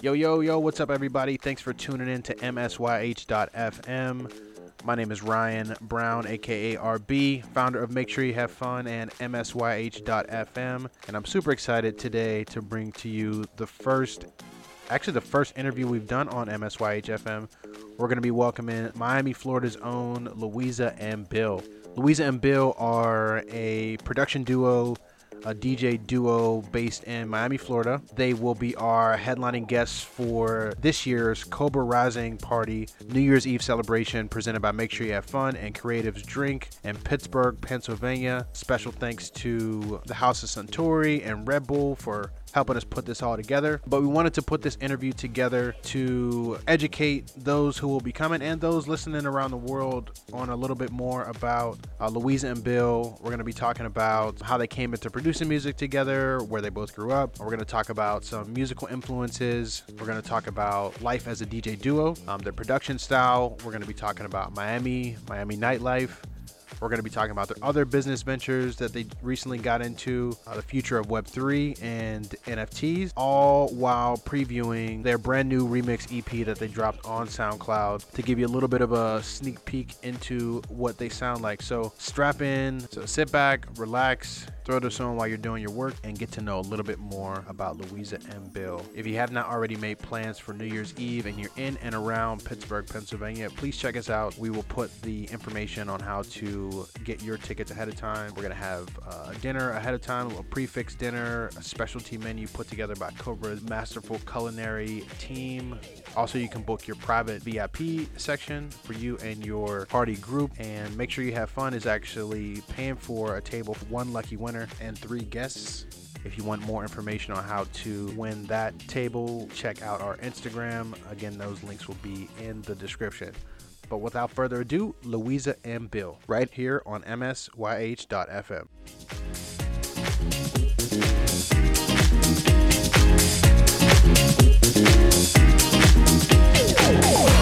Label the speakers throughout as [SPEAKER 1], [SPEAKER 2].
[SPEAKER 1] Yo, yo, yo, what's up, everybody? Thanks for tuning in to MSYH.FM. My name is Ryan Brown, aka RB, founder of Make Sure You Have Fun and MSYH.FM. And I'm super excited today to bring to you the first, actually, the first interview we've done on MSYH.FM. We're going to be welcoming Miami, Florida's own Louisa and Bill. Louisa and Bill are a production duo a DJ duo based in Miami, Florida. They will be our headlining guests for this year's Cobra Rising Party New Year's Eve celebration presented by Make Sure You Have Fun and Creatives Drink in Pittsburgh, Pennsylvania. Special thanks to the House of Suntory and Red Bull for helping us put this all together. But we wanted to put this interview together to educate those who will be coming and those listening around the world on a little bit more about uh, Louisa and Bill. We're going to be talking about how they came into producing music together, where they both grew up. We're going to talk about some musical influences. We're going to talk about life as a DJ duo, um, their production style. We're going to be talking about Miami, Miami nightlife. We're going to be talking about their other business ventures that they recently got into, uh, the future of Web3 and NFTs, all while previewing their brand new remix EP that they dropped on SoundCloud to give you a little bit of a sneak peek into what they sound like. So strap in, so sit back, relax, throw this on while you're doing your work, and get to know a little bit more about Louisa and Bill. If you have not already made plans for New Year's Eve and you're in and around Pittsburgh, Pennsylvania, please check us out. We will put the information on how to get your tickets ahead of time. We're going to have uh, dinner ahead of time, a prix fixe dinner, a specialty menu put together by Cobra's masterful culinary team. Also, you can book your private VIP section for you and your party group. And make sure you have fun is actually paying for a table for one lucky winner and three guests. If you want more information on how to win that table, check out our Instagram. Again, those links will be in the description. But without further ado, Louisa and Bill, right here on MSYH.FM.
[SPEAKER 2] You Whoa.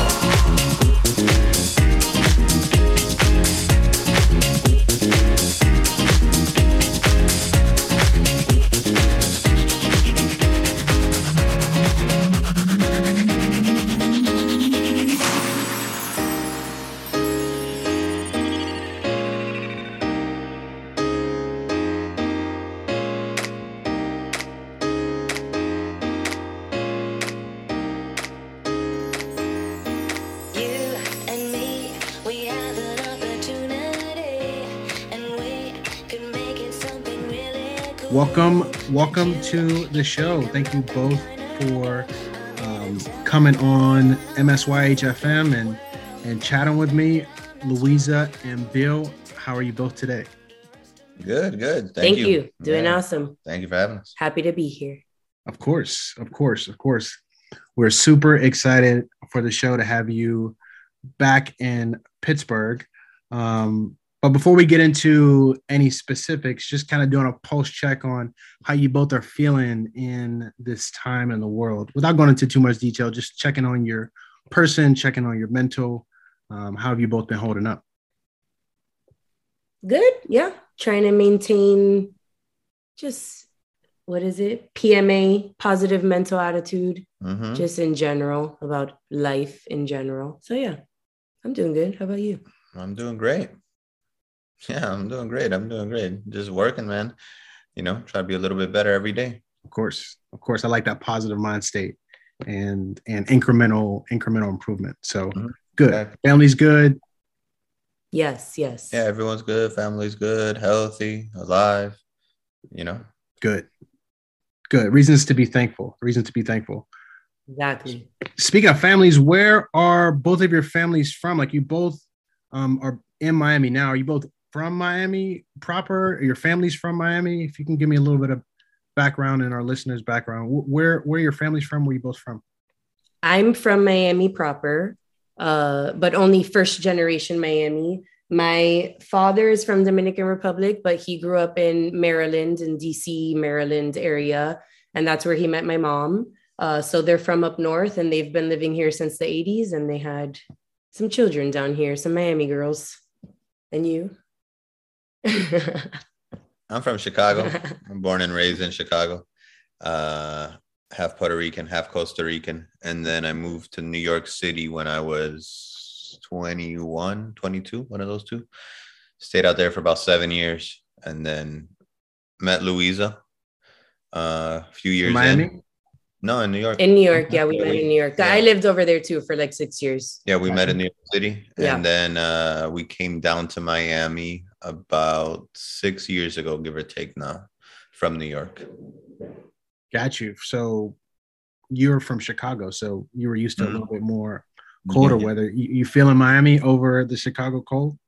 [SPEAKER 1] Welcome, welcome to the show. Thank you both for um, coming on MSYH FM and and chatting with me, Louisa and Bill. How are you both today?
[SPEAKER 3] Good, good.
[SPEAKER 4] Thank, you. Doing
[SPEAKER 3] Yeah.
[SPEAKER 4] awesome.
[SPEAKER 3] Thank you for having us.
[SPEAKER 4] Happy to be here.
[SPEAKER 1] Of course, of course, of course. We're super excited for the show to have you back in Pittsburgh. Um, but before we get into any specifics, just kind of doing a pulse check on how you both are feeling in this time in the world without going into too much detail, just checking on your person, checking on your mental. Um, how have you both been holding up?
[SPEAKER 4] Good. Yeah. Trying to maintain just what is it? PMA, positive mental attitude,
[SPEAKER 3] hmm
[SPEAKER 4] just in general, about life in general. So, yeah, I'm doing good. How about you?
[SPEAKER 3] I'm doing great. Yeah, I'm doing great. I'm doing great. Just working, man. You know, try to be a little bit better every day.
[SPEAKER 1] Of course, of course, I like that positive mind state and and incremental incremental improvement. So
[SPEAKER 3] Mhm.
[SPEAKER 1] good.
[SPEAKER 3] Exactly.
[SPEAKER 1] Family's good.
[SPEAKER 4] Yes. Yes.
[SPEAKER 3] Yeah, everyone's good. Family's good, healthy, alive. You know,
[SPEAKER 1] Good. Good. Reasons to be thankful. Reasons to be thankful.
[SPEAKER 4] Exactly.
[SPEAKER 1] Speaking of families, where are both of your families from? Like you both um, are in Miami now. Are you both from Miami proper? Your family's from Miami? If you can give me a little bit of background and our listeners' background, where where your family's from? Where you both from?
[SPEAKER 4] I'm from Miami proper, uh, but only first generation Miami. My father is from Dominican Republic, but he grew up in Maryland, in DC, Maryland area, and that's where he met my mom. Uh, so they're from up north, and they've been living here since the '80s, and they had some children down here, some Miami girls. And you?
[SPEAKER 3] I'm from Chicago. I'm born and raised in Chicago. Uh, half Puerto Rican, half Costa Rican. And then I moved to New York City when I was 21, 22, one of those two. Stayed out there for about seven years and then met Louisa uh, a few years
[SPEAKER 1] Miami?
[SPEAKER 3] in. No, in New York.
[SPEAKER 4] In New York, yeah, we met in New York.
[SPEAKER 3] yeah.
[SPEAKER 4] I lived over there too for like six years.
[SPEAKER 3] Yeah, we met in New York City,
[SPEAKER 4] Yeah.
[SPEAKER 3] and then uh, we came down to Miami about six years ago, give or take, now from New York.
[SPEAKER 1] Got you. So you're from Chicago, so you were used to a
[SPEAKER 3] Mhm.
[SPEAKER 1] little bit more colder
[SPEAKER 3] Yeah.
[SPEAKER 1] weather. You, you feeling Miami over the Chicago cold?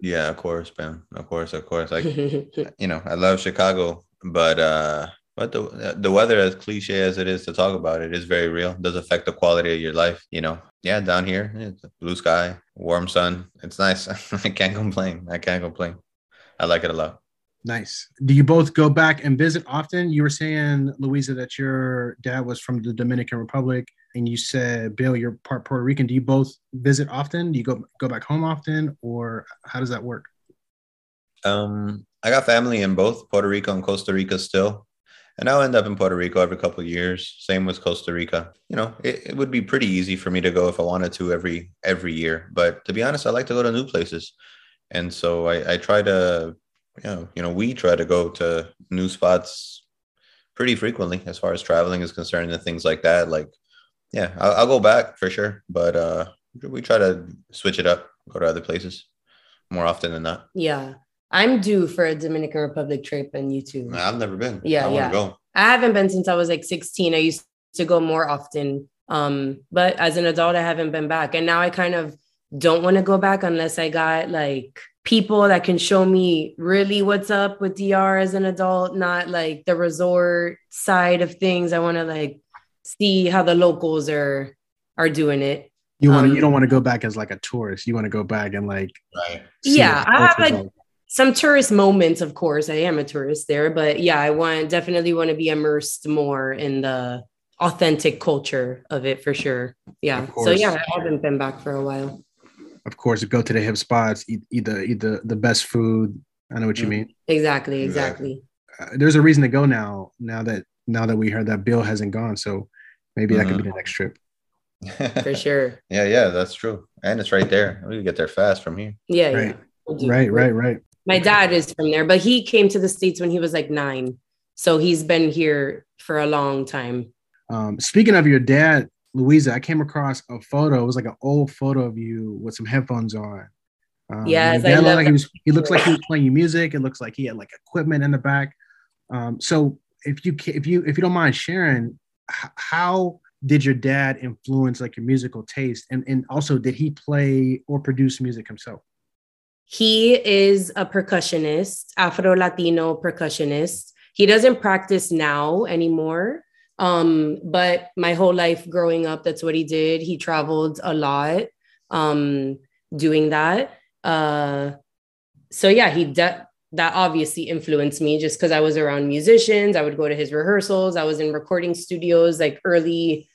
[SPEAKER 3] Yeah, of course, man. Of course, of course. Like you know, I love Chicago, but uh, but the the weather, as cliche as it is to talk about, it is very real. It does affect the quality of your life. You know, yeah, down here, it's blue sky, warm sun. It's nice. I can't complain. I can't complain. I like it a lot.
[SPEAKER 1] Nice. Do you both go back and visit often? You were saying, Louisa, that your dad was from the Dominican Republic, and you said, Bill, you're part Puerto Rican. Do you both visit often? Do you go go back home often, or how does that work?
[SPEAKER 3] Um, I got family in both Puerto Rico and Costa Rica still. And I'll end up in Puerto Rico every couple of years. Same with Costa Rica. You know, it, it would be pretty easy for me to go if I wanted to every every year. But to be honest, I like to go to new places. And so I, I try to, you know, you know, we try to go to new spots pretty frequently as far as traveling is concerned and things like that. Like, yeah, I'll, I'll go back for sure. But uh we try to switch it up, go to other places more often than not.
[SPEAKER 4] yeah. I'm due for a Dominican Republic trip and you too.
[SPEAKER 3] I've never been.
[SPEAKER 4] Yeah,
[SPEAKER 3] I
[SPEAKER 4] yeah.
[SPEAKER 3] go.
[SPEAKER 4] I haven't been since I was like 16. I used to go more often. Um, but as an adult, I haven't been back. And now I kind of don't want to go back unless I got like people that can show me really what's up with DR as an adult, not like the resort side of things. I want to like see how the locals are are doing it.
[SPEAKER 1] You want
[SPEAKER 4] Um,
[SPEAKER 1] you don't want to go back as like a tourist. You want to go back and like
[SPEAKER 3] Right.
[SPEAKER 4] Yeah, I have,
[SPEAKER 1] culture's
[SPEAKER 4] like, Some tourist moments, of course. I am a tourist there, but yeah, I want definitely want to be immersed more in the authentic culture of it for sure. Yeah. So yeah, I haven't been back for a while.
[SPEAKER 1] of course go to the hip spots, eat, eat the eat the, the best food. I know what you
[SPEAKER 3] Mhm.
[SPEAKER 1] mean.
[SPEAKER 4] Exactly,
[SPEAKER 3] Exactly.
[SPEAKER 4] exactly.
[SPEAKER 1] Uh, there's a reason to go now. Now that now that we heard that Bill hasn't gone, so maybe that could be the next trip.
[SPEAKER 4] For sure.
[SPEAKER 3] yeah, yeah, that's true. And it's right there. We can get there fast from here.
[SPEAKER 4] Yeah,
[SPEAKER 1] Right.
[SPEAKER 4] yeah. We'll.
[SPEAKER 1] Right, right, right.
[SPEAKER 4] My dad is from there, but he came to the States when he was like nine. So he's been here for a long time.
[SPEAKER 1] Um, speaking of your dad, Louisa, I came across a photo. It was like an old photo of you with some headphones on. Um,
[SPEAKER 4] Yes, I love
[SPEAKER 1] like he was. He looks like he was playing music. It looks like he had like equipment in the back. Um, so if you if you if you don't mind sharing, how did your dad influence like your musical taste, and and also did he play or produce music himself?
[SPEAKER 4] He is a percussionist, Afro Latino percussionist. He doesn't practice now anymore. Um, but my whole life growing up, that's what he did. He traveled a lot um, doing that. Uh, so yeah, he de- that obviously influenced me just because I was around musicians. I would go to his rehearsals. I was in recording studios like early,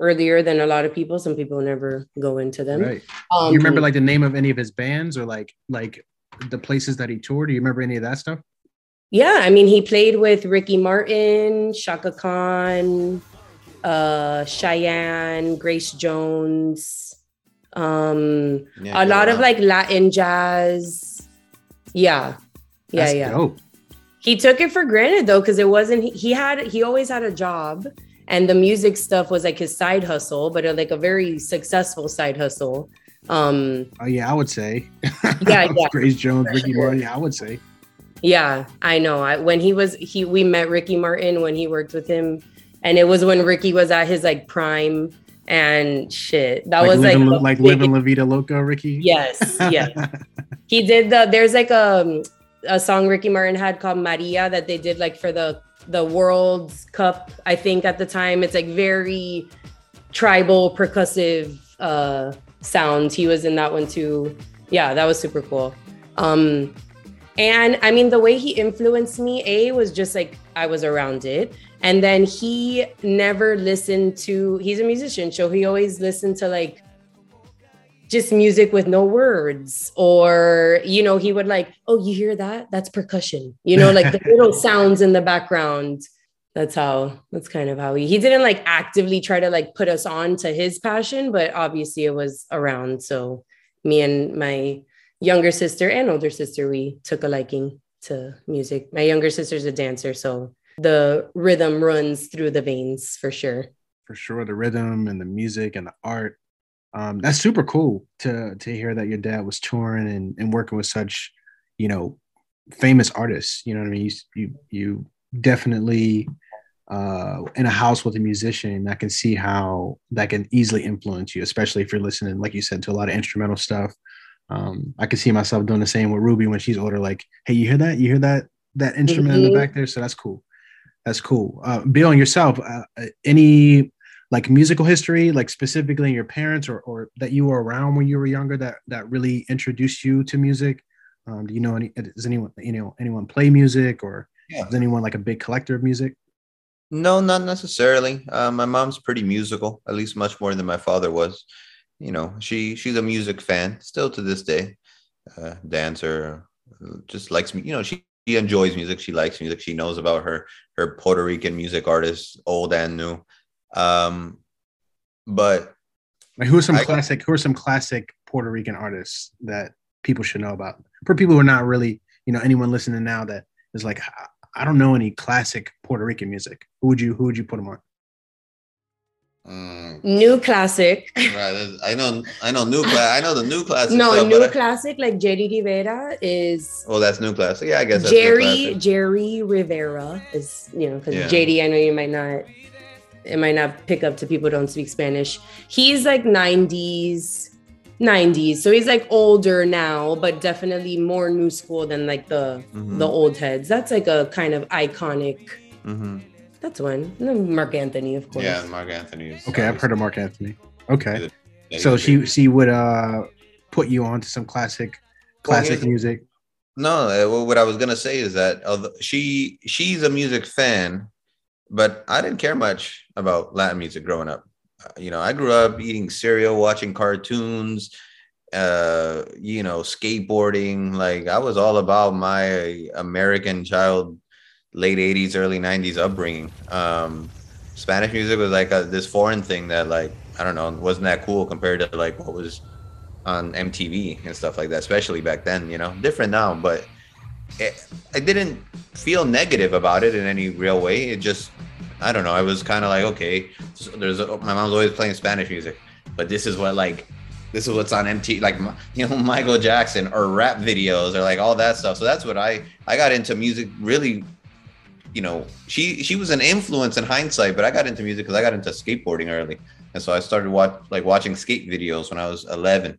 [SPEAKER 4] earlier than a lot of people. Some people never go into them.
[SPEAKER 1] Right.
[SPEAKER 4] Um,
[SPEAKER 1] you remember like the name of any of his bands or like like the places that he toured? Do you remember any of that stuff?
[SPEAKER 4] Yeah, I mean, he played with Ricky Martin, Chaka Khan, uh, Chayanne, Grace Jones, um,
[SPEAKER 3] Yeah,
[SPEAKER 4] a lot of
[SPEAKER 3] wow.
[SPEAKER 4] like Latin jazz. Yeah, yeah,
[SPEAKER 1] That's
[SPEAKER 4] yeah.
[SPEAKER 1] dope.
[SPEAKER 4] He took it for granted though, because it wasn't. He, he had he always had a job, and the music stuff was like his side hustle, but uh, like a very successful side hustle. Um,
[SPEAKER 1] Oh yeah, I would say.
[SPEAKER 4] Yeah, yeah.
[SPEAKER 1] Grace Jones, Ricky
[SPEAKER 4] sure.
[SPEAKER 1] Martin. Yeah, I would say.
[SPEAKER 4] Yeah, I know. I, when he was he we met Ricky Martin when he worked with him, and it was when Ricky was at his like prime and shit. That was like
[SPEAKER 1] living,
[SPEAKER 4] the
[SPEAKER 1] like
[SPEAKER 4] biggest-
[SPEAKER 1] living La Vida Loca, Ricky.
[SPEAKER 4] Yes, yes. he did the. There's like a a song Ricky Martin had called Maria that they did like for the the World Cup. I think at the time it's like very tribal percussive uh sounds. He was in that one too. Yeah, that was super cool. Um and I mean the way he influenced me, A was just like I was around it. And then he never listened to he's a musician, so he always listened to like just music with no words or you know he would like oh you hear that? That's percussion. You know like the little sounds in the background. That's how that's kind of how he he didn't like actively try to like put us on to his passion but obviously it was around. So me and my younger sister and older sister we took a liking to music. My younger sister's a dancer so the rhythm runs through the veins for sure.
[SPEAKER 1] For sure the rhythm and the music and the art um, that's super cool to to hear that your dad was touring and, and working with such you know famous artists. You know what i mean? You you, you definitely uh, in a house with a musician i can see how that can easily influence you especially if you're listening like you said to a lot of instrumental stuff. Um, i can see myself doing the same with ruby when she's older like hey you hear that? You hear that that instrument in the
[SPEAKER 4] Mhm.
[SPEAKER 1] back there? So that's cool. That's cool. Uh, bill and yourself uh, uh, any like musical history, like specifically in your parents or, or that you were around when you were younger that that really introduced you to music? Um, do you know any? Does anyone you know anyone play music or
[SPEAKER 3] Yeah.
[SPEAKER 1] is anyone like a big collector of music?
[SPEAKER 3] No, not necessarily. Uh, my mom's pretty musical, at least much more than my father was. You know, she she's a music fan still to this day. Uh, dancer, just likes me. You know, she, she enjoys music. She likes music. She knows about her her Puerto Rican music artists, old and new. Um, but
[SPEAKER 1] Like who are some
[SPEAKER 3] I-
[SPEAKER 1] classic who are some classic Puerto Rican artists that people should know about? For people who are not really, you know, anyone listening now that is like, "I- I don't know any classic Puerto Rican music. Who would you who would you put them on?
[SPEAKER 3] mm,
[SPEAKER 4] new classic
[SPEAKER 3] right, I know I know new class. I know the new classic.
[SPEAKER 4] no new classic like jerry rivera is
[SPEAKER 3] Oh, that's new classic. Yeah, I guess
[SPEAKER 4] Jerry
[SPEAKER 3] classic.
[SPEAKER 4] Jerry Rivera is you know because
[SPEAKER 3] Yeah.
[SPEAKER 4] JD I know you might not it might not pick up to people who don't speak Spanish. He's like 90s 90s so he's like older now but definitely more new school than like the
[SPEAKER 3] Mhm.
[SPEAKER 4] the old heads. That's like a kind of iconic
[SPEAKER 3] Mhm.
[SPEAKER 4] that's one. Marc Anthony of course.
[SPEAKER 3] Yeah, Marc Anthony. is
[SPEAKER 1] Okay, I've heard of Marc Anthony. Okay.
[SPEAKER 3] Yeah,
[SPEAKER 1] So she she would uh put you on to some classic classic
[SPEAKER 3] here's-
[SPEAKER 1] music.
[SPEAKER 3] No, uh, what I was gonna say is that although she she's a music fan, but I didn't care much about Latin music growing up. Uh, You know, I grew up eating cereal, watching cartoons, uh, you know, skateboarding. Like I was all about my American child, late '80s, early '90s upbringing. Um, Spanish music was like a, this foreign thing that, like, I don't know, wasn't that cool compared to like what was on MTV and stuff like that, especially back then, you know, different now, but it, I didn't feel negative about it in any real way. It just, I don't know. I was kind of like, okay, so there's a, my mom's always playing Spanish music, but this is what like, this is what's on MTV, like, you know, Michael Jackson or rap videos or like all that stuff. So that's what I, I got into music really, you know, she, she was an influence in hindsight, but I got into music because I got into skateboarding early. And so I started watch, like watching skate videos when I was 11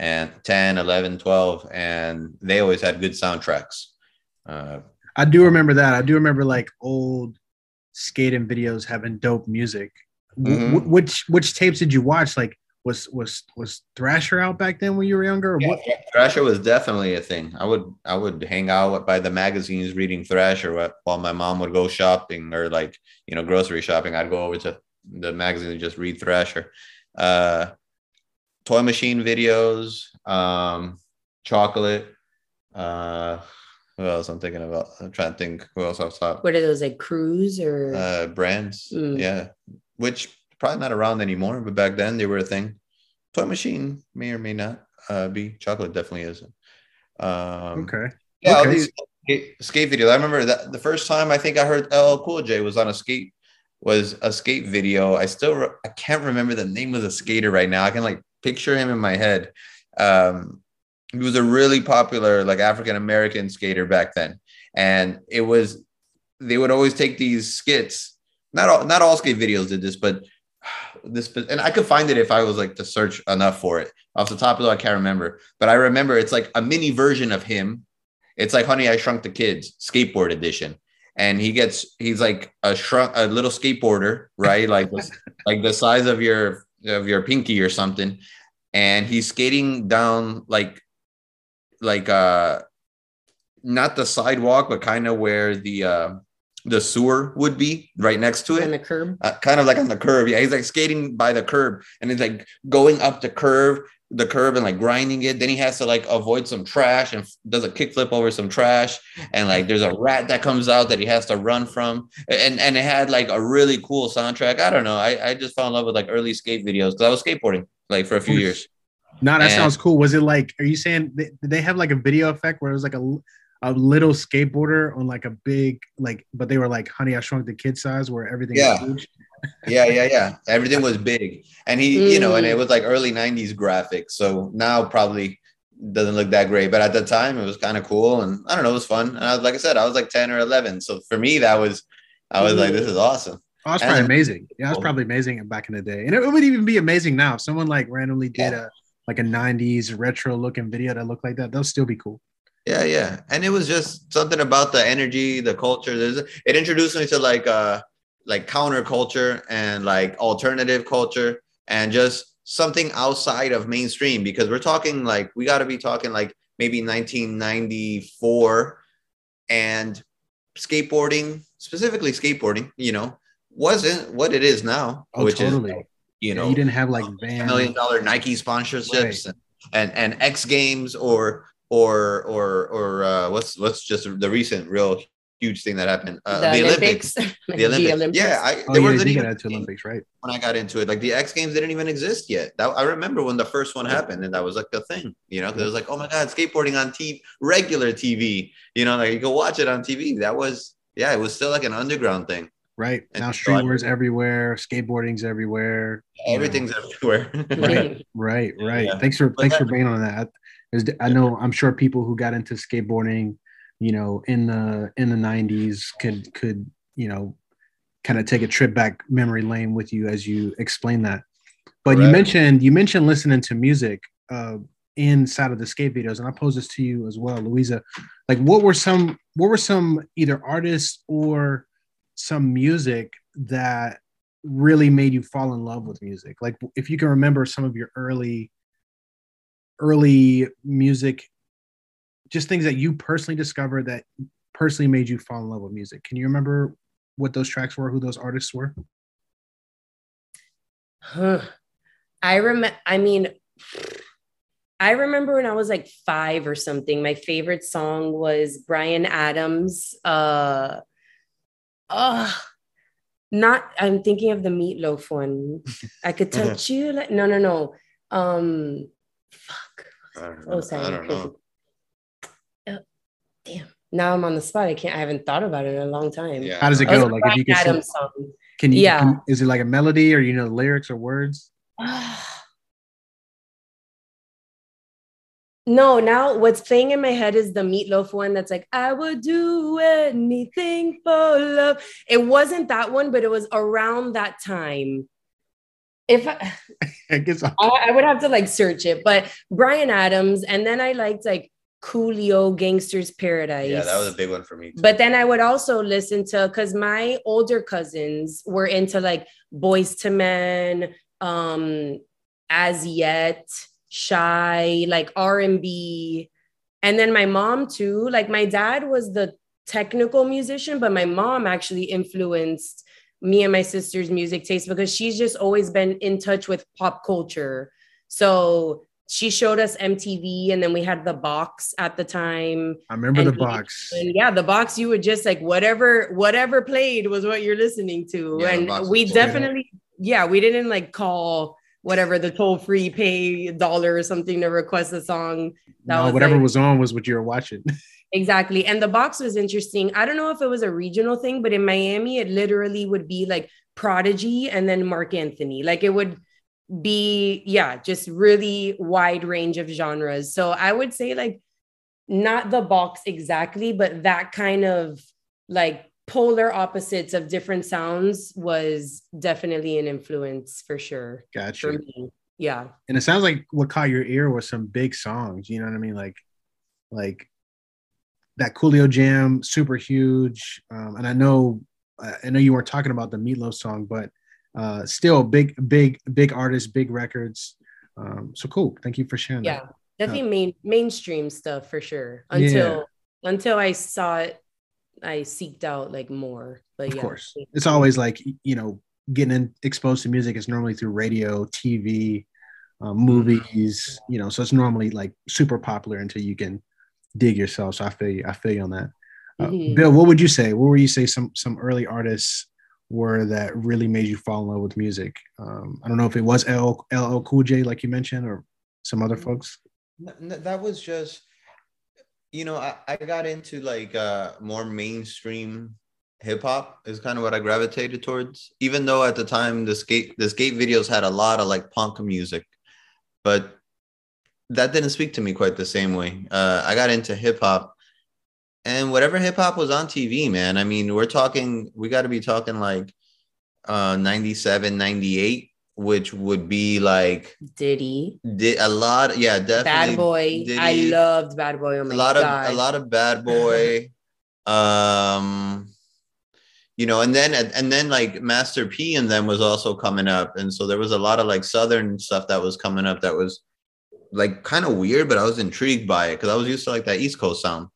[SPEAKER 3] and 10 11 12 and they always had good soundtracks uh,
[SPEAKER 1] I do remember that. I do remember like old skating videos having dope music.
[SPEAKER 3] Mhm.
[SPEAKER 1] w- which which tapes did you watch? Like was was was Thrasher out back then when you were younger? Or what?
[SPEAKER 3] thrasher was definitely a thing i would i would hang out by the magazines reading thrasher while my mom would go shopping or like you know grocery shopping i'd go over to the magazine and just read thrasher uh toy machine videos um chocolate uh who else i'm thinking about? I'm trying to think who else off top
[SPEAKER 4] What are those like cruise or?
[SPEAKER 3] Uh brands
[SPEAKER 4] Mm.
[SPEAKER 3] yeah. Which probably not around anymore but back then they were a thing. Toy machine may or may not uh be. Chocolate definitely isn't. Um
[SPEAKER 1] Okay.
[SPEAKER 3] yeah all
[SPEAKER 1] Okay.
[SPEAKER 3] these skate, skate videos. I remember that the first time i think i heard ll cool j was on a skate was a skate video. I still re- i can't remember the name of the skater right now. I can like picture him in my head. Um he was a really popular like african american skater back then. And it was they would always take these skits. Not all not all skate videos did this but this and i could find it if i was like to search enough for it. Off the top of it i can't remember. But i remember it's like a mini version of him. It's like honey i shrunk the kids skateboard edition. And he gets he's like a shrunk a little skateboarder right? Like like the size of your of your pinky or something. And he's skating down like like uh not the sidewalk but kind of where the uh the sewer would be right next to it
[SPEAKER 4] on the curb.
[SPEAKER 3] uh, kind of like on the curb. Yeah, he's like skating by the curb, and he's like going up the curve, the curb, and like grinding it. Then he has to like avoid some trash and does a kickflip over some trash, and like there's a rat that comes out that he has to run from, and and it had like a really cool soundtrack. I don't know. I I just fell in love with like early skate videos because I was skateboarding like for a few years.
[SPEAKER 1] No, that
[SPEAKER 3] And-
[SPEAKER 1] sounds cool. Was it like? Are you saying they, did they have like a video effect where it was like a a little skateboarder on like a big like, but they were like Honey I Shrunk the Kid size where everything
[SPEAKER 3] Yeah.
[SPEAKER 1] was huge.
[SPEAKER 3] yeah, yeah, yeah. Everything was big, and he, you know, and it
[SPEAKER 4] Mm.
[SPEAKER 3] was like early '90s graphics. So now probably doesn't look that great, but at the time it was kind of cool, and I don't know, it was fun. And I was like I said, I was like 10 or 11, so for me that was, I was like, this is awesome.
[SPEAKER 1] Oh, that's
[SPEAKER 3] And-
[SPEAKER 1] probably amazing. Yeah, that's
[SPEAKER 3] Cool.
[SPEAKER 1] probably amazing back in the day, and it would even be amazing now if someone like randomly did a like a '90s retro looking video that looked like that. They'll still be cool.
[SPEAKER 3] Yeah, yeah, and it was just something about the energy, the culture. There's, it introduced me to like uh like counterculture and like alternative culture, and just something outside of mainstream because we're talking like we got to be talking like maybe 1994 and skateboarding specifically skateboarding you know wasn't what it is now
[SPEAKER 1] Oh,
[SPEAKER 3] which
[SPEAKER 1] totally.
[SPEAKER 3] is you
[SPEAKER 1] Yeah,
[SPEAKER 3] know
[SPEAKER 1] you didn't have like
[SPEAKER 3] a million dollar Nike sponsorships and, and and X Games or or or or uh, what's what's just the recent real huge thing that happened? Uh,
[SPEAKER 4] the,
[SPEAKER 3] the,
[SPEAKER 4] Olympics.
[SPEAKER 3] the Olympics. Yeah I,
[SPEAKER 1] Oh
[SPEAKER 3] there
[SPEAKER 1] yeah,
[SPEAKER 3] wasn't
[SPEAKER 1] they did
[SPEAKER 3] even
[SPEAKER 1] to Olympics, right?
[SPEAKER 3] when I got into it. Like the X Games didn't even exist yet. That, I remember when the first one happened and that was like the thing you know 'cause it was like oh my god skateboarding on TV regular TV you know like you go watch it on TV that was yeah it was still like an underground thing
[SPEAKER 1] Right
[SPEAKER 3] And
[SPEAKER 1] now,
[SPEAKER 3] so
[SPEAKER 1] streetwear's everywhere, skateboarding's everywhere. you know.
[SPEAKER 3] everything's everywhere
[SPEAKER 1] Right. Right, right.
[SPEAKER 3] Yeah.
[SPEAKER 1] Thanks for
[SPEAKER 3] But
[SPEAKER 1] thanks for
[SPEAKER 3] that-
[SPEAKER 1] being on that. There's- I know I'm sure people who got into skateboarding, you know, in the in the 90s could could you know kind of take a trip back memory lane with you as you explain that. But you mentioned you mentioned listening to music uh, inside of the skate videos, and I pose this to you as well, Louisa. Like, what were some what were some either artists or some music that really made you fall in love with music? Like, if you can remember some of your early early music, just things that you personally discovered that personally made you fall in love with music. Can you remember what those tracks were, who those artists were?
[SPEAKER 4] I remember, I mean, I remember when I was like five or something, my favorite song was Bryan Adams. Uh, uh, not, I'm thinking of the meatloaf one. I could touch you like, no, no, no. Um, fuck. Oh, sorry.
[SPEAKER 3] I don't know
[SPEAKER 4] Uh, damn. Now I'm on the spot. I can't, I haven't thought about it in a long time.
[SPEAKER 3] yeah
[SPEAKER 1] How does it
[SPEAKER 4] It
[SPEAKER 1] go?
[SPEAKER 4] a
[SPEAKER 1] Like, if you can, sing-
[SPEAKER 4] song.
[SPEAKER 1] can you?
[SPEAKER 4] Yeah.
[SPEAKER 1] can- is it like a melody, or you know the lyrics or words?
[SPEAKER 4] No, now what's playing in my head is the meatloaf one that's like, I would do anything for love. It wasn't that one, but it was around that time. If I,
[SPEAKER 1] I guess
[SPEAKER 4] I I would have to like search it, but Bryan Adams, and then I liked like Coolio Gangster's Paradise.
[SPEAKER 3] yeah that was a big one for me too.
[SPEAKER 4] But then I would also listen to because my older cousins were into like Boyz II Men, um, As Yet, Shai, like R and B, and then my mom too. Like my dad was the technical musician, but my mom actually influenced me and my sister's music taste because she's just always been in touch with pop culture. So she showed us MTV, and then we had the box at the time.
[SPEAKER 1] I remember
[SPEAKER 4] and
[SPEAKER 1] the box.
[SPEAKER 4] And yeah, the box you would just like whatever whatever played was what you're listening to.
[SPEAKER 3] Yeah,
[SPEAKER 4] and we definitely yeah, we didn't like call whatever the toll free pay dollar or something to request a song. That
[SPEAKER 1] No,
[SPEAKER 4] was
[SPEAKER 1] whatever
[SPEAKER 4] like-
[SPEAKER 1] was on was what you were watching.
[SPEAKER 4] Exactly. And the box was interesting. I don't know if it was a regional thing, but in Miami, it literally would be like Prodigy and then Marc Anthony. Like it would be, yeah, just really wide range of genres. So I would say, like, not the box exactly, but that kind of like polar opposites of different sounds was definitely an influence for sure for
[SPEAKER 1] Gotcha.
[SPEAKER 4] me. Yeah.
[SPEAKER 1] And it sounds like what caught your ear was some big songs. You know what I mean? Like, like that Coolio Jam, super huge. Um, and I know, I know you weren't talking about the Meatloaf song, but uh, still big, big, big artists, big records. Um, so cool. Thank you for sharing
[SPEAKER 4] yeah
[SPEAKER 1] that.
[SPEAKER 4] definitely main mainstream stuff for sure until until i saw it I seeked out like more. But
[SPEAKER 1] Of
[SPEAKER 4] yeah,
[SPEAKER 1] course. It's always like, you know, getting in, exposed to music is normally through radio, TV, um, movies, you know, so it's normally like super popular until you can dig yourself. So I feel you. I feel you on that. Uh,
[SPEAKER 4] Mhm.
[SPEAKER 1] Bill, what would you say? What would you say some some early artists were that really made you fall in love with music? Um, I don't know if it was L LL Cool J, like you mentioned, or some other folks.
[SPEAKER 3] N- n- that was just you know I, I got into like uh more mainstream hip hop is kind of what I gravitated towards even though at the time the skate the skate videos had a lot of like punk music. But that didn't speak to me quite the same way. Uh I got into hip hop and whatever hip hop was on TV man I mean we're talking we got to be talking like uh 97 98 which would be like
[SPEAKER 4] Diddy,
[SPEAKER 3] did a lot yeah definitely
[SPEAKER 4] Bad Boy. I loved Bad Boy. Oh my
[SPEAKER 3] a lot
[SPEAKER 4] god.
[SPEAKER 3] of a lot of bad boy um you know and then and then like master p and them was also coming up and so there was a lot of like southern stuff that was coming up that was like kind of weird but i was intrigued by it because i was used to like that east coast sound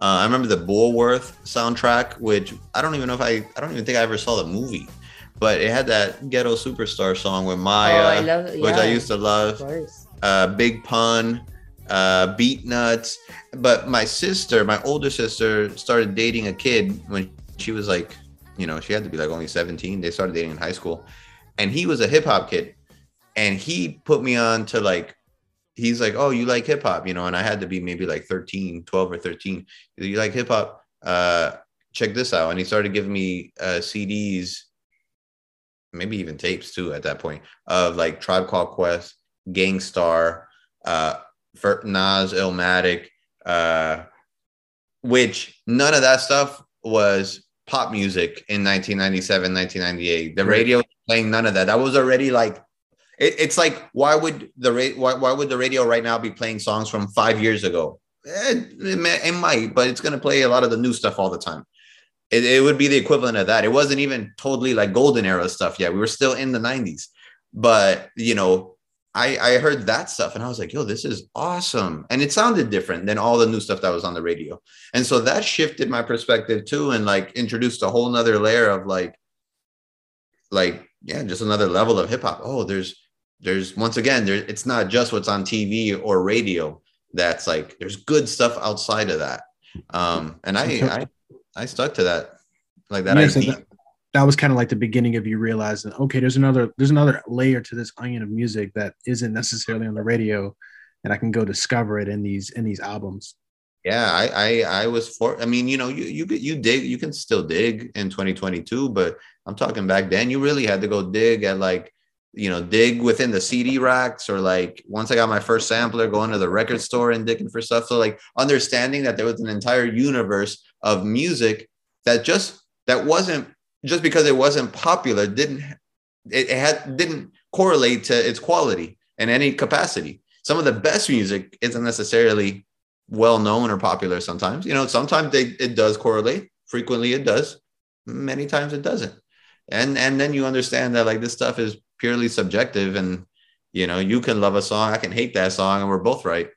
[SPEAKER 3] uh, i remember the Bulworth soundtrack which i don't even know if i i don't even think i ever saw the movie but it had that ghetto superstar song with
[SPEAKER 4] oh,
[SPEAKER 3] Mya
[SPEAKER 4] I love
[SPEAKER 3] which i used to love uh, Big Pun, uh, Beatnuts. But my sister, my older sister, started dating a kid when she was like, you know, she had to be like only 17. They started dating in high school. And he was a hip hop kid. And he put me on to like, he's like, oh, you like hip hop, you know, and I had to be maybe like 13, 12 or 13. You like hip hop? Uh, check this out. And he started giving me uh, CDs, maybe even tapes too at that point, of like Tribe Called Quest, Gang Starr, uh, Nas, Illmatic, uh, which none of that stuff was pop music in 1997, 1998. The radio playing none of that. That was already like, it, it's like, why would the ra- why, why would the radio right now be playing songs from five years ago? Eh, It, may- it might, but it's going to play a lot of the new stuff all the time. It, it would be the equivalent of that. It wasn't even totally like golden era stuff yet. We were still in the 90s. But, you know, I, I heard that stuff and I was like, yo, this is awesome. And it sounded different than all the new stuff that was on the radio. And so that shifted my perspective too, and like introduced a whole nother layer of like, like, yeah, just another level of hip hop. Oh, there's there's once again, there it's not just what's on TV or radio. That's like there's good stuff outside of that. Um, and I I I stuck to that. Like that
[SPEAKER 1] Yeah, so that, that was kind of like the beginning of you realizing, okay, there's another there's another layer to this onion of music that isn't necessarily on the radio, and I can go discover it in these in these albums.
[SPEAKER 3] yeah i i i was for i mean you know you you you dig you can still dig in 2022 but i'm talking back then you really had to go dig at like you know dig within the cd racks or like once i got my first sampler going to the record store and digging for stuff so like understanding that there was an entire universe of music that just that wasn't just because it wasn't popular didn't it, had didn't correlate to its quality in any capacity some of the best music isn't necessarily well known or popular sometimes. You know, sometimes they, it does correlate. Frequently it does. Many times it doesn't. And and then you understand that like this stuff is purely subjective and you know, you can love a song, I can hate that song and we're both right.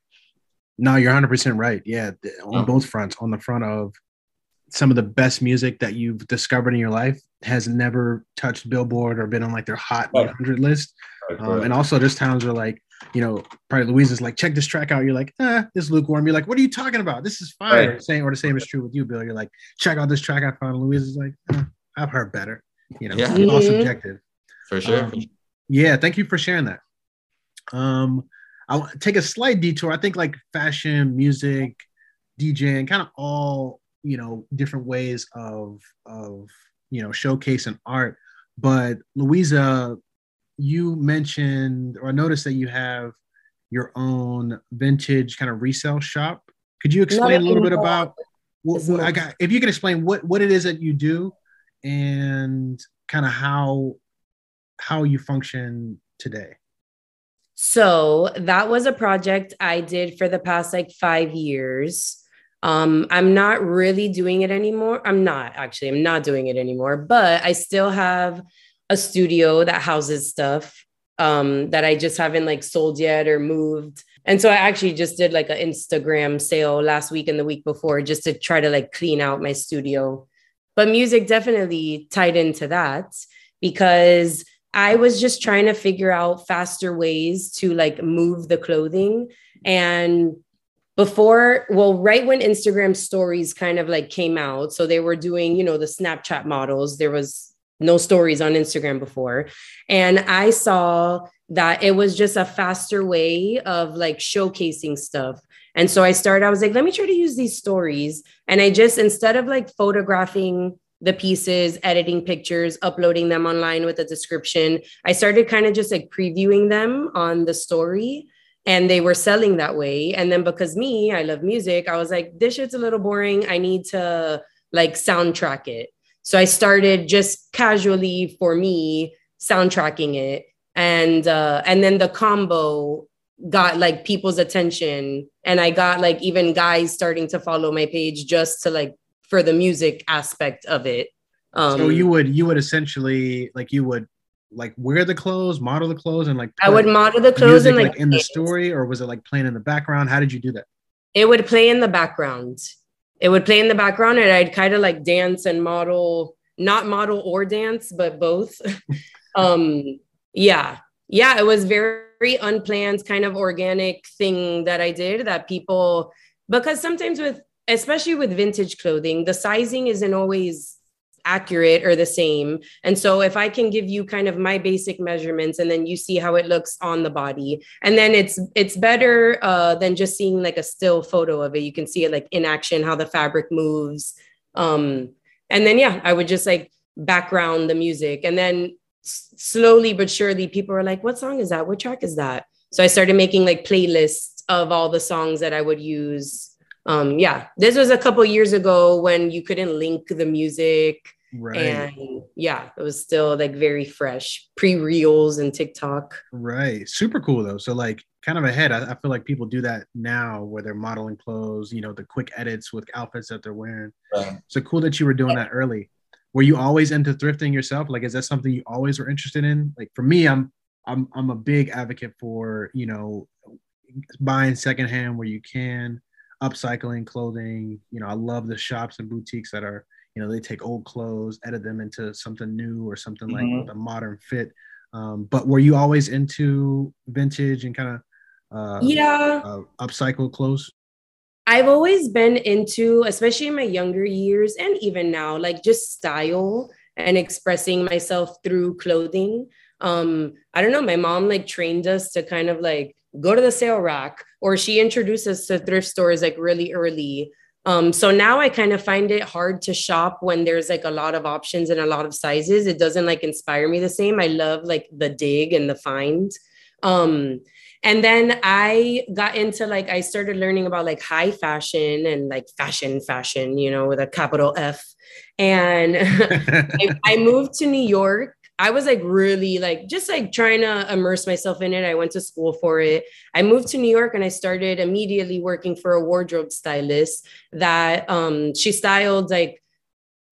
[SPEAKER 1] No, you're 100 percent right. Yeah, on
[SPEAKER 3] Oh.
[SPEAKER 1] both fronts. On the front of some of the best music that you've discovered in your life has never touched Billboard or been on like their hot
[SPEAKER 3] Right.
[SPEAKER 1] 100 list. Um, and also, there's times where like you know, probably Louise is like, check this track out. You're like, ah, this is lukewarm. You're like, what are you talking about? This is fire.
[SPEAKER 3] Right.
[SPEAKER 1] Same or the same is true with you, Bill. You're like, check out this track I found. Louise is like, "Ah, I've heard better. You know,
[SPEAKER 3] Yeah.
[SPEAKER 1] it's all subjective.
[SPEAKER 3] for sure.
[SPEAKER 1] Um, yeah, thank you for sharing that. Um, I want to take a slight detour. I think like fashion, music, DJing, kind of all you know different ways of of you know showcasing art. But Louisa, you mentioned or I noticed that you have your own vintage kind of resale shop. Could you explain a little bit about what, what. I got? If you can explain what what it is that you do and kind of how how you function today.
[SPEAKER 4] So that was a project I did for the past like five years. Um, I'm not really doing it anymore. I'm not actually, I'm not doing it anymore, but I still have a studio that houses stuff um, that I just haven't like sold yet or moved. and so I actually just did like an Instagram sale last week and the week before just to try to like clean out my studio. But music definitely tied into that because I was just trying to figure out faster ways to like move the clothing. And before, well, right when Instagram stories kind of like came out, so they were doing, you know, the Snapchat models, there was no stories on Instagram before. And I saw that it was just a faster way of like showcasing stuff. And so I started, I was like, let me try to use these stories. And I just, instead of like photographing the pieces, editing pictures, uploading them online with a description, I started kind of just like previewing them on the story. And they were selling that way. And then because me, I love music, I was like, this shit's a little boring. I need to like soundtrack it. So I started just casually for me soundtracking it and uh and then the combo got like people's attention and i got like even guys starting to follow my page just to like for the music aspect of it um
[SPEAKER 1] so you would you would essentially like you would like wear the clothes model the clothes and like
[SPEAKER 4] i would model the clothes
[SPEAKER 1] music,
[SPEAKER 4] and like,
[SPEAKER 1] like in the story or was it like playing in the background? How did you do that?
[SPEAKER 4] It would play in the background. It would play in the background and i'd kind of like dance and model not model or dance but both. Um yeah. Yeah it was very unplanned kind of organic thing that i did that people because sometimes with especially with vintage clothing the sizing isn't always accurate or the same. And so if i can give you kind of my basic measurements and then you see how it looks on the body. And then it's it's better uh, than just seeing like a still photo of it. You can see it like in action how the fabric moves. Um and then yeah i would just like background the music. And then s- slowly but surely people were like what song is that? What track is that? So i started making like playlists of all the songs that i would use um yeah this was a couple years ago when you couldn't link the music
[SPEAKER 1] right.
[SPEAKER 4] and yeah it was still like very fresh. Pre-reels and tiktok.
[SPEAKER 1] Right. Super cool though. So like kind of ahead I, I feel like people do that now where they're modeling clothes you know the quick edits with outfits that they're wearing.
[SPEAKER 3] Right.
[SPEAKER 1] so cool that you were doing that early. Were you always into thrifting yourself? Like is that something you always were interested in? Like for me i'm i'm i'm a big advocate for you know buying secondhand where you can upcycling clothing you know i love the shops and boutiques that are you know they take old clothes edit them into something new or something like
[SPEAKER 3] Mhm.
[SPEAKER 1] with a modern fit um, but were you always into vintage and kind of uh,
[SPEAKER 4] yeah
[SPEAKER 1] uh, upcycled clothes
[SPEAKER 4] I've always been into, especially in my younger years and even now, like just style and expressing myself through clothing. Um, I don't know, my mom like trained us to kind of like go to the sale rack or she introduces to thrift stores like really early. Um, so now I kind of find it hard to shop when there's like a lot of options and a lot of sizes. It doesn't like inspire me the same. I love like the dig and the find. Um, and then I got into like, I started learning about like high fashion and like fashion, fashion, you know, with a capital F. And I, I moved to New York. I was like really like just like trying to immerse myself in it. I went to school for it. I moved to New York and I started immediately working for a wardrobe stylist that um she styled like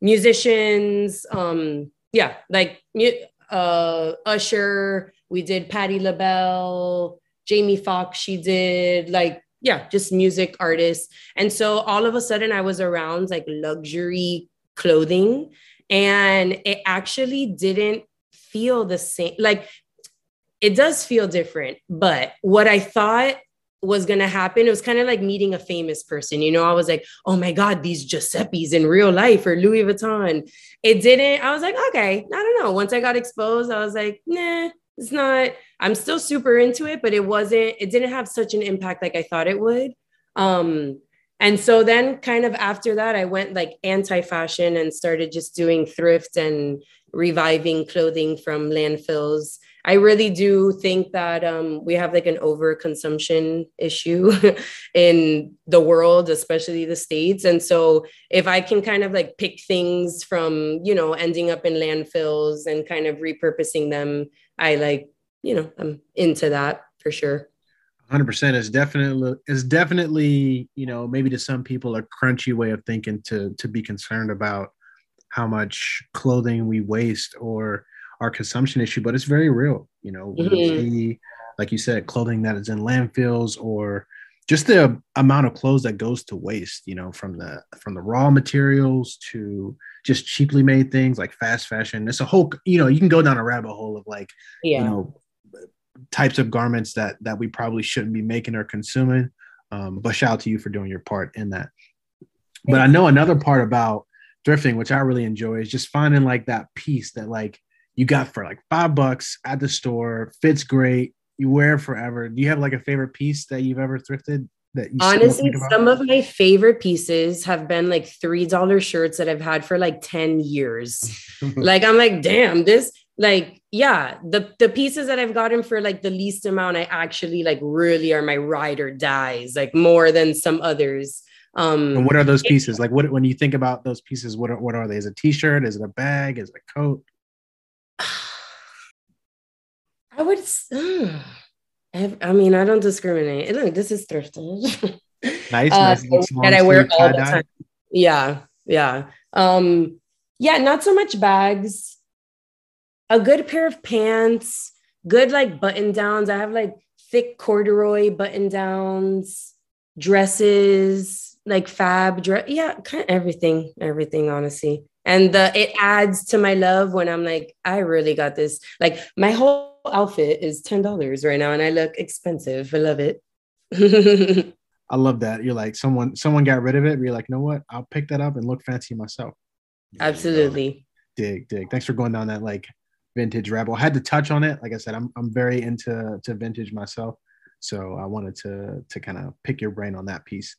[SPEAKER 4] musicians, um yeah, like uh Usher, we did Patti LaBelle, Jamie Foxx, she did like yeah, just music artists. And so all of a sudden I was around like luxury clothing and it actually didn't feel the same like it does feel different but what i thought was going to happen it was kind of like meeting a famous person you know? I was like oh my god these giuseppe's in real life or louis vuitton. It didn't i was like okay i don't know. Once i got exposed i was like nah it's not i'm still super into it but it wasn't it didn't have such an impact like i thought it would um and so then kind of after that i went like anti-fashion and started just doing thrift and reviving clothing from landfills. I really do think that um, we have like an overconsumption issue in the world especially the states. And so if i can kind of like pick things from you know ending up in landfills and kind of repurposing them i like you know i'm into that for sure.
[SPEAKER 1] Hundred percent is definitely is definitely you know maybe to some people a crunchy way of thinking to to be concerned about how much clothing we waste or our consumption issue, but it's very real. You know,
[SPEAKER 4] Mhm.
[SPEAKER 1] see like you said, clothing that is in landfills or just the amount of clothes that goes to waste, you know, from the from the raw materials to just cheaply made things like fast fashion. It's a whole, you know, you can go down a rabbit hole of like,
[SPEAKER 4] Yeah.
[SPEAKER 1] you know, types of garments that that we probably shouldn't be making or consuming. Um, but shout out to you for doing your part in that. But I know another part about thrifting, which I really enjoy, is just finding like that piece that like you got for like five bucks at the store, fits great, you wear it forever. Do you have like a favorite piece that you've ever thrifted that you
[SPEAKER 4] Honestly, some of my favorite pieces have been like three dollar shirts that I've had for like 10 years. like I'm like, damn, this like yeah, the the pieces that I've gotten for like the least amount, I actually like really are my ride or dies, like more than some others. Um
[SPEAKER 1] and what are those pieces? Like what when you think about those pieces, what are what are they? Is it a t-shirt? Is it a bag? Is it a coat?
[SPEAKER 4] I would mm, I, mean, I don't discriminate. Look, this is thrifted.
[SPEAKER 1] Nice,
[SPEAKER 4] Uh,
[SPEAKER 1] nice.
[SPEAKER 4] that I wear all the time. Yeah, yeah. Um, yeah, not so much bags. A good pair of pants, good like button downs. I have like thick corduroy button downs, dresses, like fab dress. Yeah, kind of everything, everything, honestly. And the it adds to my love when I'm like, I really got this. Like my whole outfit is $10 right now, and I look expensive. I love it.
[SPEAKER 1] I love that. You're like someone someone got rid of it. You're like, you know what? I'll pick that up and look fancy myself.
[SPEAKER 4] Absolutely.
[SPEAKER 1] Dig, dig. Thanks for going down that like vintage rabbit. I had to touch on it. Like I said, I'm I'm very into to vintage myself. So I wanted to to kind of pick your brain on that piece.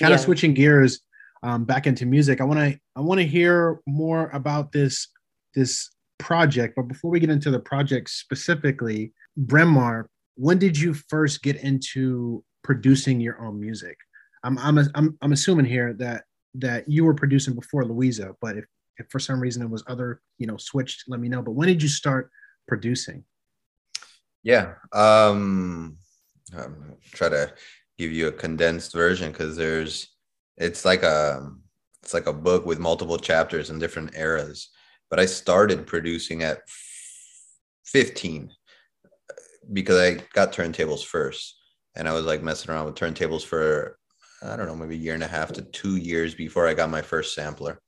[SPEAKER 1] Kind of switching gears um, back into music. I want to I want to hear more about this this project. But before we get into the project specifically, Brenmar, when did you first get into producing your own music? I'm I'm I'm, I'm assuming here that that you were producing before Louisa, but if if for some reason it was other you know switched, let me know. But when did you start producing?
[SPEAKER 3] Yeah. Um, I'm try to give you a condensed version because there's it's like a it's like a book with multiple chapters in different eras. But I started producing at 15 because I got turntables first, and I was like messing around with turntables for I don't know maybe a year and a half to two years before I got my first sampler.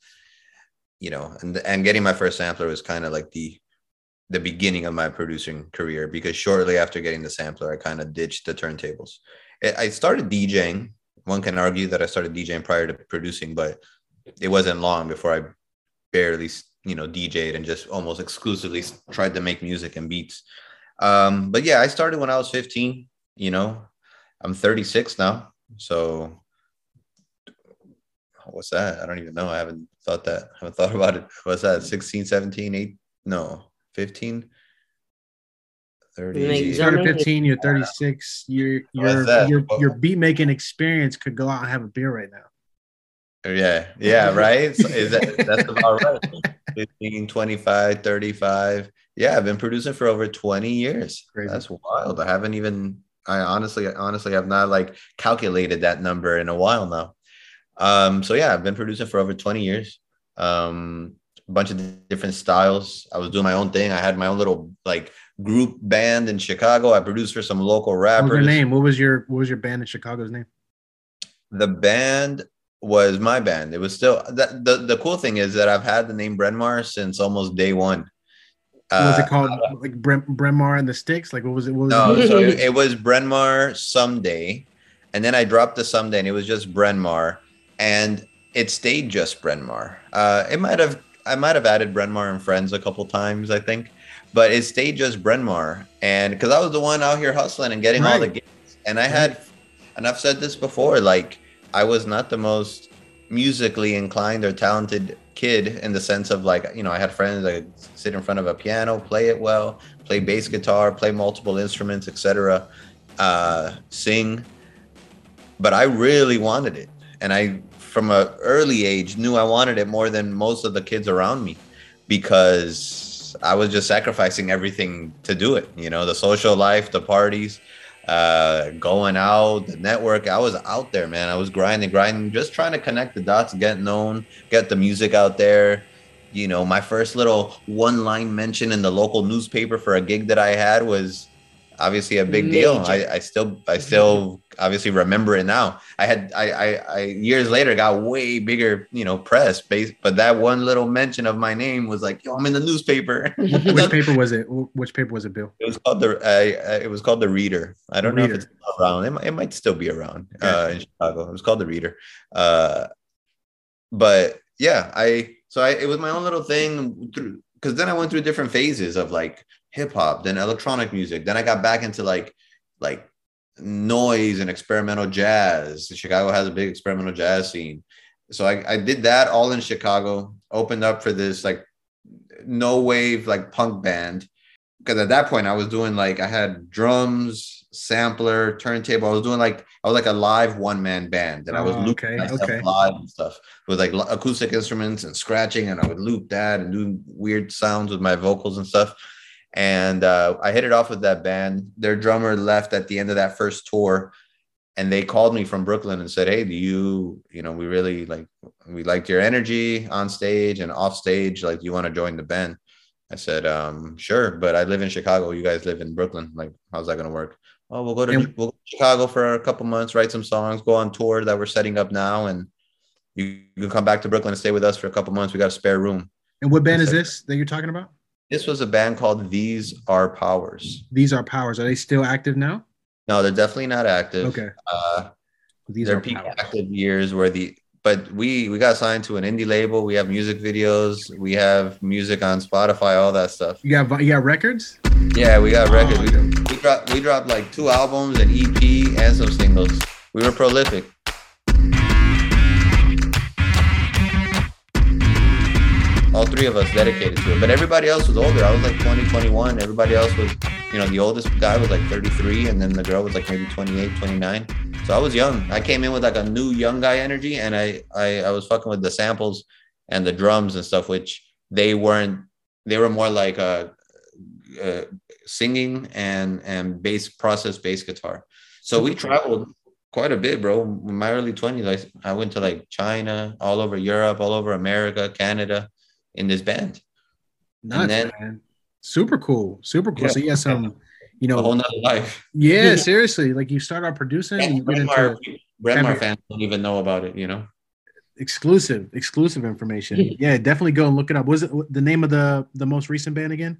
[SPEAKER 3] You know, and and getting my first sampler was kind of like the the beginning of my producing career because shortly after getting the sampler, I kind of ditched the turntables. I started DJing. One can argue that I started DJing prior to producing, but it wasn't long before I barely, you know, DJed and just almost exclusively tried to make music and beats. Um, but yeah, I started when I was 15. You know, I'm 36 now, so what's that? I don't even know. I haven't thought that. I haven't thought about it. What's that? 16, 17, 8? No, 15 30
[SPEAKER 1] You
[SPEAKER 4] Yeah.
[SPEAKER 1] started
[SPEAKER 4] Jumping-
[SPEAKER 1] 15, you're 36, your
[SPEAKER 3] What's
[SPEAKER 1] your
[SPEAKER 3] that?
[SPEAKER 1] your your beat making experience could go out and have a beer right now.
[SPEAKER 3] yeah yeah right? So is that that's about right. 15 25 35 yeah i've been producing for over 20 years.
[SPEAKER 1] Crazy.
[SPEAKER 3] that's wild. I haven't even i honestly honestly have not like calculated that number in a while now. Um so yeah i've been producing for over 20 years. Um a bunch of different styles. I was doing my own thing. I had my own little like group band in chicago i produced for some local
[SPEAKER 1] What was
[SPEAKER 3] rappers
[SPEAKER 1] your name? What was your what was your band in Chicago's name?
[SPEAKER 3] the band was my band. It was still that the, the cool thing is that I've had the name Brenmar since almost day one.
[SPEAKER 1] What was
[SPEAKER 3] Uh,
[SPEAKER 1] it called? Like Brem, Brenmar and the Sticks? Like what was it? What was
[SPEAKER 3] no,
[SPEAKER 1] it?
[SPEAKER 3] so it, it was Brenmar someday, and then I dropped the someday, and it was just Brenmar, and it stayed just Brenmar. Uh, it might have I might have added Brenmar and friends a couple times, I think, but it stayed just Brenmar, and because I was the one out here hustling and getting all the gigs, and I had, and I've said this before, like I was not the most musically inclined or talented kid in the sense of like you know I had friends that sit in front of a piano, play it well, play bass guitar, play multiple instruments, etc., uh, sing. But I really wanted it, and I from an early age knew I wanted it more than most of the kids around me because I was just sacrificing everything to do it. You know, the social life, the parties, uh, going out, the network. I was out there, man. I was grinding, grinding, just trying to connect the dots, get known, get the music out there. You know, my first little one line mention in the local newspaper for a gig that I had was obviously a big deal. I, I still I still obviously remember it now. I had I, I I years later got way bigger, you know, press base, but that one little mention of my name was like, yo, I'm in the newspaper.
[SPEAKER 1] Which paper was it? Which paper was it, Bill?
[SPEAKER 3] It was called the uh, it was called the Reader. I don't know if it's still around. It might, it might still be around
[SPEAKER 1] Okay.
[SPEAKER 3] uh, in Chicago. It was called the Reader. Uh, but yeah, I so I it was my own little thing through because then I went through different phases of like hip hop, then electronic music, then I got back into like like noise and experimental jazz. Chicago has a big experimental jazz scene. So I, I did that all in Chicago, opened up for this like no wave like punk band because at that point I was doing like I had drums, sampler, turntable. I was doing like I was like a live one man band, and I was
[SPEAKER 1] Oh,
[SPEAKER 3] looping
[SPEAKER 1] okay, okay.
[SPEAKER 3] live and stuff with like acoustic instruments and scratching, and I would loop that and do weird sounds with my vocals and stuff. And uh, I hit it off with that band. Their drummer left at the end of that first tour, and they called me from Brooklyn and said, "Hey, do you, you know, we really like we liked your energy on stage and off stage. Like, do you want to join the band?" I said, um, "Sure, but I live in Chicago. You guys live in Brooklyn. Like, how's that gonna work?" Oh, we'll go to we'll go to Chicago for a couple months, write some songs, go on tour that we're setting up now, and you, you can come back to Brooklyn and stay with us for a couple months. We got a spare room.
[SPEAKER 1] And what band is this that you're talking about?
[SPEAKER 3] This was a band called These Are Powers.
[SPEAKER 1] These are powers. Are they still active now?
[SPEAKER 3] No, they're definitely not active.
[SPEAKER 1] Okay.
[SPEAKER 3] Uh,
[SPEAKER 1] These
[SPEAKER 3] their
[SPEAKER 1] are
[SPEAKER 3] peak
[SPEAKER 1] powers.
[SPEAKER 3] active years where the but we we got signed to an indie label we have music videos we have music on spotify all that stuff
[SPEAKER 1] You got you got records?
[SPEAKER 3] yeah we got records
[SPEAKER 1] Oh,
[SPEAKER 3] we, we dropped we dropped like two albums an ep and some singles we were prolific all three of us dedicated to it. But everybody else was older. I was like 20 21 everybody else was you know the oldest guy was like 33 and then the girl was like maybe 28 29 so i was young. I came in with like a new young guy energy and i i, I was fucking with the samples and the drums and stuff which they weren't they were more like uh, uh singing and and bass process bass guitar. So we traveled quite a bit bro. In my early 20s I, I went to like china all over europe all over america canada in this band
[SPEAKER 1] Nuts,
[SPEAKER 3] then-
[SPEAKER 1] man. Super cool. Super cool.
[SPEAKER 3] Yeah.
[SPEAKER 1] So you got some, you
[SPEAKER 3] a whole
[SPEAKER 1] know,
[SPEAKER 3] nother life
[SPEAKER 1] yeah, seriously. Like you start out producing and you get into Brenmar,
[SPEAKER 3] fans don't even know about it you know
[SPEAKER 1] exclusive, exclusive information. yeah, definitely go and look it up. Was it the name of the the most recent band again?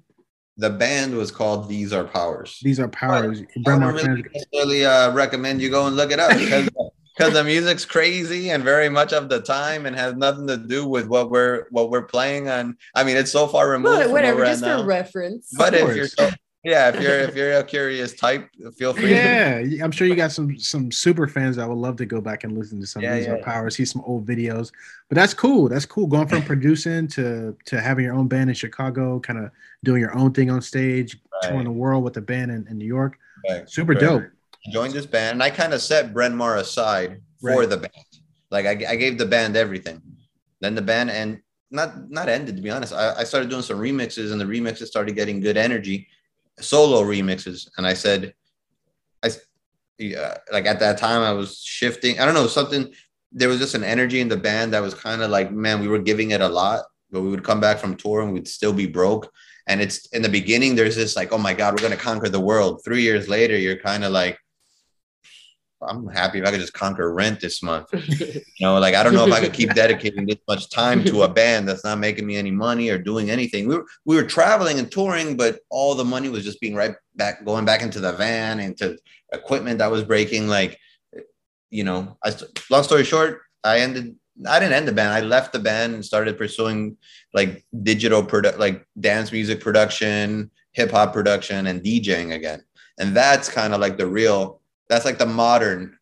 [SPEAKER 3] the band was called these are powers
[SPEAKER 1] These are powers.
[SPEAKER 3] I
[SPEAKER 1] Brenmar
[SPEAKER 3] don't really necessarily uh, recommend you go and look it up because because the music's crazy and very much of the time and has nothing to do with what we're what we're playing on. I mean, it's so far removed.
[SPEAKER 4] But
[SPEAKER 3] from
[SPEAKER 4] whatever,
[SPEAKER 3] where
[SPEAKER 4] just for
[SPEAKER 3] now.
[SPEAKER 4] reference.
[SPEAKER 3] But if you're so, yeah, if you're if you're a curious type, feel free.
[SPEAKER 1] Yeah, I'm sure you got some some super fans that would love to go back and listen to some
[SPEAKER 3] Yeah,
[SPEAKER 1] of these
[SPEAKER 3] yeah.
[SPEAKER 1] are powers, see some old videos. But that's cool. That's cool. Going from producing to to having your own band in Chicago, kind of doing your own thing on stage, touring the world with the band in, in New York.
[SPEAKER 3] Right.
[SPEAKER 1] Super
[SPEAKER 3] Right.
[SPEAKER 1] dope.
[SPEAKER 3] Joined this band and I kind of set Brenmar aside for
[SPEAKER 1] Right.
[SPEAKER 3] the band. Like I, I gave the band everything. Then the band and not not ended to be honest. I, I started doing some remixes and the remixes started getting good energy, solo remixes. And I said, I yeah, like at that time I was shifting. I don't know something. There was just an energy in the band that was kind of like, man, we were giving it a lot, but we would come back from tour and we'd still be broke. And it's in the beginning, there's this like, oh my God, we're gonna conquer the world. Three years later, you're kind of like, I'm happy if I could just conquer rent this month. You know, like I don't know if I could keep dedicating this much time to a band that's not making me any money or doing anything. We were we were traveling and touring, but all the money was just being right back going back into the van into equipment that was breaking. Like, you know, I long story short, I ended. I didn't end the band. I left the band and started pursuing like digital product, like dance music production, hip hop production, and DJing again. And that's kind of like the real. That's like the modern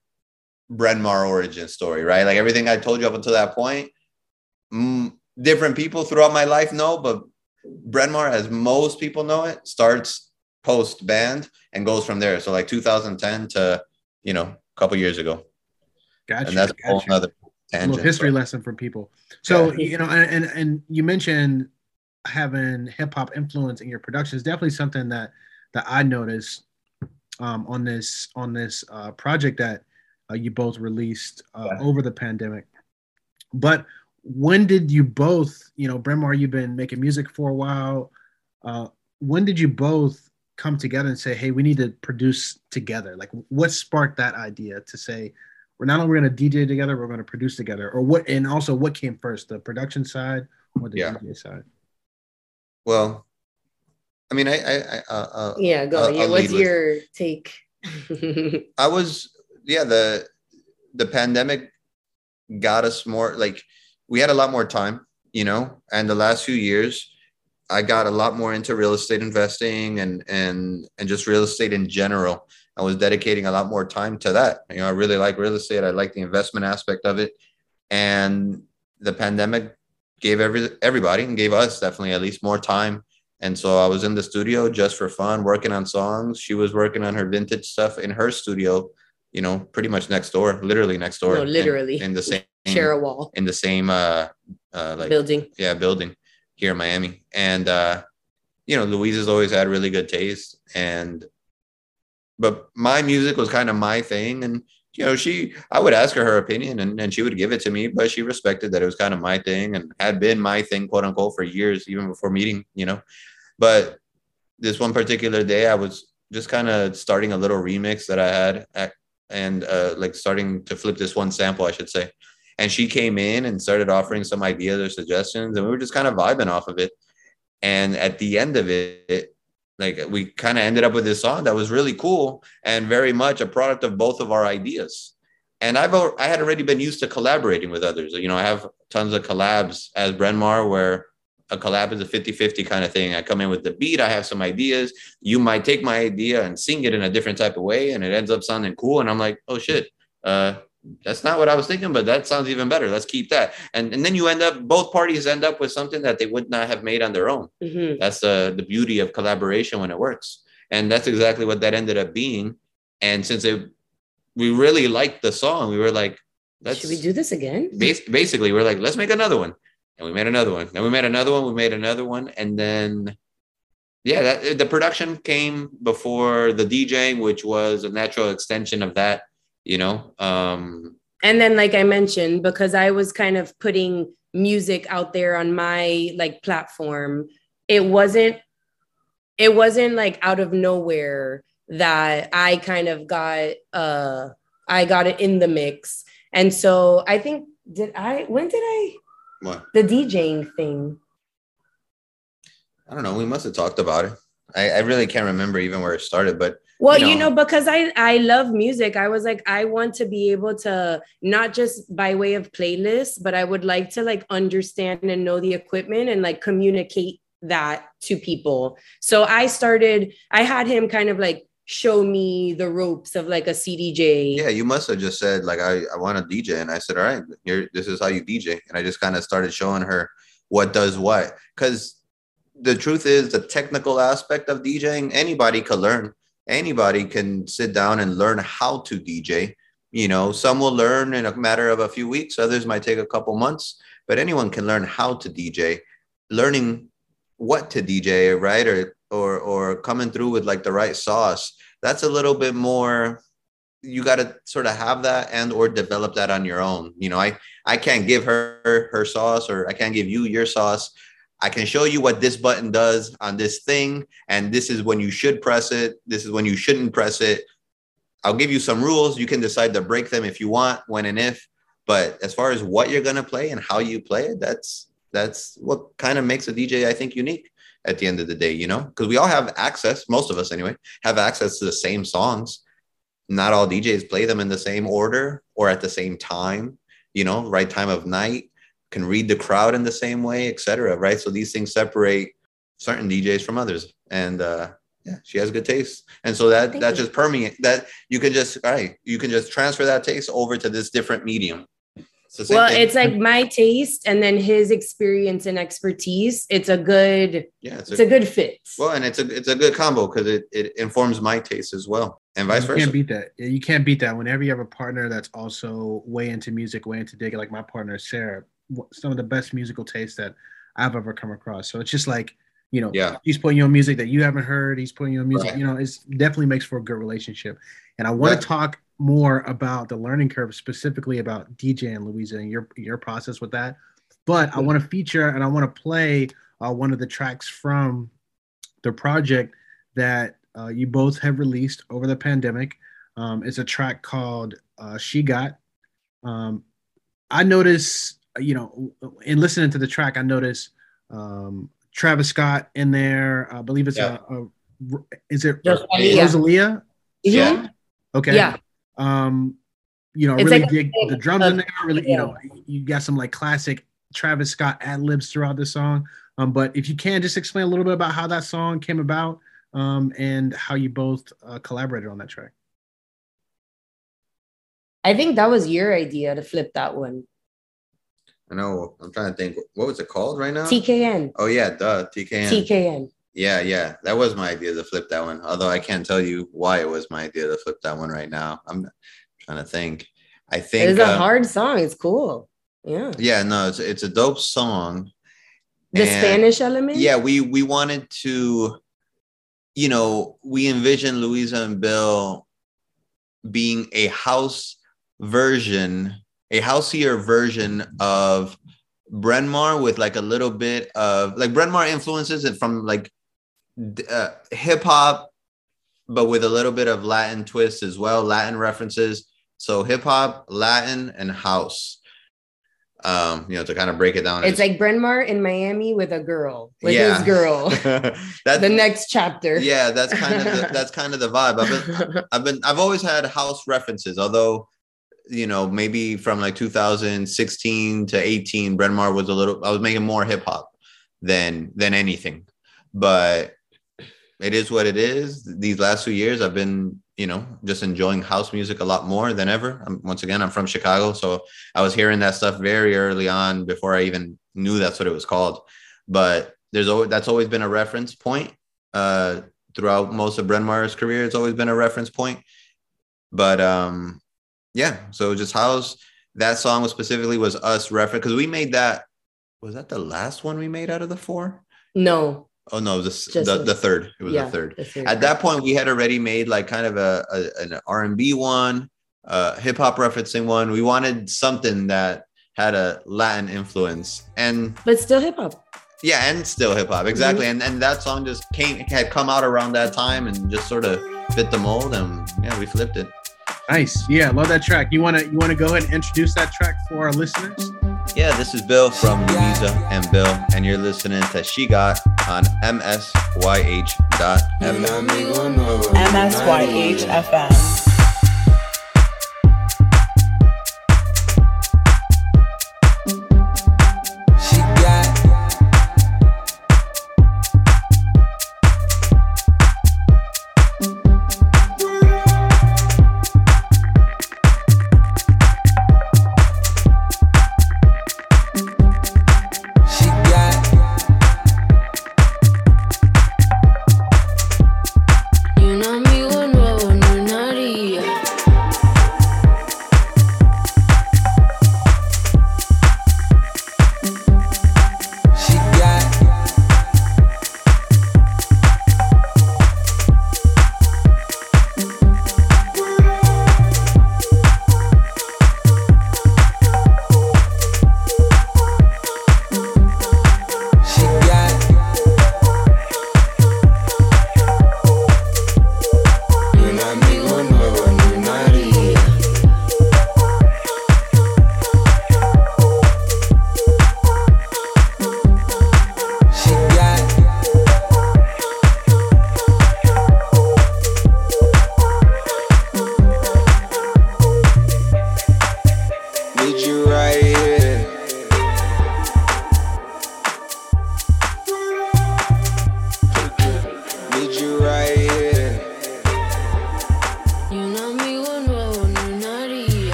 [SPEAKER 3] Brenmar origin story, right? Like everything I told you up until that point, mm, different people throughout my life know, but Brenmar, as most people know it, starts post band and goes from there. So like 2010 to you know a couple years ago,
[SPEAKER 1] Gotcha.
[SPEAKER 3] and that's a whole
[SPEAKER 1] gotcha.
[SPEAKER 3] other tangent.
[SPEAKER 1] little history
[SPEAKER 3] but-
[SPEAKER 1] lesson for people. So
[SPEAKER 3] Yeah.
[SPEAKER 1] you know, and, and and you mentioned having hip hop influence in your production is definitely something that that I noticed um, on this on this uh, project that uh, you both released uh,
[SPEAKER 3] Yeah.
[SPEAKER 1] over the pandemic. But when did you both, you know, Brenmar, you've been making music for a while. Uh, when did you both come together and say, "Hey, we need to produce together"? Like, what sparked that idea to say, "We're not only going to DJ together, we're going to produce together"? Or what? And also, what came first, the production side or the
[SPEAKER 3] Yeah.
[SPEAKER 1] DJ side?
[SPEAKER 3] Well, I mean, I, I, I uh, uh,
[SPEAKER 4] Yeah, go.
[SPEAKER 3] I'll-
[SPEAKER 4] yeah,
[SPEAKER 3] I'll
[SPEAKER 4] what's your take?
[SPEAKER 3] I was yeah the the pandemic got us more like we had a lot more time, you know, and the last few years I got a lot more into real estate investing and and and just real estate in general. I was dedicating a lot more time to that. You know, I really like real estate. I like the investment aspect of it. And the pandemic gave every everybody and gave us definitely at least more time and so I was in the studio just for fun, working on songs. She was working on her vintage stuff in her studio, you know, pretty much next door, literally next door.
[SPEAKER 4] No,
[SPEAKER 3] in-
[SPEAKER 4] literally.
[SPEAKER 3] in, the same
[SPEAKER 4] Share a wall
[SPEAKER 3] in the same uh uh like
[SPEAKER 4] building.
[SPEAKER 3] yeah building here in Miami. And uh, you know, Louise has always had really good taste. And but my music was kind of my thing. And you know, she I would ask her her opinion and, and she would give it to me, but she respected that it was kind of my thing and had been my thing, quote unquote, for years, even before meeting, you know. But this one particular day I was just kind of starting a little remix that I had at, and uh, like starting to flip this one sample, I should say. And she came in and started offering some ideas or suggestions and we were just kind of vibing off of it. And at the end of it like we kind of ended up with this song that was really cool and very much a product of both of our ideas. And i've i had already been used to collaborating with others. You know i have tons of collabs as brenmar where a collab is a 50-50 kind of thing i come in with the beat i have some ideas you might take my idea and sing it in a different type of way and it ends up sounding cool and i'm like oh shit uh that's not what I was thinking, but that sounds even better. Let's keep that. And and then you end up both parties end up with something that they would not have made on their own.
[SPEAKER 4] Mhm.
[SPEAKER 3] That's the the beauty of collaboration when it works. And that's exactly what that ended up being. And since it we really liked the song, we were like, let's
[SPEAKER 4] Should we do this again?
[SPEAKER 3] bas- basically we're like, let's make another one. And we made another one. And we made another one, we made another one. And then yeah, that the production came before the DJing, which was a natural extension of that, you know. Um
[SPEAKER 4] and then like i mentioned because i was kind of putting music out there on my like platform it wasn't it wasn't like out of nowhere that i kind of got uh i got it in the mix and so i think did i when did i
[SPEAKER 3] what?
[SPEAKER 4] the djing thing
[SPEAKER 3] I don't know. We must have talked about it. I, I really can't remember even where it started, but
[SPEAKER 4] Well,
[SPEAKER 3] you
[SPEAKER 4] you
[SPEAKER 3] know.
[SPEAKER 4] know, because I I love music, I was like, I want to be able to not just by way of playlist, but I would like to like understand and know the equipment and like communicate that to people. So I started, I had him kind of like show me the ropes of like a CDJ.
[SPEAKER 3] yeah, you must have just said like I, I want to DJ, and I said, all right, here, this is how you DJ, and I just kind of started showing her what does what, because the truth is the technical aspect of DJing anybody could learn. Anybody can sit down and learn how to DJ. You know, some will learn in a matter of a few weeks, others might take a couple months, but anyone can learn how to DJ. Learning what to DJ, right? Or or or coming through with like the right sauce. That's a little bit more you got to sort of have that and or develop that on your own. You know, I I can't give her her sauce or I can't give you your sauce. I can show you what this button does on this thing and this is when you should press it. This is when you shouldn't press it. I'll give you some rules. You can decide to break them if you want, when and if. But as far as what you're gonna play and how you play it, that's that's what kind of makes a DJ, I think, unique at the end of the day, you know, because we all have access, most of us anyway, have access to the same songs. Not all DJs play them in the same order or at the same time, you know, right time of night, can read the crowd in the same way, etc. Right. So these things separate certain DJs from others. And uh yeah, she has good taste. And so that
[SPEAKER 4] Thank
[SPEAKER 3] that
[SPEAKER 4] you.
[SPEAKER 3] just permeate that you can just all right, you can just transfer that taste over to this different medium. It's
[SPEAKER 4] Well,
[SPEAKER 3] thing.
[SPEAKER 4] it's like my taste and then his experience and expertise. It's a good,
[SPEAKER 3] yeah, it's
[SPEAKER 4] it's
[SPEAKER 3] a,
[SPEAKER 4] a good fit.
[SPEAKER 3] well, and it's a it's a good combo because it, it informs my taste as well, and vice
[SPEAKER 1] you
[SPEAKER 3] versa.
[SPEAKER 1] You can't beat that. You can't beat that. Whenever you have a partner that's also way into music, way into digging, like my partner Sarah, some of the best musical taste that I've ever come across. So it's just like, you know,
[SPEAKER 3] Yeah.
[SPEAKER 1] he's putting you on music that you haven't heard. He's putting you on music.
[SPEAKER 3] Right.
[SPEAKER 1] You know, it's definitely makes for a good relationship. And I want
[SPEAKER 3] Yeah.
[SPEAKER 1] to talk more about the learning curve, specifically about DJ and Louisa, and your your process with that. But I want to feature and I want to play uh, one of the tracks from the project that uh, you both have released over the pandemic. Um, it's a track called uh, "She Got." Um, I notice, you know, in listening to the track, I notice um, Travis Scott in there. I believe it's
[SPEAKER 3] Yeah.
[SPEAKER 1] a, a is it
[SPEAKER 4] Rosalia.
[SPEAKER 1] Rosalia?
[SPEAKER 3] Yeah.
[SPEAKER 1] Okay.
[SPEAKER 4] Yeah.
[SPEAKER 1] Um, you know,
[SPEAKER 4] It's
[SPEAKER 1] really
[SPEAKER 4] like
[SPEAKER 1] dig
[SPEAKER 4] mix
[SPEAKER 1] the drums
[SPEAKER 4] of-
[SPEAKER 1] in there. Really, you know, you got some like classic Travis Scott ad libs throughout the song. Um, but if you can, just explain a little bit about how that song came about, um, and how you both uh, collaborated on that track.
[SPEAKER 4] I think that was your idea to flip that one.
[SPEAKER 3] I know. I'm trying to think. What was it called right now?
[SPEAKER 4] TKN.
[SPEAKER 3] Oh yeah, duh. TKN.
[SPEAKER 4] TKN.
[SPEAKER 3] Yeah, yeah. That was my idea to flip that one. Although I can't tell you why it was my idea to flip that one right now. I'm trying to think. I think
[SPEAKER 4] It's a
[SPEAKER 3] uh,
[SPEAKER 4] hard song. It's cool. Yeah.
[SPEAKER 3] Yeah, no, it's it's a dope song.
[SPEAKER 4] The
[SPEAKER 3] And-
[SPEAKER 4] Spanish element.
[SPEAKER 3] Yeah, we we wanted to, you know, we envisioned Louisa and Bill being a house version, a houseier version of Brenmar with like a little bit of like Brenmar influences it from like uh, hip hop, but with a little bit of Latin twist as well, Latin references. So hip hop, Latin, and house. Um, you know, to kind of break it down.
[SPEAKER 4] It's
[SPEAKER 3] as-
[SPEAKER 4] like Brenmar in Miami with a girl, with
[SPEAKER 3] Yeah.
[SPEAKER 4] his girl.
[SPEAKER 3] that's
[SPEAKER 4] the next chapter.
[SPEAKER 3] yeah, that's kind of the, that's kind of the vibe. I've been I've been I've always had house references, although you know maybe from like 2016 to 18, Brenmar was a little. I was making more hip hop than than anything, but it is what it is. These last two years, I've been you know just enjoying house music a lot more than ever. I'm, once again, I'm from Chicago, so I was hearing that stuff very early on before I even knew that's what it was called. But there's always that's always been a reference point uh, throughout most of Maur's career. It's always been a reference point. But um, yeah, so just house that song was specifically was us reference because we made that. Was that the last one we made out of the four?
[SPEAKER 4] no.
[SPEAKER 3] Oh no, this the,
[SPEAKER 4] the-
[SPEAKER 3] the third. It was
[SPEAKER 4] yeah,
[SPEAKER 3] the third.
[SPEAKER 4] the third.
[SPEAKER 3] At that point, we had already made like kind of a, a an R and B one, uh, hip hop referencing one. We wanted something that had a Latin influence, and
[SPEAKER 4] but still hip hop.
[SPEAKER 3] yeah, and still hip hop exactly. And and that song just came had come out around that time and just sort of fit the mold, and yeah, we flipped it.
[SPEAKER 1] Nice. Yeah, love that track. You wanna you wanna go ahead and introduce that track for our listeners?
[SPEAKER 3] Yeah, this is Bill from Louisa and Bill, and you're listening to She Got on MSYH.FM.
[SPEAKER 5] MSYH FM.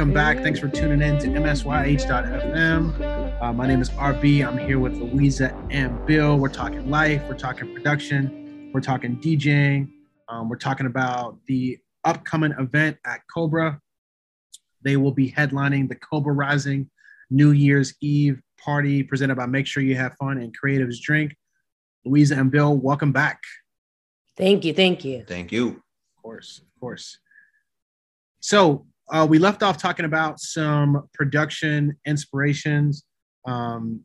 [SPEAKER 1] Welcome back. Thanks for tuning in to MSYH.FM. Uh, my name is RB. I'm here with Louisa and Bill. We're talking life, we're talking production, we're talking DJing, um, we're talking about the upcoming event at Cobra. They will be headlining the Cobra Rising New Year's Eve party presented by Make Sure You Have Fun and Creatives Drink. Louisa and Bill, welcome back.
[SPEAKER 4] Thank you, thank you.
[SPEAKER 3] Thank you.
[SPEAKER 1] Of course, of course. So uh, we left off talking about some production inspirations. Um,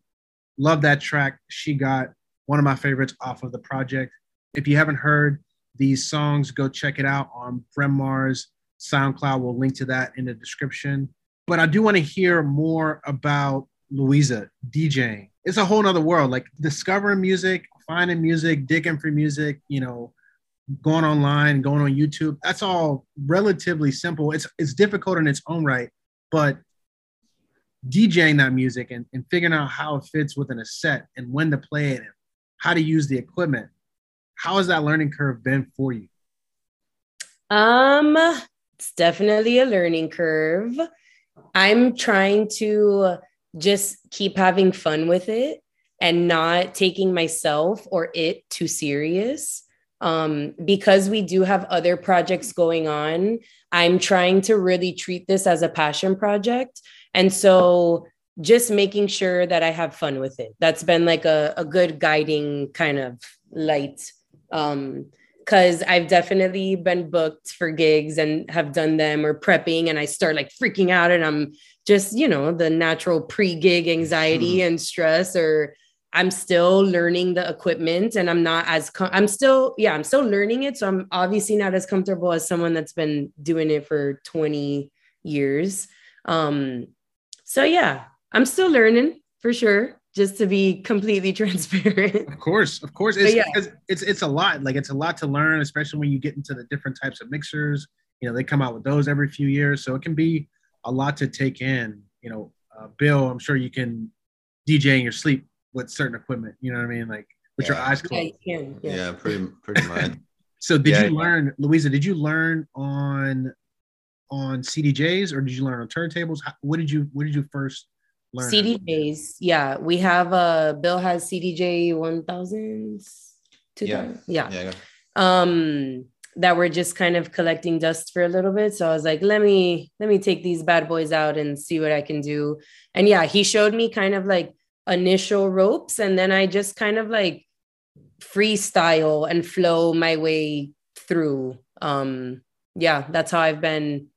[SPEAKER 1] love that track. She got one of my favorites off of the project. If you haven't heard these songs, go check it out on Brenmar's SoundCloud. We'll link to that in the description. But I do want to hear more about Louisa DJing. It's a whole nother world, like discovering music, finding music, digging for music, you know, going online, going on YouTube. That's all relatively simple. It's it's difficult in its own right, but DJing that music and, and figuring out how it fits within a set and when to play it and how to use the equipment. How has that learning curve been for you?
[SPEAKER 4] Um, it's definitely a learning curve. I'm trying to just keep having fun with it and not taking myself or it too serious. Um, because we do have other projects going on, I'm trying to really treat this as a passion project. And so just making sure that I have fun with it. That's been like a, a good guiding kind of light. Um, because I've definitely been booked for gigs and have done them or prepping, and I start like freaking out, and I'm just, you know, the natural pre gig anxiety and stress, or I'm still learning the equipment and I'm not as, com- I'm still, yeah, I'm still learning it. So I'm obviously not as comfortable as someone that's been doing it for 20 years. Um, so yeah, I'm still learning for sure, just to be completely transparent.
[SPEAKER 1] Of course, of course. It's,
[SPEAKER 4] yeah.
[SPEAKER 1] because it's it's a lot. Like it's a lot to learn, especially when you get into the different types of mixers. You know, they come out with those every few years, so it can be a lot to take in. You know, uh, Bill, I'm sure you can DJ in your sleep with certain equipment. You know what I mean? Like with your
[SPEAKER 3] Yeah.
[SPEAKER 1] eyes
[SPEAKER 4] Yeah,
[SPEAKER 1] closed.
[SPEAKER 4] you can.
[SPEAKER 3] Yeah,
[SPEAKER 4] Yeah.
[SPEAKER 3] pretty pretty much.
[SPEAKER 1] So did
[SPEAKER 3] Yeah,
[SPEAKER 1] you
[SPEAKER 3] yeah.
[SPEAKER 1] learn, Louisa? Did you learn on on CDJs or did you learn on turntables? How, what did you What did you first learn?
[SPEAKER 4] CDJs. Yeah. We have uh Bill has CDJ 1000s. 2000. Yeah.
[SPEAKER 3] yeah,
[SPEAKER 4] um that were just kind of collecting dust for a little bit so i was like let me let me take these bad boys out and see what i can do and yeah he showed me kind of like initial ropes and then i just kind of like freestyle and flow my way through. Um yeah that's how i've been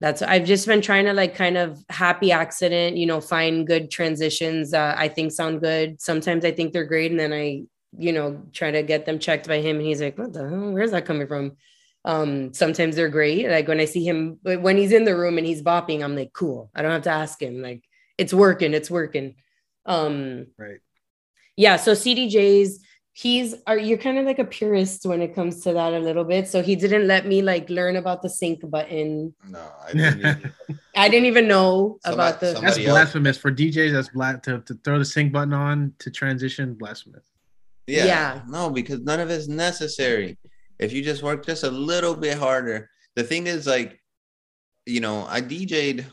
[SPEAKER 4] that's i've just been trying to like kind of happy accident you know find good transitions uh, i think sound good. Sometimes i think they're great and then i you know try to get them checked by him and he's like what the hell? Where's that coming from? Um sometimes they're great. Like when i see him when he's in the room and he's bopping i'm like cool. I don't have to ask him. Like it's working it's working um
[SPEAKER 1] Right.
[SPEAKER 4] yeah so cdjs he's are you're kind of like a purist when it comes to that a little bit so he didn't let me like learn about the sync button
[SPEAKER 3] No, I didn't. either.
[SPEAKER 4] i didn't even know
[SPEAKER 3] Somebody-
[SPEAKER 4] about the
[SPEAKER 1] That's
[SPEAKER 3] somebody else-
[SPEAKER 1] blasphemous for DJs. That's black to, to throw the sync button on to transition. Blasphemous.
[SPEAKER 3] Yeah.
[SPEAKER 4] Yeah.
[SPEAKER 3] No, because none of it's necessary. If you just work just a little bit harder. The thing is, like, you know, I DJ'd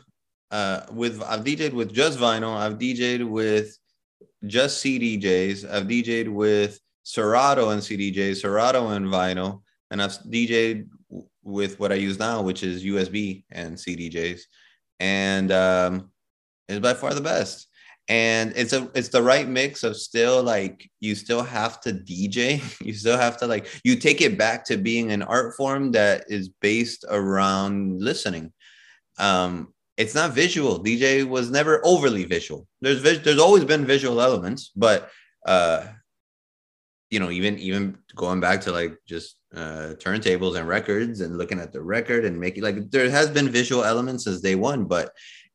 [SPEAKER 3] uh with I've DJ'd with just vinyl, I've DJ'd with just CDJs, I've DJ'd with Serato and CDJs, Serato and vinyl, and I've DJ'd with what I use now, which is USB and CDJs. And um it's by far the best. And it's a it's the right mix of still like you still have to DJ you still have to like you take it back to being an art form that is based around listening. Um it's not visual. DJ was never overly visual. There's there's always been visual elements but uh you know even even going back to like just uh turntables and records and looking at the record and making like there has been visual elements since day one but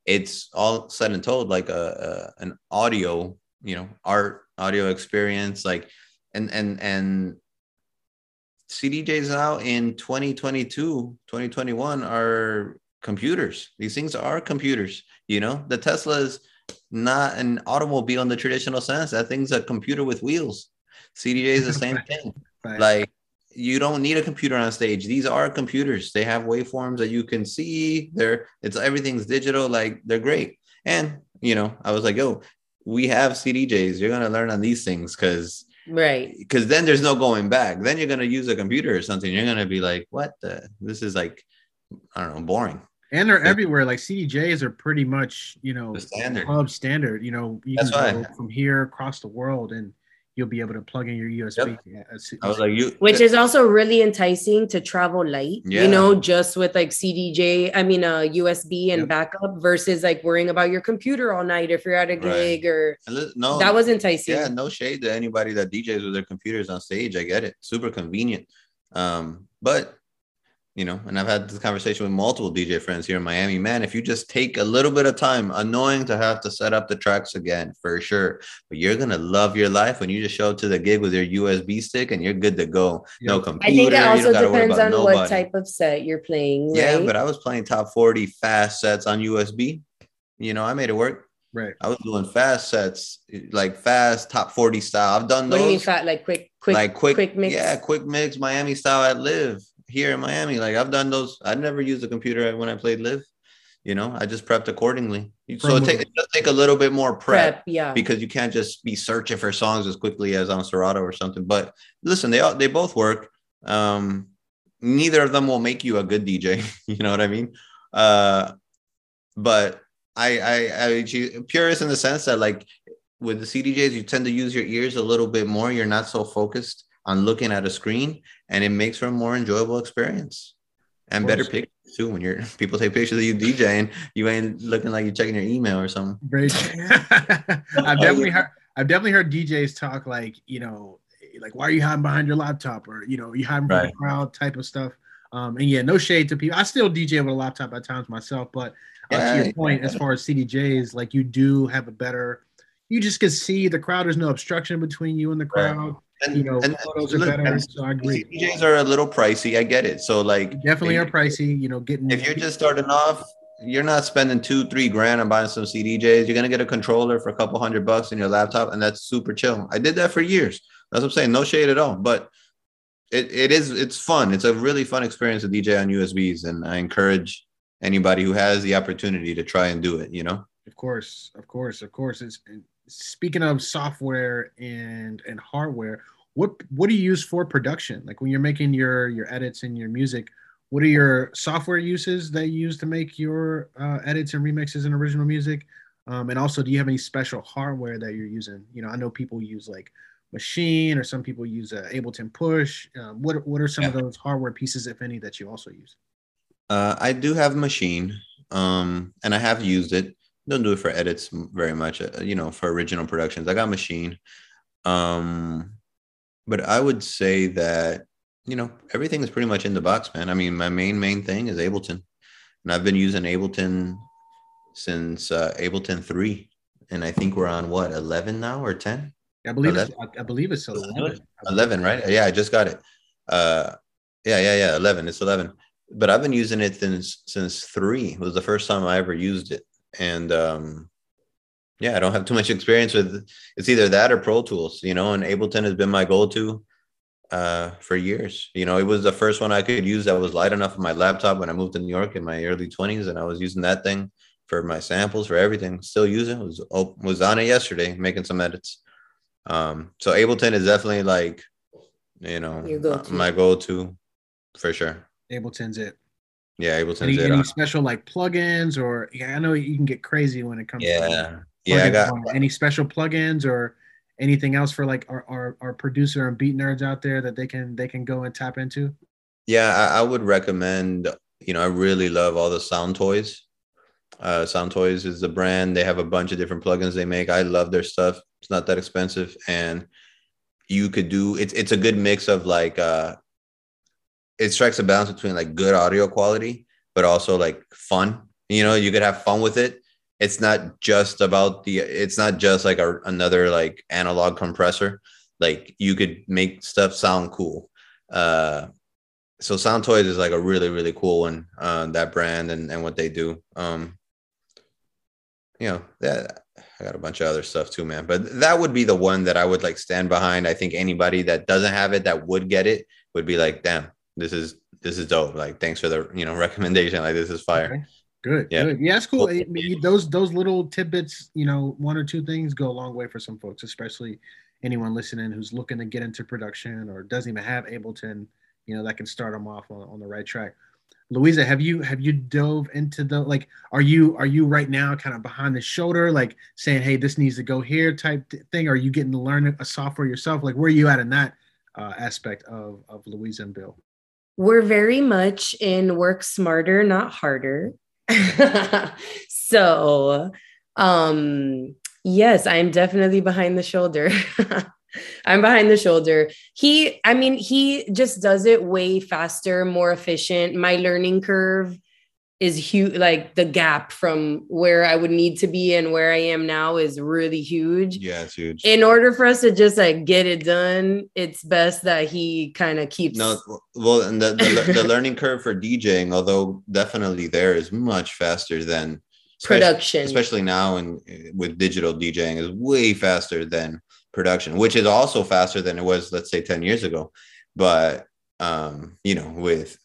[SPEAKER 3] it's all said and told like a, a an audio you know art audio experience like and and and cdjs now in 2022 2021 are computers. These things are computers you know? The tesla is not an automobile in the traditional sense. That thing's a computer with wheels. Cdj is the same thing.
[SPEAKER 1] Right.
[SPEAKER 3] like you don't need a computer on stage. These are computers. They have waveforms that you can see. They're it's everything's digital. Like they're great. And you know i was like yo we have cdjs you're gonna learn on these things because
[SPEAKER 4] right.
[SPEAKER 3] because then there's no going back. Then you're gonna use a computer or something. You're gonna be like what the this is like i don't know boring
[SPEAKER 1] and they're
[SPEAKER 3] Yeah.
[SPEAKER 1] everywhere. Like CDJs are pretty much, you know,
[SPEAKER 3] the standard
[SPEAKER 1] club standard. You know, you
[SPEAKER 3] That's
[SPEAKER 1] can go
[SPEAKER 3] why.
[SPEAKER 1] from here across the world, and you'll be able to plug in your USB. Yeah, it's-
[SPEAKER 3] I was like, you.
[SPEAKER 4] which is also really enticing to travel light
[SPEAKER 3] Yeah.
[SPEAKER 4] you know just with like cdj i mean uh usb and
[SPEAKER 3] Yep.
[SPEAKER 4] backup versus like worrying about your computer all night if you're at a
[SPEAKER 3] Right.
[SPEAKER 4] gig or
[SPEAKER 3] no,
[SPEAKER 4] that was enticing
[SPEAKER 3] yeah, no shade to anybody that DJs with their computers on stage. I get it, super convenient. Um, but you know, and I've had this conversation with multiple DJ friends here in Miami. Man, if you just take a little bit of time, annoying to have to set up the tracks again for sure, but you're gonna love your life when you just show up to the gig with your USB stick and you're good to go. No computer.
[SPEAKER 4] i think it also
[SPEAKER 3] don't gotta worry
[SPEAKER 4] depends on what type of set you're playing
[SPEAKER 3] Yeah,
[SPEAKER 4] right?
[SPEAKER 3] but I was playing top 40 fast sets on USB. You know, I made it work.
[SPEAKER 1] right.
[SPEAKER 3] I was doing fast sets, like fast top 40 style. I've done those.
[SPEAKER 4] what do you mean fat like quick quick
[SPEAKER 3] like quick,
[SPEAKER 4] quick mix
[SPEAKER 3] Yeah, quick mix, Miami style at live here in Miami. Like I've done those. I never used a computer when I played live. You know, I just prepped accordingly. So it, take, it does take a little bit more prep,
[SPEAKER 4] prep yeah
[SPEAKER 3] because you can't just be searching for songs as quickly as on Serato or something. But listen, they all they both work. Um, neither of them will make you a good DJ. you know what I mean? Uh, but I I I purist in the sense that like with the CDJs, you tend to use your ears a little bit more. You're not so focused on looking at a screen, and it makes for a more enjoyable experience and better pictures too. When you're people take pictures of you DJing, you ain't looking like you're checking your email or something.
[SPEAKER 1] I've definitely heard I've definitely heard DJs talk like, you know, like why are you hiding behind your laptop or you know, you hiding from
[SPEAKER 3] Right.
[SPEAKER 1] the crowd type of stuff. Um, and yeah, no shade to people. I still DJ with a laptop at times myself, but uh, to
[SPEAKER 3] Yeah.
[SPEAKER 1] your point, as far as CDJs, like you do have a better, you just can see the crowd. There's no obstruction between you and the
[SPEAKER 3] Right. And,
[SPEAKER 1] You know,
[SPEAKER 3] and-
[SPEAKER 1] photos are better. So I agree.
[SPEAKER 3] DJs are a little pricey. I get it. So like,
[SPEAKER 1] Definitely are pricey. You know, getting
[SPEAKER 3] If you're just starting off, you're not spending two, three grand on buying some CDJs. You're gonna get a controller for a couple hundred bucks in your laptop, and that's super chill. I did that for years. That's what I'm saying. No shade at all, but it, it is it's fun. It's a really fun experience to DJ on USBs, and I encourage anybody who has the opportunity to try and do it. You know,
[SPEAKER 1] Of course, of course, of course. It's speaking of software and and hardware. What what do you use for production? Like when you're making your your edits and your music, what are your software uses that you use to make your uh, edits and remixes and original music? Um, and also, do you have any special hardware that you're using? You know, I know people use like Maschine, or some people use uh, Ableton Push. Um, what what are some of those hardware pieces, if any, that you also use?
[SPEAKER 3] uh, I do have Maschine, um, and I have used it. Don't do it for edits very much. uh, You know, for original productions, I got Maschine. Um, but I would say that you know everything is pretty much in the box, man. I mean, my main main thing is Ableton, and I've been using Ableton since uh, Ableton three, and I think we're on what eleven now or ten.
[SPEAKER 1] I believe it's, I, I believe it's 11.
[SPEAKER 3] 11 right? yeah i just got it. Uh yeah yeah yeah 11 it's 11 but i've been using it since since three. It was the first time i ever used it. And um yeah i don't have too much experience with it's either that or pro tools you know and ableton has been my go-to uh for years you know it was the first one i could use that was light enough on my laptop when i moved to new york in my early 20s and i was using that thing for my samples for everything still using it was oh, was on it yesterday making some edits um, so Ableton is definitely like, you know,
[SPEAKER 4] go-to.
[SPEAKER 3] my go-to for sure.
[SPEAKER 1] Ableton's it.
[SPEAKER 3] Yeah, Ableton's
[SPEAKER 1] Any,
[SPEAKER 3] it.
[SPEAKER 1] any special like plugins or yeah, I know you can get crazy when it comes to
[SPEAKER 3] yeah, yeah. I got
[SPEAKER 1] any special plugins or anything else for like our, our, our producer and beat nerds out there that they can they can go and tap into.
[SPEAKER 3] yeah. I, I would recommend. You know, I really love all the Sound Toys. Uh, Sound Toys is the brand. They have a bunch of different plugins they make. I love their stuff. It's not that expensive, and you could do it's. It's a good mix of like. uh It strikes a balance between like good audio quality, but also like fun. You know, you could have fun with it. It's not just about the. It's not just like a, another like analog compressor. Like you could make stuff sound cool. Uh, so Sound Toys is like a really really cool one. Uh, that brand and and what they do. Um, you know that I got a bunch of other stuff too, man. But that would be the one that I would like stand behind. I think anybody that doesn't have it that would get it would be like, damn, this is this is dope. Like, thanks for the you know recommendation. Like, this is fire.
[SPEAKER 1] Okay. Good.
[SPEAKER 3] Yeah.
[SPEAKER 1] Good. Yeah, it's cool. I mean, those those little tidbits, you know, one or two things go a long way for some folks, especially anyone listening who's looking to get into production or doesn't even have Ableton, you know, that can start them off on, on the right track. Louisa, have you have you dove into the like? Are you are you right now kind of behind the shoulder, like saying, "Hey, this needs to go here" type thing? Are you getting to learn a software yourself? Like, where are you at in that uh, aspect of of Louisa and Bill?
[SPEAKER 4] We're very much in work smarter, not harder. so, um, yes, I'm definitely behind the shoulder. I'm behind the shoulder. He, I mean, he just does it way faster, more efficient. My learning curve is huge. Like the gap from where I would need to be and where I am now is really huge.
[SPEAKER 3] Yeah, it's huge.
[SPEAKER 4] In order for us to just like get it done, it's best that he kind of keeps.
[SPEAKER 3] No, well, and the, the, the learning curve for DJing, although definitely there, is much faster than
[SPEAKER 4] production.
[SPEAKER 3] especially now and with digital DJing is way faster than production, which is also faster than it was, let's say, 10 years ago. But um, you know, with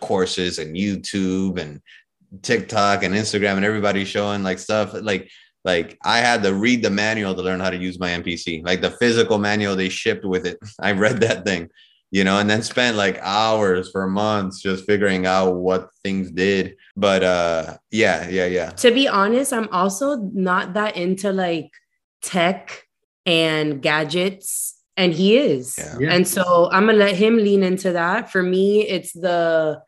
[SPEAKER 3] courses and YouTube and TikTok and Instagram and everybody showing like stuff like like I had to read the manual to learn how to use my MPC, like the physical manual they shipped with it. I read that thing, you know, and then spent like hours for months just figuring out what things did. But uh yeah, yeah, yeah.
[SPEAKER 4] to be honest, I'm also not that into like tech and gadgets, and he is.
[SPEAKER 3] Yeah.
[SPEAKER 1] Yeah.
[SPEAKER 4] And so I'm gonna let him lean into that. For me, it's the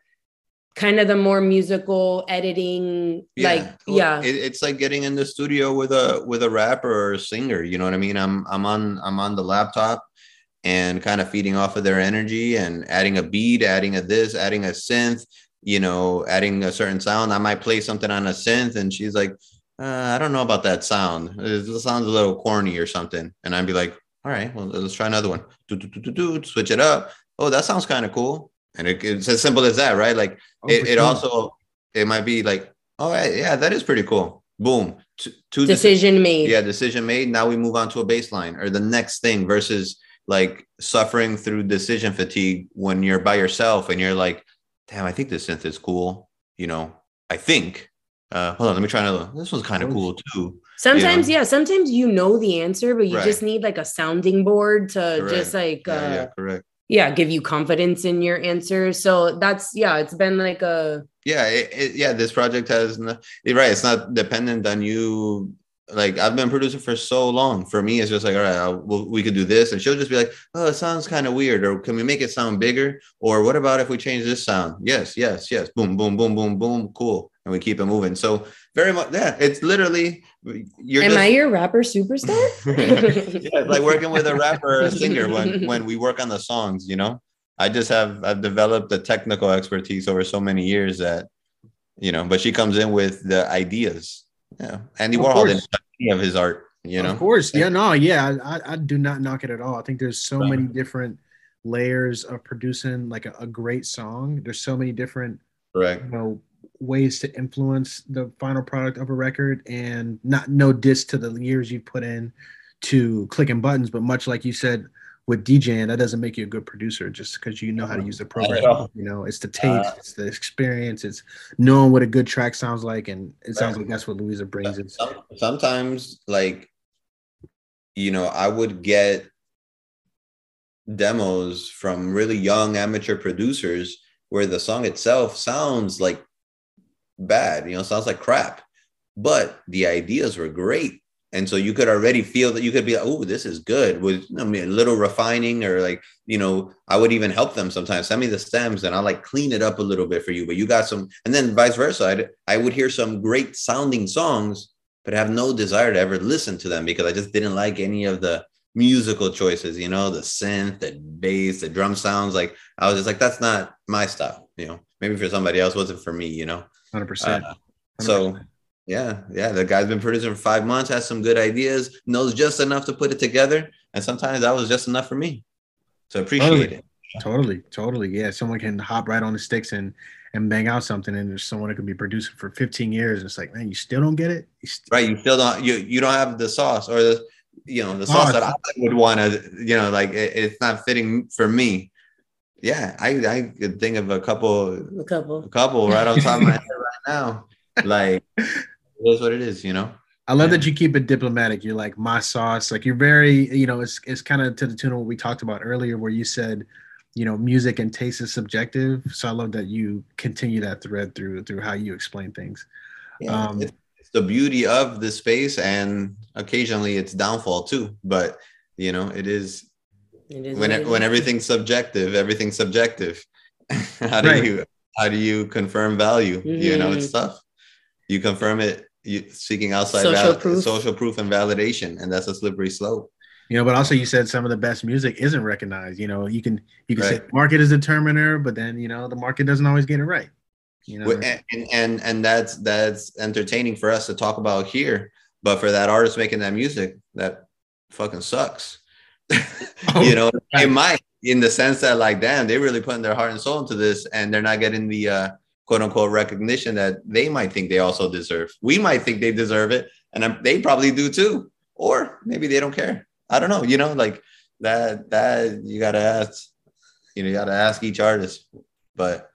[SPEAKER 4] kind of the more musical editing, like
[SPEAKER 3] Well,
[SPEAKER 4] yeah,
[SPEAKER 3] It, it's like getting in the studio with a with a rapper or a singer. You know what I mean? I'm I'm on I'm on the laptop and kind of feeding off of their energy and adding a beat, adding a this, adding a synth. You know, adding a certain sound. I might play something on a synth, and she's like, uh, "I don't know about that sound. It sounds a little corny or something." And I'd be like, "All right, well, let's try another one. Do, do, do, do, do, switch it up. Oh, that sounds kind of cool." And it, it's as simple as that, right? Like
[SPEAKER 1] Oh,
[SPEAKER 3] it, it
[SPEAKER 1] sure.
[SPEAKER 3] also it might be like oh yeah, yeah that is pretty cool boom two, two deci-
[SPEAKER 4] decision made.
[SPEAKER 3] yeah decision made now we move on to a baseline or the next thing versus like suffering through decision fatigue when you're by yourself and you're like damn i think this synth is cool you know i think uh hold on let me try another this one's kind of cool too
[SPEAKER 4] Sometimes,
[SPEAKER 3] Yeah.
[SPEAKER 4] yeah, sometimes you know the answer, but you
[SPEAKER 3] Right.
[SPEAKER 4] just need like a sounding board to just like
[SPEAKER 3] yeah,
[SPEAKER 4] uh
[SPEAKER 3] yeah correct
[SPEAKER 4] yeah, give you confidence in your answer. So that's yeah, it's been like a
[SPEAKER 3] yeah it, it, yeah this project has no, right it's not dependent on you. Like i've been producing for so long. For me it's just like all right I'll, we'll, we could do this. And she'll just be like oh it sounds kind of weird or can we make it sound bigger? Or what about if we change this sound? Yes yes yes. Boom boom boom boom boom. Cool. And we keep it moving. So very much yeah it's literally you're
[SPEAKER 4] Am
[SPEAKER 3] just,
[SPEAKER 4] I your rapper superstar?
[SPEAKER 3] yeah, like working with a rapper or a singer when when we work on the songs, you know. I just have I've developed the technical expertise over so many years that you know, but she comes in with the ideas. Yeah. Andy
[SPEAKER 1] Of
[SPEAKER 3] Warhol
[SPEAKER 1] course.
[SPEAKER 3] didn't touch any of his art, you know.
[SPEAKER 1] Of course. Yeah, no, yeah. I, I- I do not knock it at all. I think there's so
[SPEAKER 3] Right.
[SPEAKER 1] many different layers of producing like a, a great song. There's so many different,
[SPEAKER 3] Correct.
[SPEAKER 1] you know, ways to influence the final product of a record and not no diss to the years you've put in to clicking buttons, but much like you said with DJing, that doesn't make you a good producer just because you know how to use the program.
[SPEAKER 3] all.
[SPEAKER 1] You know, it's the uh, taste, it's the experience, it's knowing what a good track sounds like, and it sounds like that's what Louisa brings.
[SPEAKER 3] Some, sometimes like you know, I would get demos from really young amateur producers where the song itself sounds like bad, you know, sounds like crap, but the ideas were great. And so you could already feel that you could be like, oh, this is good with I mean, a little refining or like, you know, I would even help them sometimes. Send me the stems and I'll like clean it up a little bit for you. But you got some, and then vice versa. I'd, I would hear some great sounding songs, but have no desire to ever listen to them because I just didn't like any of the musical choices, you know, the synth, the bass, the drum sounds. Like I was just like, that's not my style, you know. Maybe for somebody else, wasn't for me, you know.
[SPEAKER 1] Hundred percent.
[SPEAKER 3] Uh, so yeah, yeah, the guy's been producing for five months, has some good ideas, knows just enough to put it together, and sometimes that was just enough for me. to appreciate
[SPEAKER 1] Totally.
[SPEAKER 3] it.
[SPEAKER 1] Totally, totally. Yeah, someone can hop right on the sticks and and bang out something, and there's someone that could be producing for 15 years, and it's like, man, you still don't get it. You st-
[SPEAKER 3] Right? You still don't you you don't have the sauce or the you know the sauce
[SPEAKER 1] Oh,
[SPEAKER 3] that I would want to you know like it, it's not fitting for me. Yeah, I I could think of a couple
[SPEAKER 4] a couple.
[SPEAKER 3] a couple right on top of my head right now. Like it is what it is, you know.
[SPEAKER 1] I love
[SPEAKER 3] Yeah.
[SPEAKER 1] that you keep it diplomatic. You're like my sauce. Like you're very, you know, it's it's kind of to the tune of what we talked about earlier, where you said you know, music and taste is subjective. So I love that you continue that thread through through how you explain things.
[SPEAKER 3] Yeah,
[SPEAKER 1] Um,
[SPEAKER 3] it's, it's the beauty of the space and occasionally its downfall too. But you know, it is
[SPEAKER 4] It is
[SPEAKER 3] when it,
[SPEAKER 4] it
[SPEAKER 3] when
[SPEAKER 4] is.
[SPEAKER 3] everything's subjective, everything's subjective. how do
[SPEAKER 1] Right.
[SPEAKER 3] you how do you confirm value? You know, it's
[SPEAKER 4] Mhm.
[SPEAKER 3] tough. You confirm it you seeking outside
[SPEAKER 4] Social
[SPEAKER 3] val-
[SPEAKER 4] proof.
[SPEAKER 3] social proof and validation, and that's a slippery slope.
[SPEAKER 1] You know, but also you said some of the best music isn't recognized. You know, you can you can say market is determiner, but then you know the market doesn't always get it right. You know,
[SPEAKER 3] and, and and and that's that's entertaining for us to talk about here but for that artist making that music that fucking sucks
[SPEAKER 1] Oh,
[SPEAKER 3] you know
[SPEAKER 1] right.
[SPEAKER 3] it might in the sense that like damn they really putting their heart and soul into this and they're not getting the uh quote unquote recognition that they might think they also deserve. We might think they deserve it and um, they probably do too. Or maybe they don't care. I don't know you know like that that you gotta ask you know you gotta ask each artist. But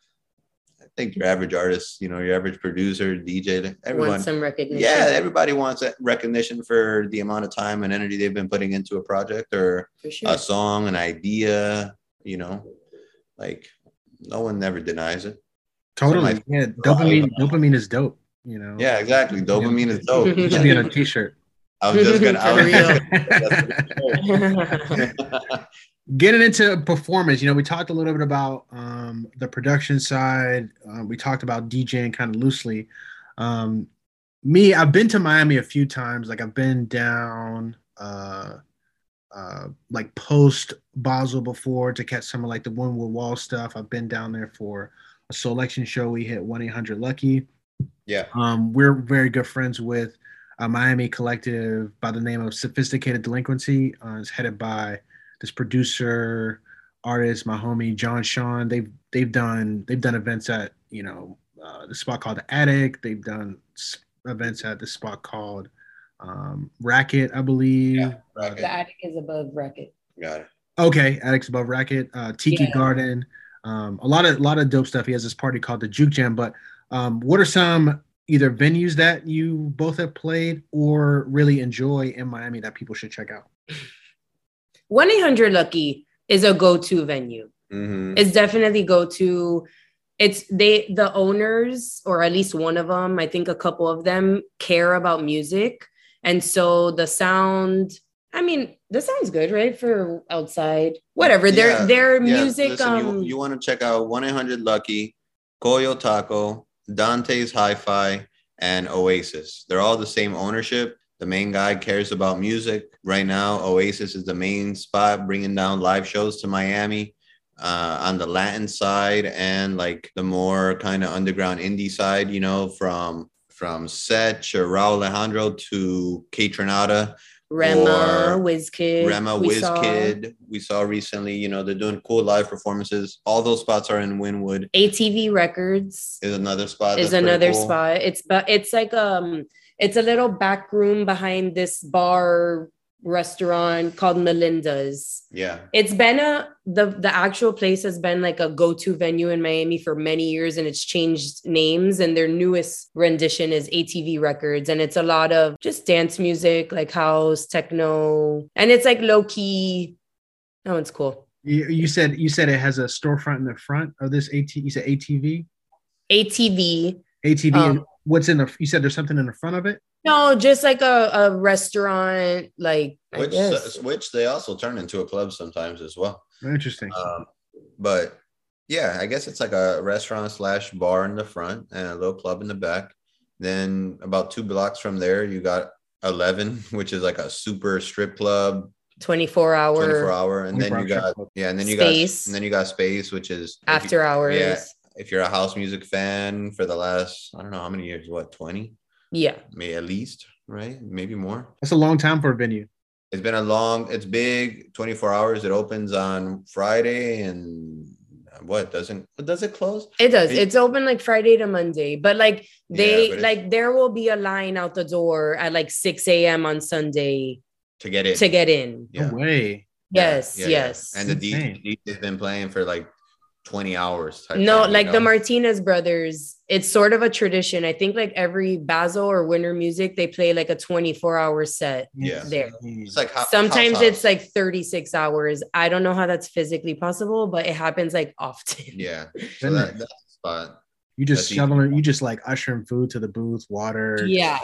[SPEAKER 3] think your average artist, you know, your average producer, DJ, everyone,
[SPEAKER 4] Want some recognition.
[SPEAKER 3] yeah, everybody wants that recognition for the amount of time and energy they've been putting into a project or
[SPEAKER 4] sure.
[SPEAKER 3] a song, an idea, you know, like no one never denies it.
[SPEAKER 1] totally.
[SPEAKER 3] Somebody-
[SPEAKER 1] Yeah, oh, dopamine. Dopamine is dope. You know.
[SPEAKER 3] Yeah, exactly. Dopamine is dope.
[SPEAKER 1] It should be on a t-shirt.
[SPEAKER 3] I was just gonna. I was just gonna-
[SPEAKER 1] Getting into performance, you know, we talked a little bit about um, the production side. Uh, we talked about DJing kind of loosely. Um, me, I've been to Miami a few times. Like I've been down, uh, uh, like post Basel before to catch some of like the Wynwood Wall stuff. I've been down there for a selection show. We hit one eight hundred Lucky.
[SPEAKER 3] yeah,
[SPEAKER 1] Um, we're very good friends with a Miami collective by the name of Sophisticated Delinquency. Uh, it's headed by this producer, artist, my homie John Sean. They've they've done they've done events at you know uh, the spot called the Attic. They've done s- events at the spot called um, Racket, I believe.
[SPEAKER 3] Yeah. Racket.
[SPEAKER 4] the attic is above racket.
[SPEAKER 3] got it.
[SPEAKER 1] Okay, Addicts Above Racket, uh, Tiki
[SPEAKER 4] Yeah.
[SPEAKER 1] Garden, um, a lot of lot of dope stuff. He has this party called the Juke Jam. But um, what are some either venues that you both have played or really enjoy in Miami that people should check out?
[SPEAKER 4] 1 800 Lucky is a go to venue.
[SPEAKER 3] Mhm.
[SPEAKER 4] It's definitely go to. It's they, the owners, or at least one of them, I think a couple of them care about music. And so the sound, I mean, the sound's good, right? For outside, whatever. Their
[SPEAKER 3] Yeah,
[SPEAKER 4] their
[SPEAKER 3] yeah,
[SPEAKER 4] music,
[SPEAKER 3] listen,
[SPEAKER 4] um,
[SPEAKER 3] you, you want to check out 1 800 Lucky, Coyo Taco, Dante's Hi Fi, and Oasis. They're all the same ownership. The main guy cares about music. Right now, Oasis is the main spot, bringing down live shows to Miami. Uh, on the Latin side and like the more kind of underground indie side, you know, from from Sech or Rauw Alejandro to Kaytranada,
[SPEAKER 4] Rema, Wizkid,
[SPEAKER 3] Rema,
[SPEAKER 4] we saw
[SPEAKER 3] We saw recently, you know, they're doing cool live performances. All those spots are in Wynwood.
[SPEAKER 4] ATV Records
[SPEAKER 3] Is another spot.
[SPEAKER 4] is another
[SPEAKER 3] cool.
[SPEAKER 4] spot. It's but it's like um it's a little back room behind this bar restaurant called Melinda's.
[SPEAKER 3] Yeah,
[SPEAKER 4] It's been a the the actual place has been like a go-to venue in Miami for many years and it's changed names and their newest rendition is ATV Records and it's a lot of just dance music like house, techno and it's like low key. Oh, it's cool.
[SPEAKER 1] You, you said you said it has a storefront in the front of this AT. You said ATV.
[SPEAKER 4] ATV.
[SPEAKER 1] ATV.
[SPEAKER 4] Um,
[SPEAKER 1] what's in the? You said there's something in the front of it.
[SPEAKER 4] No, just like a, a restaurant, like
[SPEAKER 3] which which they also turn into a club sometimes as well.
[SPEAKER 1] Interesting.
[SPEAKER 3] Um, but yeah, I guess it's like a restaurant slash bar in the front and a little club in the back. Then about two blocks from there, you got Eleven, which is like a super strip club,
[SPEAKER 4] 24 hour
[SPEAKER 3] 24 hour, and then you got yeah, and then you
[SPEAKER 4] Space.
[SPEAKER 3] got and then you got space, which is if you-
[SPEAKER 4] after hours.
[SPEAKER 3] Yeah, if you're a house music fan for the last I don't know how many years, what twenty,
[SPEAKER 4] Yeah.
[SPEAKER 3] maybe at least, right? Maybe more.
[SPEAKER 1] That's a long time for a venue.
[SPEAKER 3] It's been a long, it's big, 24 hours. It opens on Friday and uh, what doesn't does it close?
[SPEAKER 4] It does.
[SPEAKER 3] It-
[SPEAKER 4] It's open like Friday to Monday, but like they
[SPEAKER 3] Yeah, but
[SPEAKER 4] like there will be a line out the door at like 6 a.m. on Sunday
[SPEAKER 3] To get in.
[SPEAKER 4] to get in.
[SPEAKER 3] yeah.
[SPEAKER 1] No way.
[SPEAKER 4] Yes,
[SPEAKER 3] yeah, yeah.
[SPEAKER 4] yes.
[SPEAKER 3] And the
[SPEAKER 1] Insane.
[SPEAKER 3] DJ has been playing for like 20 hours. type
[SPEAKER 4] No,
[SPEAKER 3] thing, you
[SPEAKER 4] like the? Martinez brothers, it's sort of a tradition. I think like every Basel or Winter Music, they play like a 24 hour set.
[SPEAKER 3] Yeah.
[SPEAKER 4] There.
[SPEAKER 3] It's like hou-
[SPEAKER 4] Sometimes
[SPEAKER 3] house
[SPEAKER 4] it's like 36 hours. I don't know how that's physically possible, but it happens like often.
[SPEAKER 3] yeah. So that, that's the spot.
[SPEAKER 1] You just
[SPEAKER 3] That's easy.
[SPEAKER 1] shoveling, you just like ushering food to the booth, water.
[SPEAKER 4] Yeah.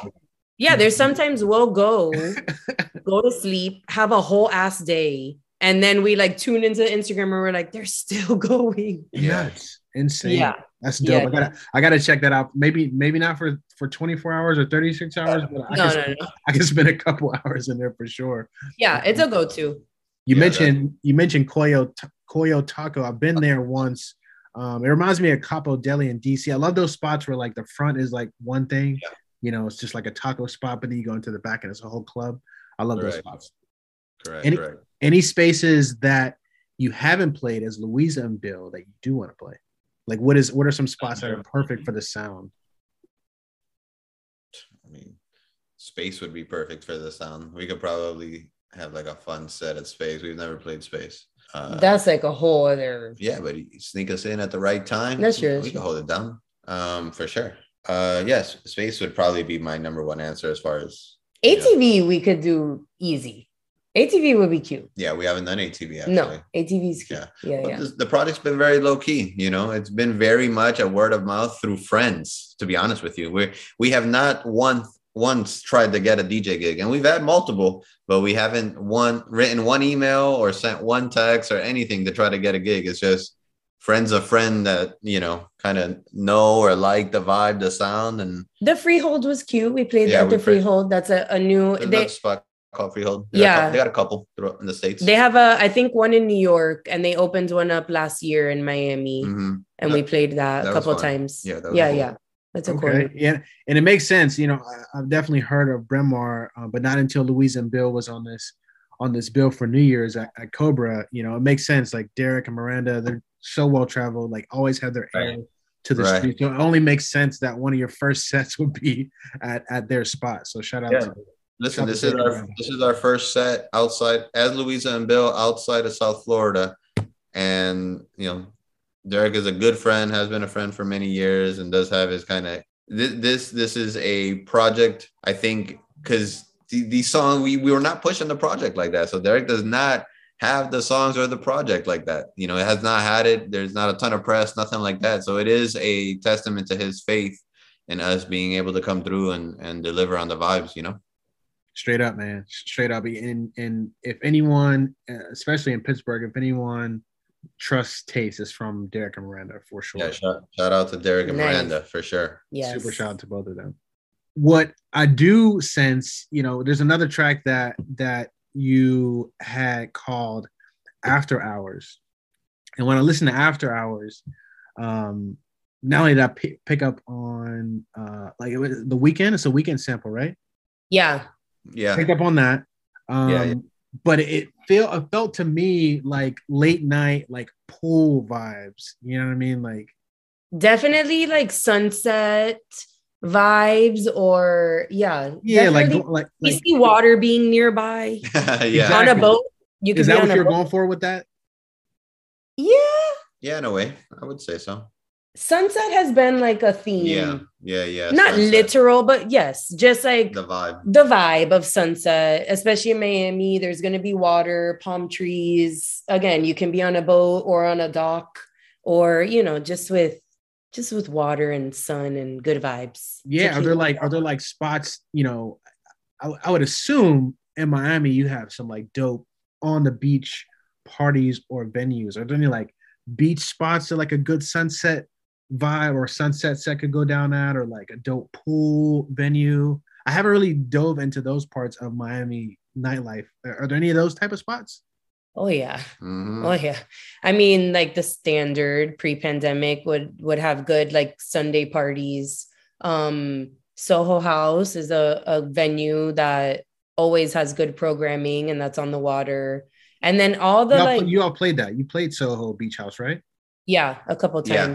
[SPEAKER 4] Yeah, there's sometimes we'll go, go to sleep, have a whole ass day, and then we like tune into Instagram and we're like, they're still going.
[SPEAKER 3] Yeah.
[SPEAKER 1] Nuts. Insane.
[SPEAKER 4] Yeah.
[SPEAKER 1] That's dope.
[SPEAKER 4] Yeah.
[SPEAKER 1] I gotta I gotta check that out. Maybe maybe not for for 24 hours or 36 hours, but I,
[SPEAKER 4] No,
[SPEAKER 1] can,
[SPEAKER 4] no, no.
[SPEAKER 1] I can spend a couple hours in there for sure.
[SPEAKER 4] Yeah, it's a go-to.
[SPEAKER 1] You
[SPEAKER 3] Yeah,
[SPEAKER 1] mentioned you mentioned Coyo Coyo Taco. I've been there once. Um, it reminds me of Capo Deli in DC. I love those spots where like the front is like one thing,
[SPEAKER 3] Yeah.
[SPEAKER 1] you know, it's just like a taco spot, but then you go into the back and it's a whole club. I love those spots.
[SPEAKER 3] Correct.
[SPEAKER 1] Any-
[SPEAKER 3] correct.
[SPEAKER 1] Any spaces that you haven't played as Louisa and Bill that you do want to play? Like what is what are some spots that are perfect for the sound?
[SPEAKER 3] I mean, space would be perfect for the sound. We could probably have like a fun set at space. We've never played space. Uh,
[SPEAKER 4] That's like a whole other.
[SPEAKER 3] yeah, but you sneak us in at the right time.
[SPEAKER 4] That's true, that's
[SPEAKER 3] We can
[SPEAKER 4] true.
[SPEAKER 3] hold it down. Um, for sure. Uh, yes, space would probably be my number one answer as far as
[SPEAKER 4] ATV we could do easy. ATV would be cute.
[SPEAKER 3] yeah. We haven't done ATV actually.
[SPEAKER 4] No, ATV's cute.
[SPEAKER 3] Yeah.
[SPEAKER 4] Yeah, yeah.
[SPEAKER 3] This- the project's been very low key. You know, it's been very much a word of mouth through friends. To be honest with you, we we have not once once tried to get a DJ gig, and we've had multiple, but we haven't one written one email or sent one text or anything to try to get a gig. It's just friends of friend that you know kind of know or like the vibe, the sound, and
[SPEAKER 4] The Freehold was cute. We played
[SPEAKER 3] Yeah,
[SPEAKER 4] at the Freehold. That's a, a new. They
[SPEAKER 3] spot called Freehold. They
[SPEAKER 4] Yeah.
[SPEAKER 3] couple- they got a couple throughout in the states.
[SPEAKER 4] they have a I think one in New York, and they opened one up last year in Miami,
[SPEAKER 3] Mhm.
[SPEAKER 4] and we played that,
[SPEAKER 3] that
[SPEAKER 4] a couple
[SPEAKER 3] fun.
[SPEAKER 4] times.
[SPEAKER 3] Yeah, that was
[SPEAKER 4] yeah,
[SPEAKER 3] cool.
[SPEAKER 4] yeah. That's a cool.
[SPEAKER 1] Yeah, and it makes sense. You know, I, I've definitely heard of Brenmar, uh, but not until Louise and Bill was on this on this bill for New Year's at, at Cobra. You know, it makes sense. Like Derek and Miranda, they're so well traveled. Like always have their
[SPEAKER 3] Right.
[SPEAKER 1] ear to the
[SPEAKER 3] Right.
[SPEAKER 1] street. So it only makes sense that one of your first sets would be at at their spot. So shout out
[SPEAKER 3] Yeah.
[SPEAKER 1] to
[SPEAKER 3] Listen, this is our this is our first set outside as Louisa and Bill outside of South Florida, and you know, Derek is a good friend, has been a friend for many years, and does have his kind of this this this is a project I think because the, the song we we were not pushing the project like that, so Derek does not have the songs or the project like that. You know, it has not had it. There's not a ton of press, nothing like that. So it is a testament to his faith in us being able to come through and and deliver on the vibes. You know.
[SPEAKER 1] Straight up, man, straight up. And and if anyone, uh, especially in Pittsburgh, if anyone trusts taste, is from Derek and Miranda for sure.
[SPEAKER 3] Yeah, shout, shout out to Derek and
[SPEAKER 4] Nice.
[SPEAKER 3] Miranda for sure.
[SPEAKER 4] Yeah,
[SPEAKER 1] Super shout out to both of them. What I do sense, you know, there's another track that that you had called After Hours. And when I listen to After Hours, um, not only did I pick up on uh like it was the Weeknd, it's a Weeknd sample, right?
[SPEAKER 4] Yeah.
[SPEAKER 3] Yeah,
[SPEAKER 1] Picked up on that. Um
[SPEAKER 3] Yeah, yeah.
[SPEAKER 1] but it felt it felt to me like late night, like pool vibes. You know what I mean? Like
[SPEAKER 4] Definitely like sunset vibes or yeah.
[SPEAKER 1] yeah, like
[SPEAKER 4] definitely.
[SPEAKER 1] like,
[SPEAKER 4] you see water being nearby
[SPEAKER 3] yeah,
[SPEAKER 4] on a boat. You could
[SPEAKER 1] is
[SPEAKER 4] be
[SPEAKER 1] that
[SPEAKER 4] on
[SPEAKER 1] what
[SPEAKER 4] a
[SPEAKER 1] you're
[SPEAKER 4] boat.
[SPEAKER 1] going for with that?
[SPEAKER 4] Yeah.
[SPEAKER 3] yeah. In a way, I would say so.
[SPEAKER 4] Sunset has been like a theme.
[SPEAKER 3] Yeah, yeah, yeah.
[SPEAKER 4] Not
[SPEAKER 3] sunset,
[SPEAKER 4] literal, but yes, just like
[SPEAKER 3] the vibe.
[SPEAKER 4] the vibe of sunset, especially in Miami. There's going to be water, palm trees. Again, you can be on a boat or on a dock or, you know, just with just with water and sun and good vibes.
[SPEAKER 1] Yeah, are there like are there like spots? You know, I, I would assume in Miami you have some like dope on the beach parties or venues. Are there any like beach spots that like a good sunset vibe or sunset set could go down at, or like a dope pool venue? I haven't really dove into those parts of Miami nightlife. Are, are there any of those type of spots?
[SPEAKER 4] Oh yeah.
[SPEAKER 3] Mhm.
[SPEAKER 4] Oh yeah. I mean, like the standard pre-pandemic would would have good like Sunday parties. Um Soho House is a, a venue that always has good programming and that's on the water. And then all the
[SPEAKER 1] you, all,
[SPEAKER 4] like
[SPEAKER 1] you all played that. You played Soho Beach House, right?
[SPEAKER 4] yeah, a couple
[SPEAKER 3] Yeah.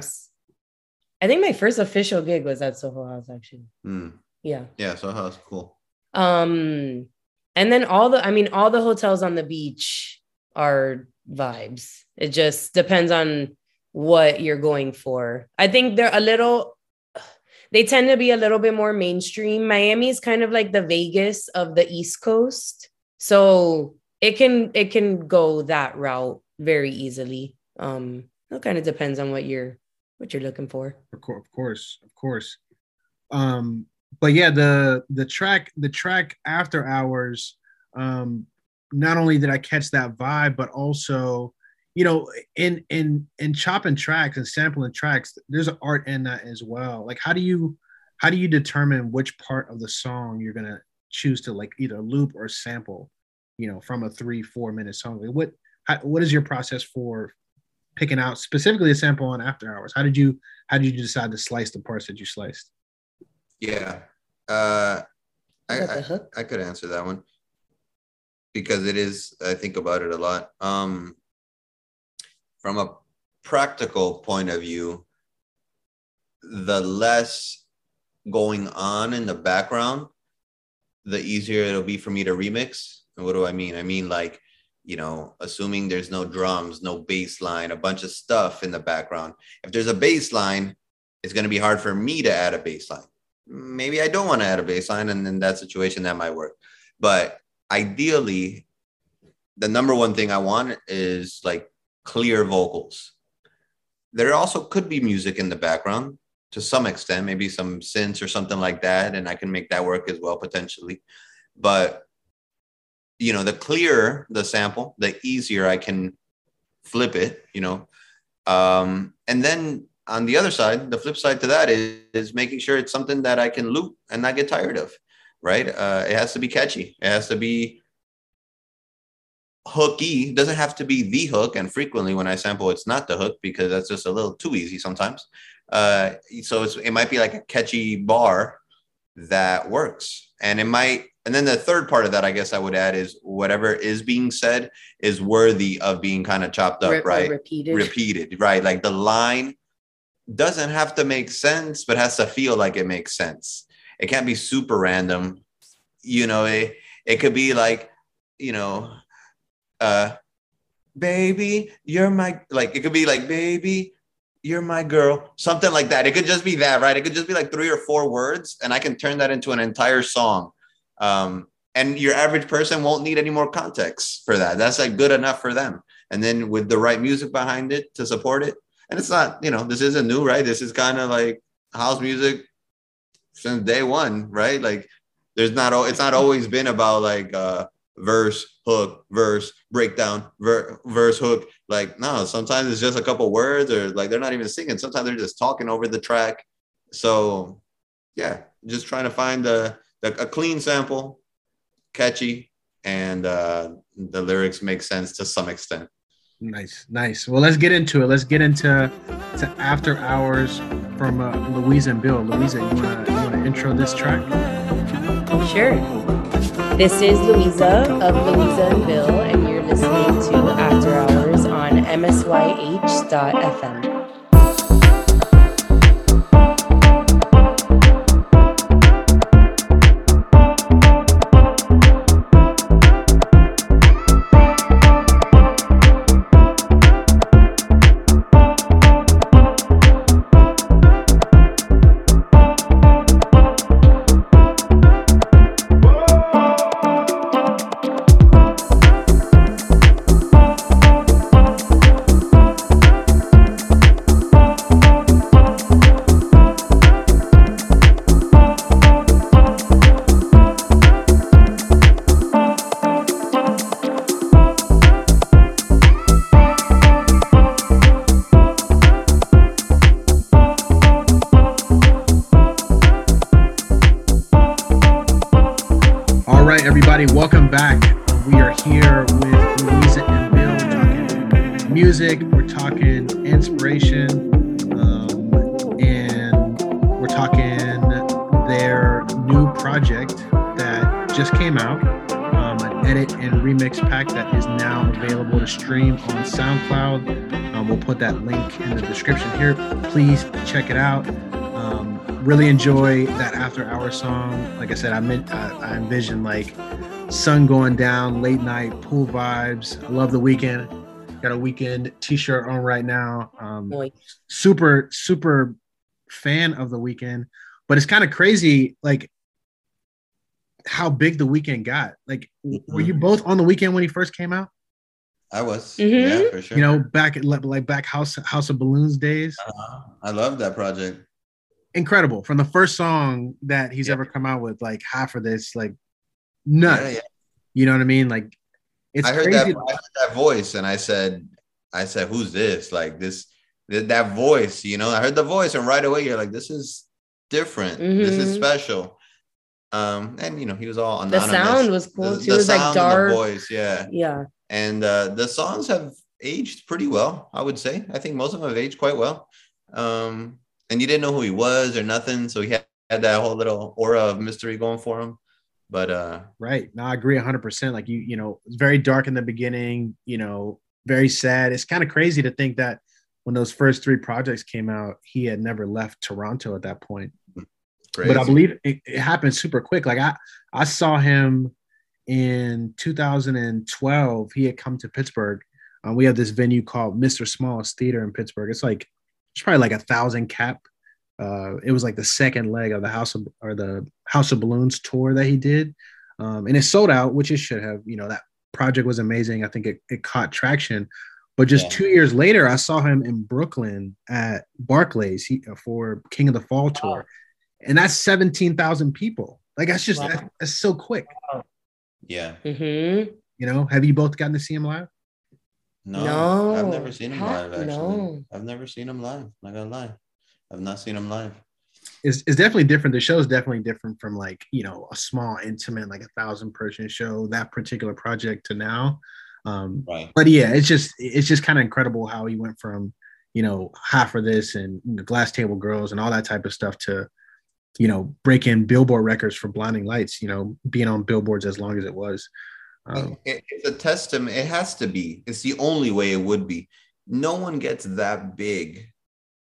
[SPEAKER 4] I think my first official gig was at Soho House actually.
[SPEAKER 3] Mm.
[SPEAKER 4] Yeah.
[SPEAKER 3] Yeah, so that's cool.
[SPEAKER 4] Um and then all the I mean all the hotels on the beach are vibes. It just depends on what you're going for. I think they're a little they tend to be a little bit more mainstream. Miami is kind of like the Vegas of the East Coast. So it can it can go that route very easily. Um it kind of depends on what you're what you're looking for.
[SPEAKER 1] Of course, of course. Um, but yeah, the the track the track after hours. Um, not only did I catch that vibe, but also, you know, in in in chopping tracks and sampling tracks, there's an art in that as well. Like, how do you how do you determine which part of the song you're gonna choose to like either loop or sample? You know, from a three four minute song. What how, what is your process for picking out specifically a sample on after hours how did you how did you decide to slice the parts that you sliced
[SPEAKER 3] Yeah. Uh, I,
[SPEAKER 4] Is that the
[SPEAKER 3] I. I could answer that one because it is, I think about it a lot. Um, from a practical point of view, the less going on in the background, the easier it'll be for me to remix. And what do I mean? I mean, like, you know, assuming there's no drums, no bass line, a bunch of stuff in the background. If there's a bass line, it's going to be hard for me to add a bass line. Maybe I don't want to add a bass line, and in that situation, that might work. But ideally, the number one thing I want is like clear vocals. There also could be music in the background to some extent, maybe some synths or something like that, and I can make that work as well potentially. But you know, the clearer the sample, the easier I can flip it. You know, um, and then on the other side, the flip side to that is, is making sure it's something that I can loop and not get tired of. Right? Uh, it has to be catchy. It has to be hooky. It doesn't have to be the hook. And frequently, when I sample, it's not the hook because that's just a little too easy sometimes. Uh, so it might be like a catchy bar that works, and it might. And then the third part of that, I guess I would add is whatever is being said is worthy of being kind of chopped up,
[SPEAKER 4] Re-
[SPEAKER 3] right?
[SPEAKER 4] repeated.
[SPEAKER 3] repeated, right? Like the line doesn't have to make sense, but has to feel like it makes sense. It can't be super random. You know, it, it could be like, you know, uh, baby, you're my, like, it could be like, baby, you're my girl, something like that. It could just be that, right? It could just be like three or four words, and I can turn that into an entire song. Um, and your average person won't need any more context for that. That's like good enough for them. And then with the right music behind it to support it, and it's not, you know, this isn't new, right? This is kind of like house music since day one, right? Like there's not, it's not always been about like uh, verse, hook, verse, breakdown, ver- verse, hook. Like no, sometimes it's just a couple words, or like they're not even singing. Sometimes they're just talking over the track. So yeah, just trying to find a, a, a clean sample, catchy, and uh, the lyrics make sense to some extent.
[SPEAKER 1] nice nice well let's get into it let's get into to after hours from uh, louisa and bill louisa you want to you want to intro this track
[SPEAKER 4] Sure. This is Louisa of Louisa and Bill, and you're listening to After Hours on MSYH.fm.
[SPEAKER 1] out. Um, really enjoy that after hour song. Like i said i meant I, I envision like sun going down late night pool vibes. I love the Weeknd. Got a Weeknd t-shirt on right now. Um, super super fan of the Weeknd. But it's kind of crazy like how big the Weeknd got. Like were you both on the Weeknd when he first came out
[SPEAKER 3] I was.
[SPEAKER 4] Mhm.
[SPEAKER 3] Yeah, for sure.
[SPEAKER 1] you know back at like back house house of balloons days
[SPEAKER 3] Uh, I love that project.
[SPEAKER 1] incredible from the first song that he's
[SPEAKER 3] Yeah.
[SPEAKER 1] ever come out with like half of this like nuts
[SPEAKER 3] Yeah, yeah.
[SPEAKER 1] you know what i mean like it's
[SPEAKER 3] I heard
[SPEAKER 1] crazy
[SPEAKER 3] that I heard that voice and I said, I said, who's this? Like this, th- that voice, you know, I heard the voice and right away you're like, this is different. This is
[SPEAKER 4] Mhm.
[SPEAKER 3] special. Um, and you know, he was all
[SPEAKER 4] on
[SPEAKER 3] The
[SPEAKER 4] sound was cool
[SPEAKER 3] The,
[SPEAKER 4] too.
[SPEAKER 3] the
[SPEAKER 4] it was like
[SPEAKER 3] sound and
[SPEAKER 4] dark.
[SPEAKER 3] the voice, yeah.
[SPEAKER 4] Yeah.
[SPEAKER 3] And uh, the songs have aged pretty well, I would say. I think most of them have aged quite well. Um, and you didn't know who he was or nothing, so he had, had that whole little aura of mystery going for him. But uh,
[SPEAKER 1] Right. No, I agree 100%. Like you, you know, it's very dark in the beginning, you know, very sad. It's kind of crazy to think that when those first three projects came out, he had never left Toronto at that point.
[SPEAKER 3] Crazy.
[SPEAKER 1] But I believe it, it happened super quick. Like I, I saw him in 2012. He had come to Pittsburgh. Um, we have this venue called Mr. Small's Theater in Pittsburgh. It's like, it's probably like a thousand cap. Uh, it was like the second leg of the House of or the House of Balloons tour that he did, um, and it sold out, which it should have. You know that project was amazing. I think it, it caught traction. But just
[SPEAKER 3] Yeah.
[SPEAKER 1] two years later, I saw him in Brooklyn at Barclays he, for King of the Fall tour, and that's seventeen thousand people. Like that's just
[SPEAKER 4] Wow.
[SPEAKER 1] that- that's so quick.
[SPEAKER 3] yeah.
[SPEAKER 4] Mm-hmm.
[SPEAKER 1] You know, have you both gotten to see him live?
[SPEAKER 3] No,
[SPEAKER 4] No.
[SPEAKER 3] I've never seen him live. Actually,
[SPEAKER 4] no.
[SPEAKER 3] I've never seen him live. Not gonna lie, I've not seen him live.
[SPEAKER 1] It's, it's definitely different. The show is definitely different from like you know a small, intimate, like a thousand person show. That particular project to now. Um,
[SPEAKER 3] Right.
[SPEAKER 1] but yeah, it's just it's just kind of incredible how he went from you know half of this and you know, glass table girls and all that type of stuff to you know breaking billboard records for blinding lights you know being on billboards as long as it was um,
[SPEAKER 3] It- it's a testament. It has to be. It's the only way it would be. No one gets that big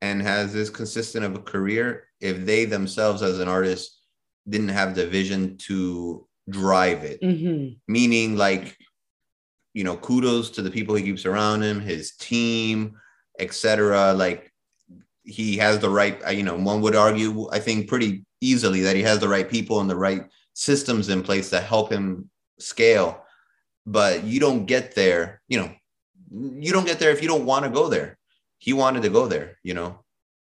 [SPEAKER 3] and has this consistent of a career if they themselves, as an artist, didn't have the vision to drive it.
[SPEAKER 4] Mm-hmm.
[SPEAKER 3] Meaning, like, you know, kudos to the people he keeps around him, his team, etc. Like, he has the right. uh, You know, one would argue, I think, pretty easily that he has the right people and the right systems in place to help him scale but you don't get there you know you don't get there if you don't want to go there he wanted to go there you know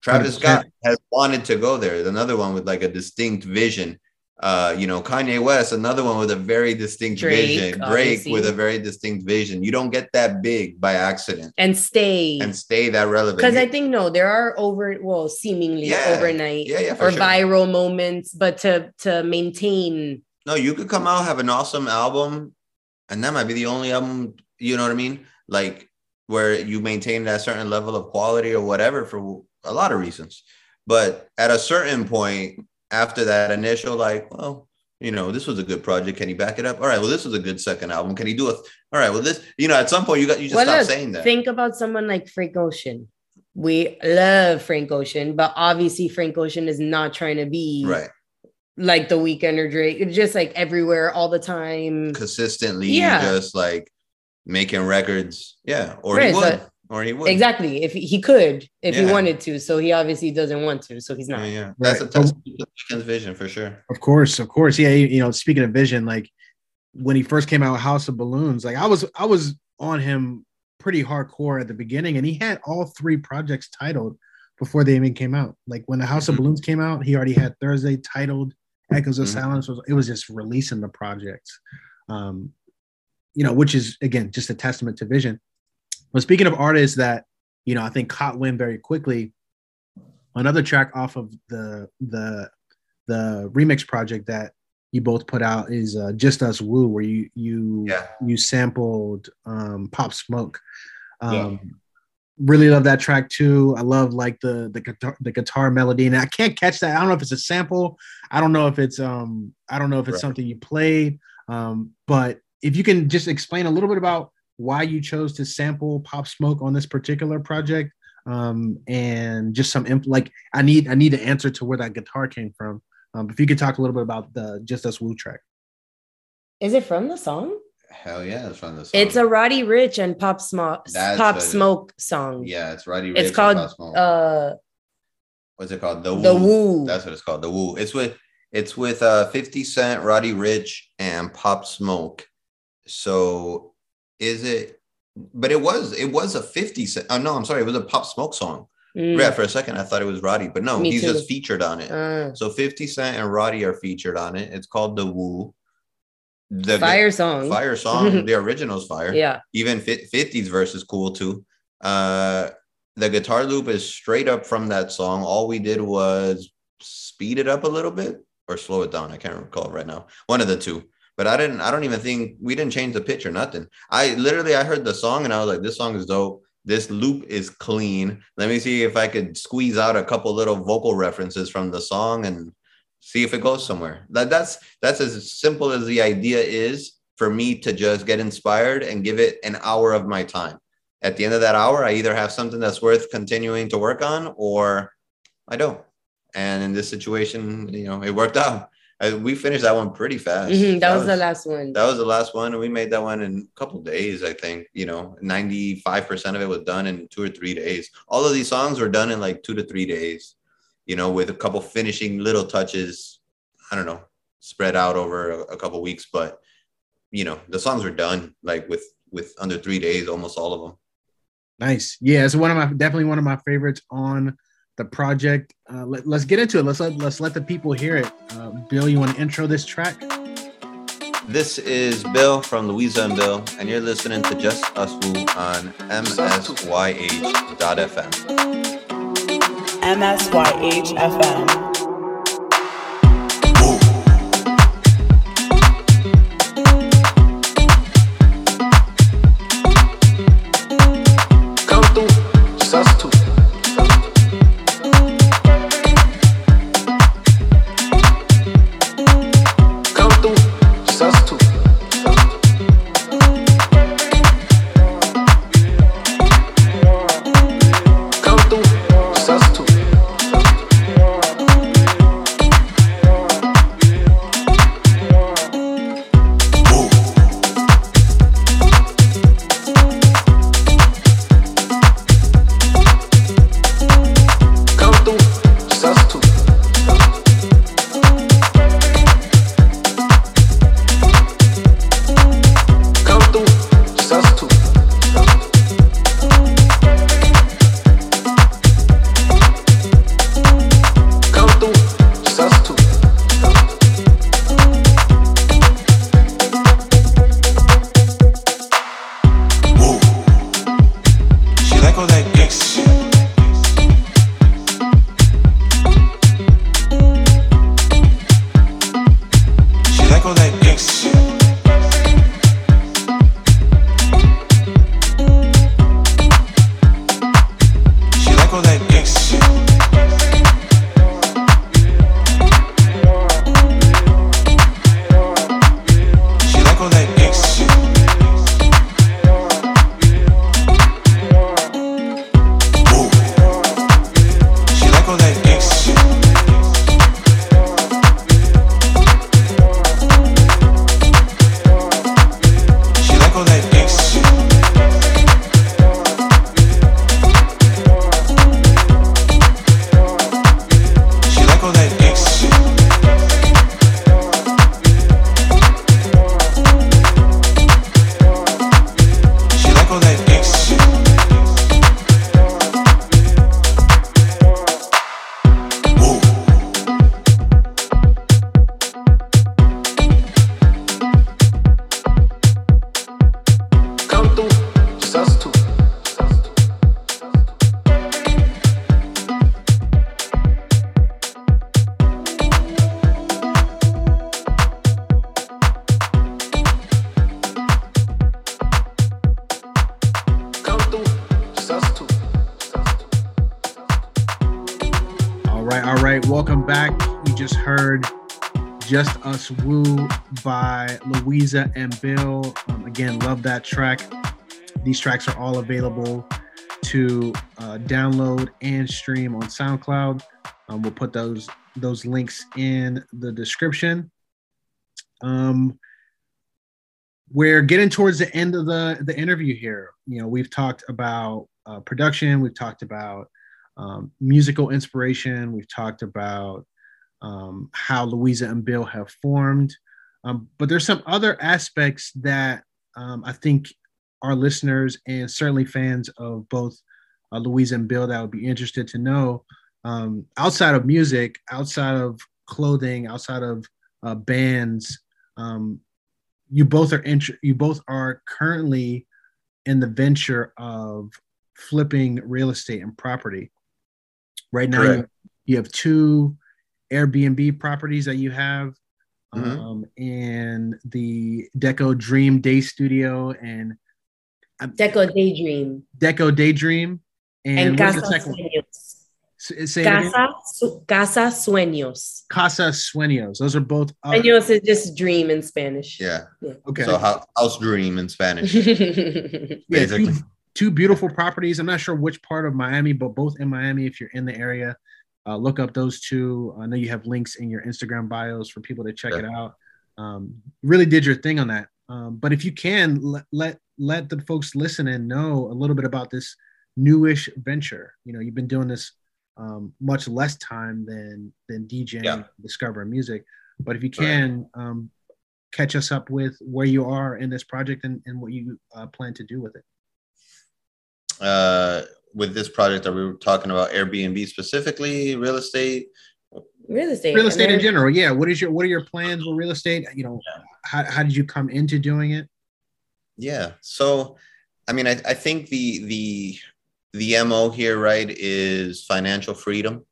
[SPEAKER 3] travis
[SPEAKER 1] 100%.
[SPEAKER 3] scott has wanted to go there another one with like a distinct vision uh you know kanye west another one with a very distinct
[SPEAKER 4] Drake,
[SPEAKER 3] vision drake
[SPEAKER 4] obviously.
[SPEAKER 3] with a very distinct vision you don't get that big by accident
[SPEAKER 4] And stay.
[SPEAKER 3] and stay that relevant
[SPEAKER 4] Because I think no, there are over well, seemingly
[SPEAKER 3] Yeah.
[SPEAKER 4] overnight
[SPEAKER 3] yeah yeah
[SPEAKER 4] or
[SPEAKER 3] sure.
[SPEAKER 4] viral moments, but to to maintain
[SPEAKER 3] No, you could come out have an awesome album, and that might be the only album. You know what I mean? Like where you maintain that certain level of quality or whatever for a lot of reasons. But at a certain point, after that initial, like, well, you know, this was a good project. Can he back it up? All right. Well, this was a good second album. Can he do it? All right. Well, this, you know, at some point you got you just
[SPEAKER 4] Well,
[SPEAKER 3] stop
[SPEAKER 4] look,
[SPEAKER 3] saying that.
[SPEAKER 4] Think about someone like Frank Ocean. We love Frank Ocean, but obviously Frank Ocean is not trying to be
[SPEAKER 3] right.
[SPEAKER 4] like the Weeknd or Drake. Just like everywhere all the time.
[SPEAKER 3] Consistently,
[SPEAKER 4] Yeah.
[SPEAKER 3] just like making records. Yeah. Or
[SPEAKER 4] Right,
[SPEAKER 3] he would. Or he would.
[SPEAKER 4] Exactly. If he, he could, if he wanted to. So he obviously doesn't want to. So he's
[SPEAKER 3] Yeah,
[SPEAKER 4] not.
[SPEAKER 3] yeah. That's a
[SPEAKER 1] Right.
[SPEAKER 3] testament to Weeknd's vision for sure.
[SPEAKER 1] of course of course yeah you, you know speaking of vision like when he first came out with house of balloons like i was i was on him pretty hardcore at the beginning and he had all three projects titled before they even came out like when the house
[SPEAKER 3] Mhm.
[SPEAKER 1] of balloons came out he already had thursday titled echoes of
[SPEAKER 3] Mhm.
[SPEAKER 1] silence was it was just releasing the projects um you know which is again just a testament to vision but speaking of artists that you know i think caught wind very quickly another track off of the the the remix project that you both put out is uh, just us woo where you you
[SPEAKER 3] Yeah.
[SPEAKER 1] you sampled um pop smoke um
[SPEAKER 3] Yeah.
[SPEAKER 1] really love that track too i love like the the guitar the guitar melody and i can't catch that i don't know if it's a sample i don't know if it's um i don't know if it's
[SPEAKER 3] Right.
[SPEAKER 1] something you played um but if you can just explain a little bit about why you chose to sample pop smoke on this particular project um and just some imp- like i need i need an answer to where that guitar came from um if you could talk a little bit about the just us woo track
[SPEAKER 4] Is it from the song?
[SPEAKER 3] Hell yeah, it's from the song.
[SPEAKER 4] It's a Roddy Ricch and Pop Smoke Pop
[SPEAKER 3] what it is.
[SPEAKER 4] Smoke song.
[SPEAKER 3] yeah, it's Roddy Ricch.
[SPEAKER 4] it's called
[SPEAKER 3] Pop
[SPEAKER 4] uh
[SPEAKER 3] What's it called? The Woo.
[SPEAKER 4] The Woo.
[SPEAKER 3] That's what it's called. The Woo. It's with it's with uh 50 Cent, Roddy Ricch, and Pop Smoke. So is it but it was it was a 50 Cent. Oh no, I'm sorry, it was a Pop Smoke song.
[SPEAKER 4] mm,
[SPEAKER 3] Yeah, for a second I thought it was Roddy, but no,
[SPEAKER 4] Me
[SPEAKER 3] he's
[SPEAKER 4] too.
[SPEAKER 3] just featured on it.
[SPEAKER 4] uh,
[SPEAKER 3] So 50 Cent and Roddy are featured on it. It's called The Woo. The
[SPEAKER 4] fire song.
[SPEAKER 3] fire song. the original's fire.
[SPEAKER 4] Yeah.
[SPEAKER 3] Even 50's verse is cool too. Uh, the guitar loop is straight up from that song. All we did was speed it up a little bit or slow it down. I can't recall right now. One of the two. But I didn't. I don't even think we didn't change the pitch or nothing. I literally I heard the song and I was like, this song is dope. This loop is clean. Let me see if I could squeeze out a couple little vocal references from the song and see if it goes somewhere. That that's that's as simple as the idea is for me to just get inspired and give it an hour of my time. At the end of that hour, I either have something that's worth continuing to work on or I don't. And in this situation, you know, it worked out. I, we finished that one pretty fast.
[SPEAKER 4] Mhm, that, was, the last one.
[SPEAKER 3] That was the last one, and we made that one in a couple days. I think you know, ninety five percent of it was done in two or three days. All of these songs were done in like two to three days. You know, with a couple finishing little touches. I don't know, spread out over a, a couple weeks, but you know, the songs were done like with with under three days, almost all of them.
[SPEAKER 1] Nice. Yeah, it's one of my definitely one of my favorites on the project. Uh, let, us get into it. Let's let let's let the people hear it. Uh, Bill, you want to intro this track?
[SPEAKER 3] This is Bill from Louisa and Bill, and you're listening to Just Us Woo on MSYH.FM.
[SPEAKER 5] MSYH FM.
[SPEAKER 6] "Just
[SPEAKER 1] Woo" by Louisa and Bill. Um, again, love that track. These tracks are all available to uh, download and stream on SoundCloud. Um, we'll put those those links in the description. Um, we're getting towards the end of the the interview here. You know, we've talked about uh, production, we've talked about um, musical inspiration, we've talked about um, how Louisa and Bill have formed, um, but there's some other aspects that um, I think our listeners and certainly fans of both uh, Louisa and Bill that would be interested to know um, outside of music, outside of clothing, outside of uh, bands. Um, you both are int- you both are currently in the venture of flipping real estate and property. Right now, you, you have two Airbnb properties that you have,
[SPEAKER 3] Mhm.
[SPEAKER 1] um, and the Deco Dream Day Studio and
[SPEAKER 4] Deco Daydream.
[SPEAKER 1] Deco Daydream. And,
[SPEAKER 4] And, Casa
[SPEAKER 1] the second one?
[SPEAKER 4] Sueños.
[SPEAKER 1] S- say.
[SPEAKER 4] Casa, Su- Casa Sueños.
[SPEAKER 1] Casa Sueños. Those are both up.
[SPEAKER 4] Sueños is just dream in Spanish.
[SPEAKER 3] Yeah.
[SPEAKER 1] Okay.
[SPEAKER 3] So house dream in Spanish,
[SPEAKER 1] yeah, two, two beautiful properties. I'm not sure which part of Miami, but both in Miami. If you're in the area, uh, look up those two. I know you have links in your Instagram bios for people to check
[SPEAKER 3] Sure.
[SPEAKER 1] it out. Um, really did your thing on that. Um, but if you can let, let let the folks listening know a little bit about this newish venture. You know, you've been doing this um, much less time than than DJing,
[SPEAKER 3] Yeah.
[SPEAKER 1] discovering music. But if you can um, catch us up with where you are in this project and, and what you uh, plan to do with it.
[SPEAKER 3] uh, with this project, are we were talking about Airbnb specifically, real estate?
[SPEAKER 4] Real estate.
[SPEAKER 1] Real estate in
[SPEAKER 4] And then-
[SPEAKER 1] general, yeah. What is your what are your plans with real estate? You know, how, how did you come into doing it?
[SPEAKER 3] Yeah. So, I mean, I, I think the the the mo here, right, is financial freedom.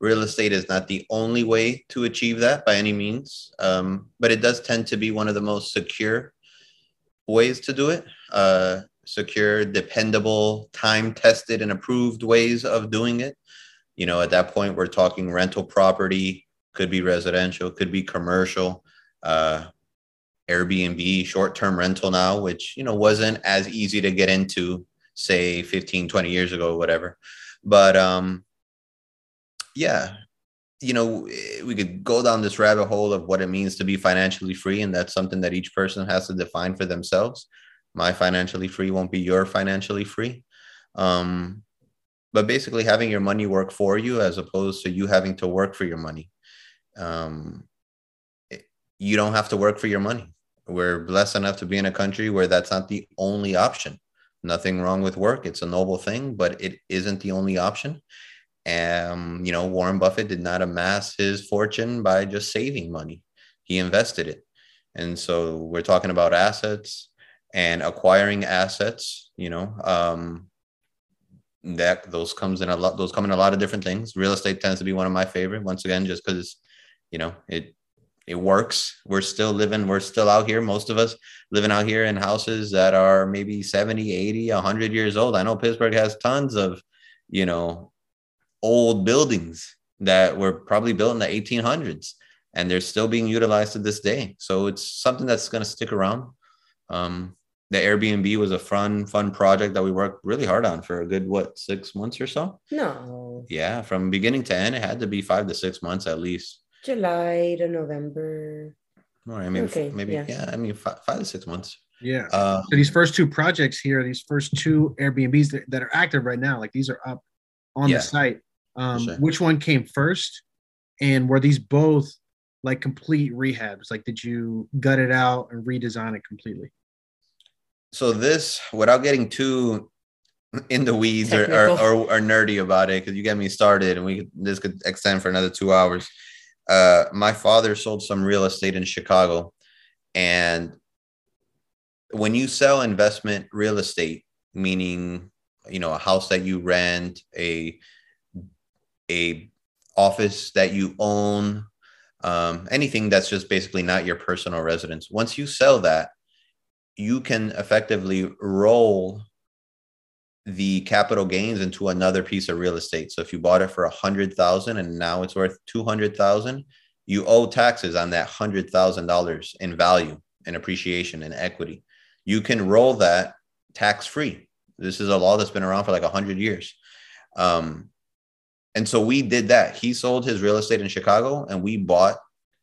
[SPEAKER 3] Real estate is not the only way to achieve that by any means, um, but it does tend to be one of the most secure ways to do it. Uh, secure, dependable, time tested, and approved ways of doing it. You know, at that point, we're talking rental property, could be residential, could be commercial. Uh, Airbnb short term rental now, which, you know, wasn't as easy to get into, say 15, 20 years ago, whatever. But um, yeah, you know, we could go down this rabbit hole of what it means to be financially free. And that's something that each person has to define for themselves. My financially free won't be your financially free. Um, but basically, having your money work for you as opposed to you having to work for your money. Um, it- you don't have to work for your money we're blessed enough to be in a country where that's not the only option. Nothing wrong with work. It's a noble thing, but it isn't the only option. Um, you know, Warren Buffett did not amass his fortune by just saving money. He invested it. And so we're talking about assets and acquiring assets, you know, um, that those comes in a lot, those come in a lot of different things. Real estate tends to be one of my favorite, once again, just because, you know, it it works. We're still living, we're still out here. Most of us living out here in houses that are maybe 70, 80, 100 years old. I know Pittsburgh has tons of, you know, old buildings that were probably built in the 1800s and they're still being utilized to this day. So it's something that's going to stick around. Um, the Airbnb was a fun, fun project that we worked really hard on for a good, what, six months or so?
[SPEAKER 4] No.
[SPEAKER 3] Yeah, from beginning to end, it had to be five to six months at least.
[SPEAKER 4] July to November.
[SPEAKER 3] Or I mean,
[SPEAKER 4] Okay,
[SPEAKER 3] maybe
[SPEAKER 4] yeah.
[SPEAKER 3] yeah. I mean, five, five to six months.
[SPEAKER 1] Yeah.
[SPEAKER 3] Uh,
[SPEAKER 1] So these first two projects here, these first two Airbnbs that, that are active right now, like these are up on
[SPEAKER 3] Yeah.
[SPEAKER 1] the site. Um,
[SPEAKER 3] sure.
[SPEAKER 1] Which one came first? And were these both like complete rehabs? Like, did you gut it out and redesign it completely?
[SPEAKER 3] So this, without getting too in the weeds or, or, or, or nerdy about it, because you get me started, and we could, this could extend for another two hours. Uh, my father sold some real estate in Chicago, and when you sell investment real estate, meaning you know a house that you rent, a a office that you own, um, anything that's just basically not your personal residence. Once you sell that, you can effectively roll the capital gains into another piece of real estate. So if you bought it for a hundred thousand and now it's worth two hundred thousand, you owe taxes on that hundred thousand dollars in value and appreciation and equity. You can roll that tax free. This is a law that's been around for like a hundred years. Um, and so we did that. He sold his real estate in Chicago and we bought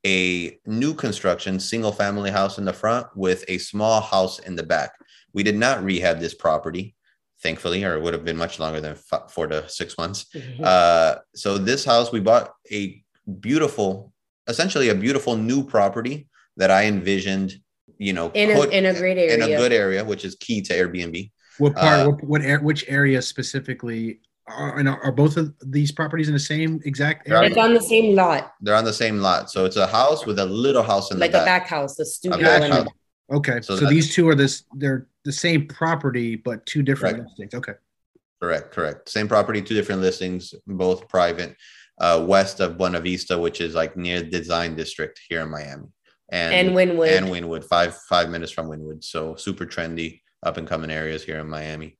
[SPEAKER 3] a new construction single family house in the front with a small house in the back. We did not rehab this property, thankfully, or it would have been much longer than f- four to six months. Uh, so this house we bought a beautiful, essentially a beautiful new property that I envisioned, you know,
[SPEAKER 4] in a, in a great area.
[SPEAKER 3] in a good area, which is key to Airbnb.
[SPEAKER 1] What part?
[SPEAKER 3] Uh,
[SPEAKER 1] what, what which area specifically? Are, and are are both of these properties in the same exact
[SPEAKER 3] They're
[SPEAKER 1] area?
[SPEAKER 4] it's on the same lot,
[SPEAKER 3] They're on the same lot, so it's a house with a little house in the back.
[SPEAKER 4] like a
[SPEAKER 3] back.
[SPEAKER 4] back house, the studio.
[SPEAKER 3] back
[SPEAKER 4] and
[SPEAKER 3] house.
[SPEAKER 1] Okay,
[SPEAKER 3] So
[SPEAKER 1] so, these two are this. They're the same property, but two different
[SPEAKER 3] Correct.
[SPEAKER 1] listings. Okay,
[SPEAKER 3] Correct, correct. Same property, two different listings, both private, uh, west of Buena Vista, which is like near the Design District here in Miami, and
[SPEAKER 4] and Wynwood.
[SPEAKER 3] and Wynwood, five five minutes from Wynwood. So super trendy, up and coming areas here in Miami.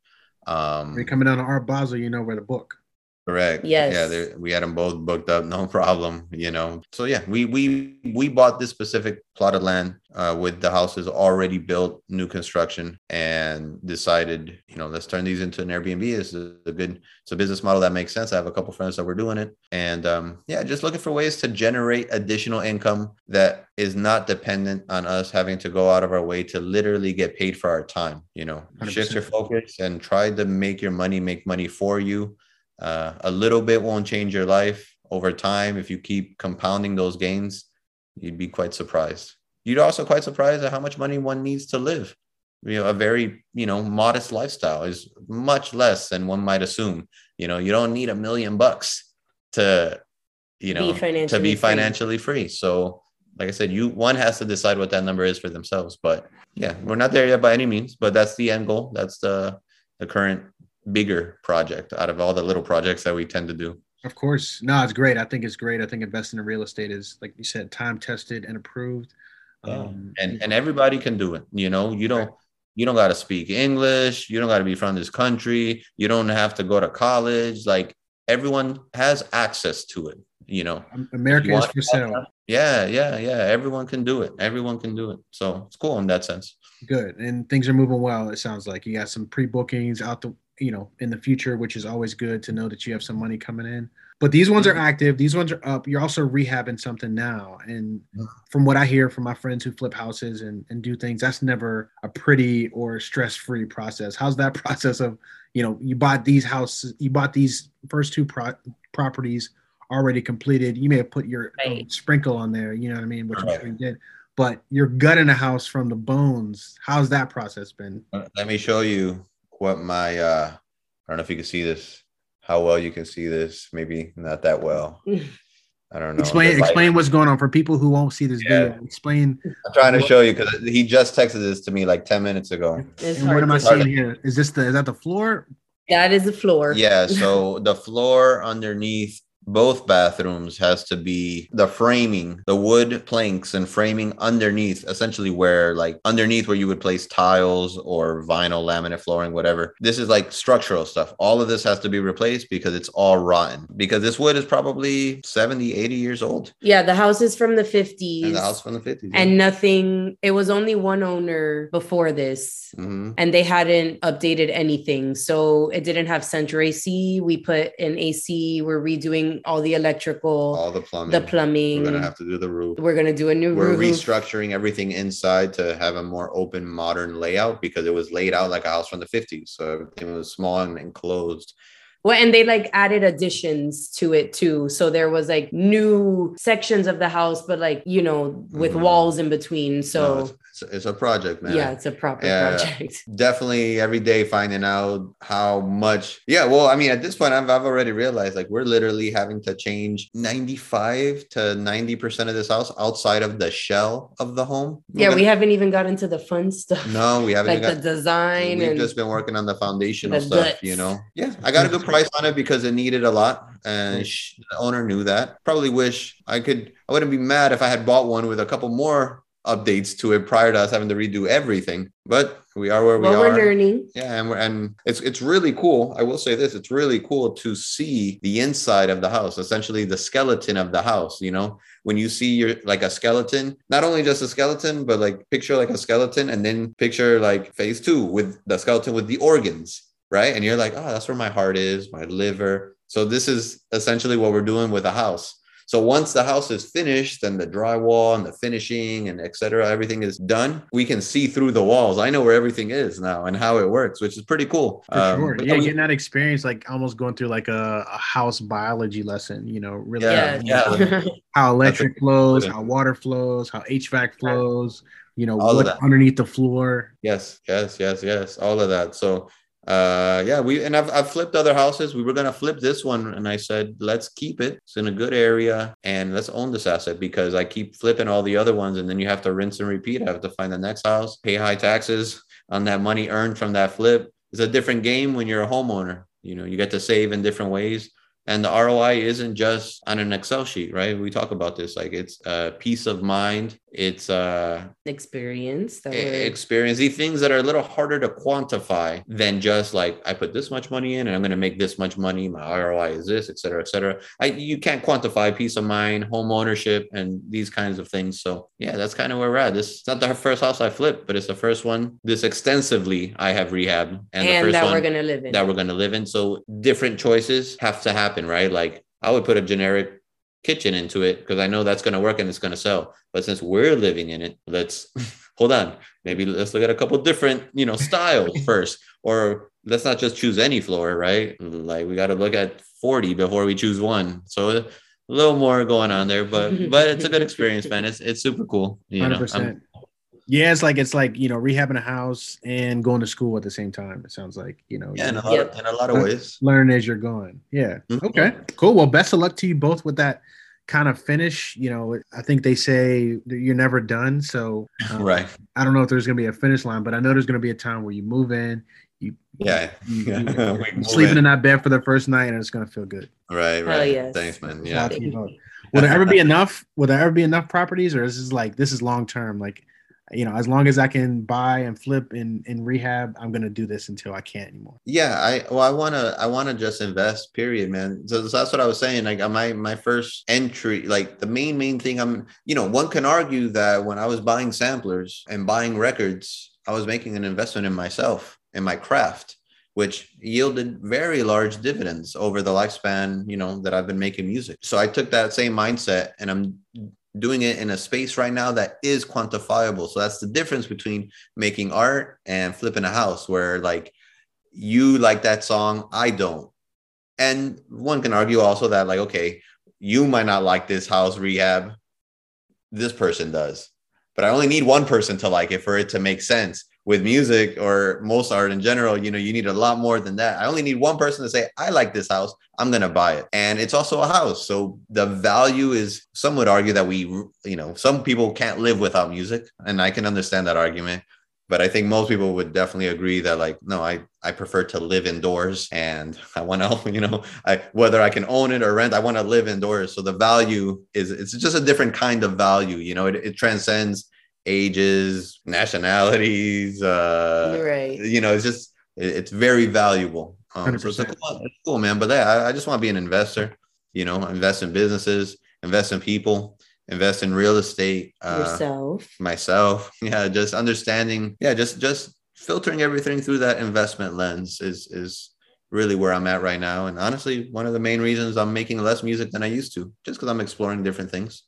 [SPEAKER 3] Um,
[SPEAKER 1] when you're coming down to Art Basel, you know where to book.
[SPEAKER 3] Correct.
[SPEAKER 4] Yes.
[SPEAKER 3] Yeah, we had them both booked up, no problem. You know. So yeah, we we we bought this specific plot of land uh, with the houses already built, new construction, and decided, you know, let's turn these into an Airbnb. It's a, a good, it's a business model that makes sense. I have a couple friends that were doing it, and um, yeah, just looking for ways to generate additional income that is not dependent on us having to go out of our way to literally get paid for our time. You know, shift your focus and try to make your money make money for you uh, a little bit won't change your life over time. If you keep compounding those gains, you'd be quite surprised. You'd also quite surprised at how much money one needs to live. You know, a very you know modest lifestyle is much less than one might assume. You know, you don't need a million bucks to you know to
[SPEAKER 4] financially
[SPEAKER 3] be
[SPEAKER 4] free.
[SPEAKER 3] financially free. So, like I said, you one has to decide what that number is for themselves. But yeah, we're not there yet by any means. But that's the end goal. That's the the current bigger project out of all the little projects that we tend to do.
[SPEAKER 1] Of course, no, it's great. I think it's great. I think investing in real estate is, like you said, time tested and approved. Um,
[SPEAKER 3] and and everybody can do it. You know, you don't
[SPEAKER 1] Right.
[SPEAKER 3] you don't got to speak English. You don't got to be from this country. You don't have to go to college. Like everyone has access to it. You know.
[SPEAKER 1] America
[SPEAKER 3] You
[SPEAKER 1] is for sale.
[SPEAKER 3] Yeah, yeah, yeah. Everyone can do it. Everyone can do it. So it's cool in that sense.
[SPEAKER 1] Good, and things are moving well. It sounds like you got some pre bookings out the you know in the future, which is always good to know that you have some money coming in. But these ones are active. These ones are up. You're also rehabbing something now, and from what I hear from my friends who flip houses and, and do things, that's never a pretty or stress free process. How's that process of you know you bought these houses, you bought these first two pro- properties already completed. You may have put your
[SPEAKER 4] Right.
[SPEAKER 1] sprinkle on there. You know what I mean? Which
[SPEAKER 3] Right.
[SPEAKER 1] you did. But you're gutting a house from the bones. How's that process been?
[SPEAKER 3] Uh, let me show you what my uh I don't know if you can see this, how well you can see this. Maybe not that well. I don't know.
[SPEAKER 1] explain
[SPEAKER 3] The light-
[SPEAKER 1] explain what's going on for people who won't see this
[SPEAKER 3] Yeah.
[SPEAKER 1] video. Explain
[SPEAKER 3] I'm trying to show you because he just texted this to me like 10 minutes ago.
[SPEAKER 4] It's
[SPEAKER 1] and what am I
[SPEAKER 4] to-
[SPEAKER 1] seeing here? Is this the is that the floor?
[SPEAKER 4] That is the floor.
[SPEAKER 3] Yeah, so the floor underneath both bathrooms has to be the framing, the wood planks and framing underneath, essentially where like underneath where you would place tiles or vinyl laminate flooring, whatever. This is like structural stuff. All of this has to be replaced because it's all rotten. Because this wood is probably 70, 80 years old.
[SPEAKER 4] Yeah, the house is from the 50s.
[SPEAKER 3] And the house from the 50s.
[SPEAKER 4] and nothing, it was only one owner before this.
[SPEAKER 3] hmm
[SPEAKER 4] And they hadn't updated anything. So it didn't have central AC. We put an AC. We're redoing all the electrical,
[SPEAKER 3] all the plumbing.
[SPEAKER 4] the plumbing.
[SPEAKER 3] We're gonna have to do the roof.
[SPEAKER 4] We're gonna do a new
[SPEAKER 3] we're
[SPEAKER 4] roof.
[SPEAKER 3] restructuring everything inside to have a more open modern layout because it was laid out like a house from the 50s so everything was small and enclosed
[SPEAKER 4] Well, and they like added additions to it too. So there was like new sections of the house, but like, you know, with
[SPEAKER 3] Mhm.
[SPEAKER 4] walls in between. So
[SPEAKER 3] No, it's, a project man
[SPEAKER 4] yeah, it's a proper
[SPEAKER 3] Yeah.
[SPEAKER 4] project.
[SPEAKER 3] definitely every day finding out how much yeah well i mean at this point i've, I've already realized like we're literally having to change 95 to 90 percent of this house outside of the shell of the home We're
[SPEAKER 4] Yeah,
[SPEAKER 3] gonna-
[SPEAKER 4] we haven't even got into the fun stuff.
[SPEAKER 3] no we haven't
[SPEAKER 4] like
[SPEAKER 3] even
[SPEAKER 4] the design
[SPEAKER 3] We've
[SPEAKER 4] and
[SPEAKER 3] just been working on the foundational
[SPEAKER 4] the
[SPEAKER 3] stuff,
[SPEAKER 4] guts.
[SPEAKER 3] you know. Yeah, I got a good price on it because it needed a lot, and mm. sh- the owner knew that. Probably wish I could. I wouldn't be mad if I had bought one with a couple more updates to it prior to us having to redo everything. But we are where we
[SPEAKER 4] well,
[SPEAKER 3] are.
[SPEAKER 4] we're learning.
[SPEAKER 3] Yeah, and we're, and it's it's really cool. I will say this: it's really cool to see the inside of the house, essentially the skeleton of the house. You know, when you see your like a skeleton, not only just a skeleton, but like picture like a skeleton, and then picture like phase two with the skeleton with the organs, right? And you're like, oh, that's where my heart is, my liver. So this is essentially what we're doing with a house. So once the house is finished and the drywall and the finishing and etc. everything is done, we can see through the walls. I know where everything is now and how it works, which is pretty cool.
[SPEAKER 1] For
[SPEAKER 3] Um,
[SPEAKER 1] sure. Yeah, getting that experience, like almost going through like a, a house biology lesson, you know, really
[SPEAKER 3] Yeah,
[SPEAKER 4] Yeah.
[SPEAKER 1] how electric flows, how water flows, how HVAC flows, you know,
[SPEAKER 3] All that.
[SPEAKER 1] underneath the floor.
[SPEAKER 3] Yes, yes, yes, yes. All of that. So uh yeah, we and I've I've flipped other houses. We were gonna flip this one, and I said, let's keep it. It's in a good area and let's own this asset because I keep flipping all the other ones, and then you have to rinse and repeat. I have to find the next house, pay high taxes on that money earned from that flip. It's a different game when you're a homeowner. You know, you get to save in different ways. And the ROI isn't just on an Excel sheet, right? We talk about this like it's uh, peace of mind. It's uh,
[SPEAKER 4] Experience. That
[SPEAKER 3] experience these things that are a little harder to quantify than just like I put this much money in and I'm going to make this much money. My ROI is this, et cetera, et cetera. I, you can't quantify peace of mind, home ownership, and these kinds of things. So yeah, that's kind of where we're at. This is not the first house I flipped, but it's the first one this extensively I have rehab and, the
[SPEAKER 4] and
[SPEAKER 3] first
[SPEAKER 4] that
[SPEAKER 3] one
[SPEAKER 4] we're gonna live in.
[SPEAKER 3] that we're going to live in. So different choices have to happen, right? Like I would put a generic kitchen into it because I know that's going to work and it's going to sell. But since we're living in it, let's hold on. Maybe let's look at a couple different, you know, styles first, or let's not just choose any floor, right? Like we got to look at 40 before we choose one. So a little more going on there, but but it's a good experience, man. It's it's super cool. You know, I'm-.
[SPEAKER 1] Yeah, it's like it's like you know rehabbing a house and going to school at the same time. It sounds like you know
[SPEAKER 3] yeah, in a lot of, in a lot of ways.
[SPEAKER 1] learn as you're going. Yeah.
[SPEAKER 3] Mhm.
[SPEAKER 1] Okay. Cool. Well, best of luck to you both with that kind of finish. You know, I think they say that you're never done. So um,
[SPEAKER 3] Right.
[SPEAKER 1] I don't know if there's gonna be a finish line, but I know there's gonna be a time where you move in, you
[SPEAKER 3] Yeah.
[SPEAKER 1] you,
[SPEAKER 3] Yeah.
[SPEAKER 1] you- you're sleeping
[SPEAKER 3] in.
[SPEAKER 1] in that bed for the first night, and it's gonna feel good.
[SPEAKER 3] Right,
[SPEAKER 4] Hell
[SPEAKER 3] right.
[SPEAKER 4] yes.
[SPEAKER 3] Thanks, man. Yeah.
[SPEAKER 1] out you. Will there ever be enough? Will there ever be enough properties, or is this like this is long term? Like, you know, as long as I can buy and flip and in rehab, I'm gonna do this until I can't anymore.
[SPEAKER 3] Yeah, I well, I wanna I wanna just invest, period, man. So, so that's what I was saying. Like uh, my my first entry, like the main main thing I'm you know, one can argue that when I was buying samplers and buying records, I was making an investment in myself, in my craft, which yielded very large dividends over the lifespan, you know, that I've been making music. So I took that same mindset and I'm doing it in a space right now that is quantifiable. So that's the difference between making art and flipping a house where like you like that song, I don't. And one can argue also that like okay, you might not like this house rehab, this person does. But I only need one person to like it for it to make sense. With music or most art in general, you know, you need a lot more than that. I only need one person to say, I like this house, I'm going to buy it. And it's also a house. So the value is, some would argue that we, you know, some people can't live without music. And I can understand that argument. But I think most people would definitely agree that, like, no, I, I prefer to live indoors and I want to, you know, I, whether I can own it or rent, I want to live indoors. So the value is, it's just a different kind of value. You know, it, it transcends ages, nationalities, uh,
[SPEAKER 4] right.
[SPEAKER 3] you know, it's just it- it's very valuable. Um, so it's, a
[SPEAKER 1] 100%.
[SPEAKER 3] cool, it's cool, man. But yeah, I, I just want to be an investor. You know, invest in businesses, invest in people, invest in real estate. Uh,
[SPEAKER 4] Yourself.
[SPEAKER 3] myself, yeah, just understanding, yeah, just just filtering everything through that investment lens is is really where I'm at right now. And honestly, one of the main reasons I'm making less music than I used to, just because I'm exploring different things.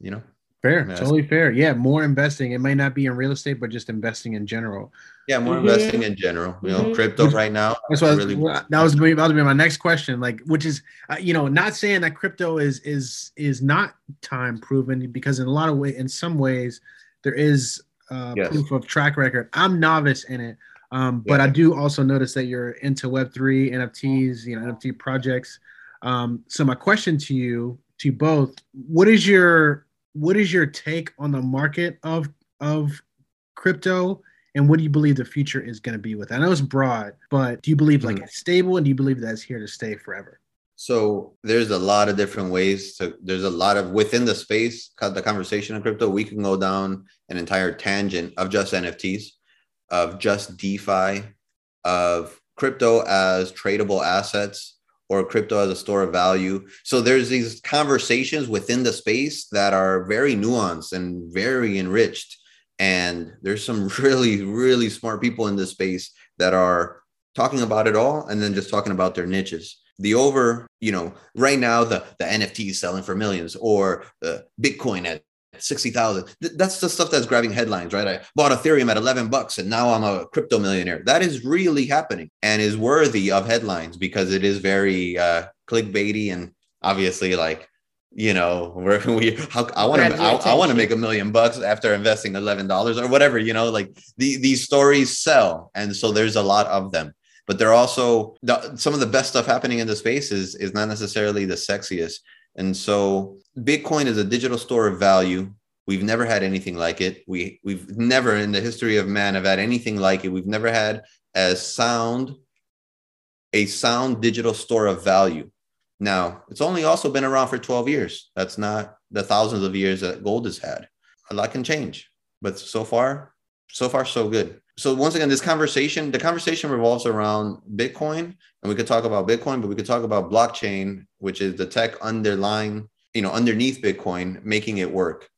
[SPEAKER 3] You know.
[SPEAKER 1] Fair,
[SPEAKER 3] Yeah.
[SPEAKER 1] totally fair. Yeah, more investing. It might not be in real estate, but just investing in general.
[SPEAKER 3] Yeah, more
[SPEAKER 4] Mhm.
[SPEAKER 3] investing in general. You know,
[SPEAKER 4] Mhm.
[SPEAKER 3] crypto right now.
[SPEAKER 1] That's what I was, that was about to be my next question. Like, which is, uh, you know, not saying that crypto is is is not time proven because in a lot of way, in some ways, there is uh,
[SPEAKER 3] Yes.
[SPEAKER 1] proof of track record. I'm novice in it, um, but
[SPEAKER 3] Yeah.
[SPEAKER 1] I do also notice that you're into Web three NFTs, you know, NFT projects. Um, so my question to you, to both, what is your what is your take on the market of of crypto? and what do you believe the future is going to be with? I know it's broad, but do you believe like
[SPEAKER 3] Mhm.
[SPEAKER 1] it's stable and do you believe that it's here to stay forever?
[SPEAKER 3] So there's a lot of different ways to there's a lot of within the space the conversation of crypto we can go down an entire tangent of just NFTs of just DeFi of crypto as tradable assets or crypto as a store of value. So there's these conversations within the space that are very nuanced and very enriched and there's some really really smart people in this space that are talking about it all and then just talking about their niches the over, you know, right now the the NFT is selling for millions or the Bitcoin at 60,000. Th- That's the stuff that's grabbing headlines, right? I bought Ethereum at 11 bucks and now I'm a crypto millionaire. That is really happening and is worthy of headlines because it is very uh clickbaity and obviously like you know where we how, i want to I, I want to make a million bucks after investing $11 or whatever you know like the, these stories sell and so there's a lot of them but they're also the, some of the best stuff happening in the space is is not necessarily the sexiest and so bitcoin is a digital store of value we've never had anything like it we we've never in the history of man have had anything like it we've never had as sound a sound digital store of value now, it's only also been around for 12 years. That's not the thousands of years that gold has had. A lot can change, but so far, so far, so good. So once again, this conversation, the conversation revolves around Bitcoin, and we could talk about Bitcoin, but we could talk about blockchain, which is the tech underlying, you know, underneath Bitcoin, making it work,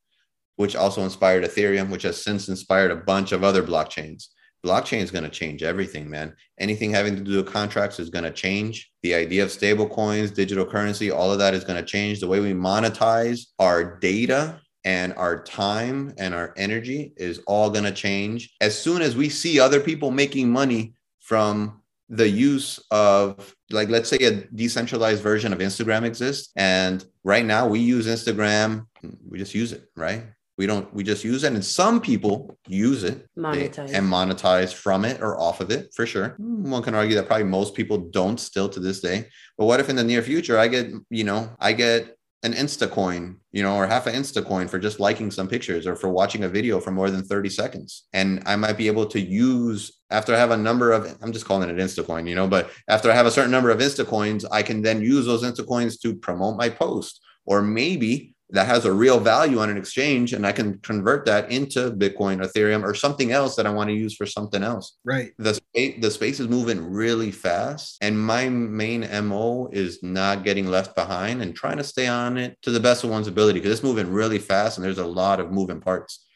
[SPEAKER 3] which also inspired Ethereum, which has since inspired a bunch of other blockchains. Blockchain is going to change everything, man. Anything having to do with contracts is going to change. The idea of stable coins, digital currency, all of that is going to change. The way we monetize our data and our time and our energy is all going to change. As soon as we see other people making money from the use of like let's say a decentralized version of Instagram exists and right now we use Instagram we just use it right we don't we just use it and some people use it
[SPEAKER 4] Monetize.
[SPEAKER 3] and monetize from it or off of it for sure one can argue that probably most people don't still to this day but what if in the near future i get you know i get an insta coin you know or half an insta coin for just liking some pictures or for watching a video for more than 30 seconds. And i might be able to use after i have a number of i'm just calling it insta coin you know but after i have a certain number of insta coins i can then use those insta coins to promote my post. Or maybe that has a real value on an exchange and I can convert that into Bitcoin, Ethereum, or something else that I want to use for something else.
[SPEAKER 1] Right.
[SPEAKER 3] The space, the space is moving really fast. And my main MO is not getting left behind and trying to stay on it to the best of one's ability because it's moving really fast and there's a lot of moving parts.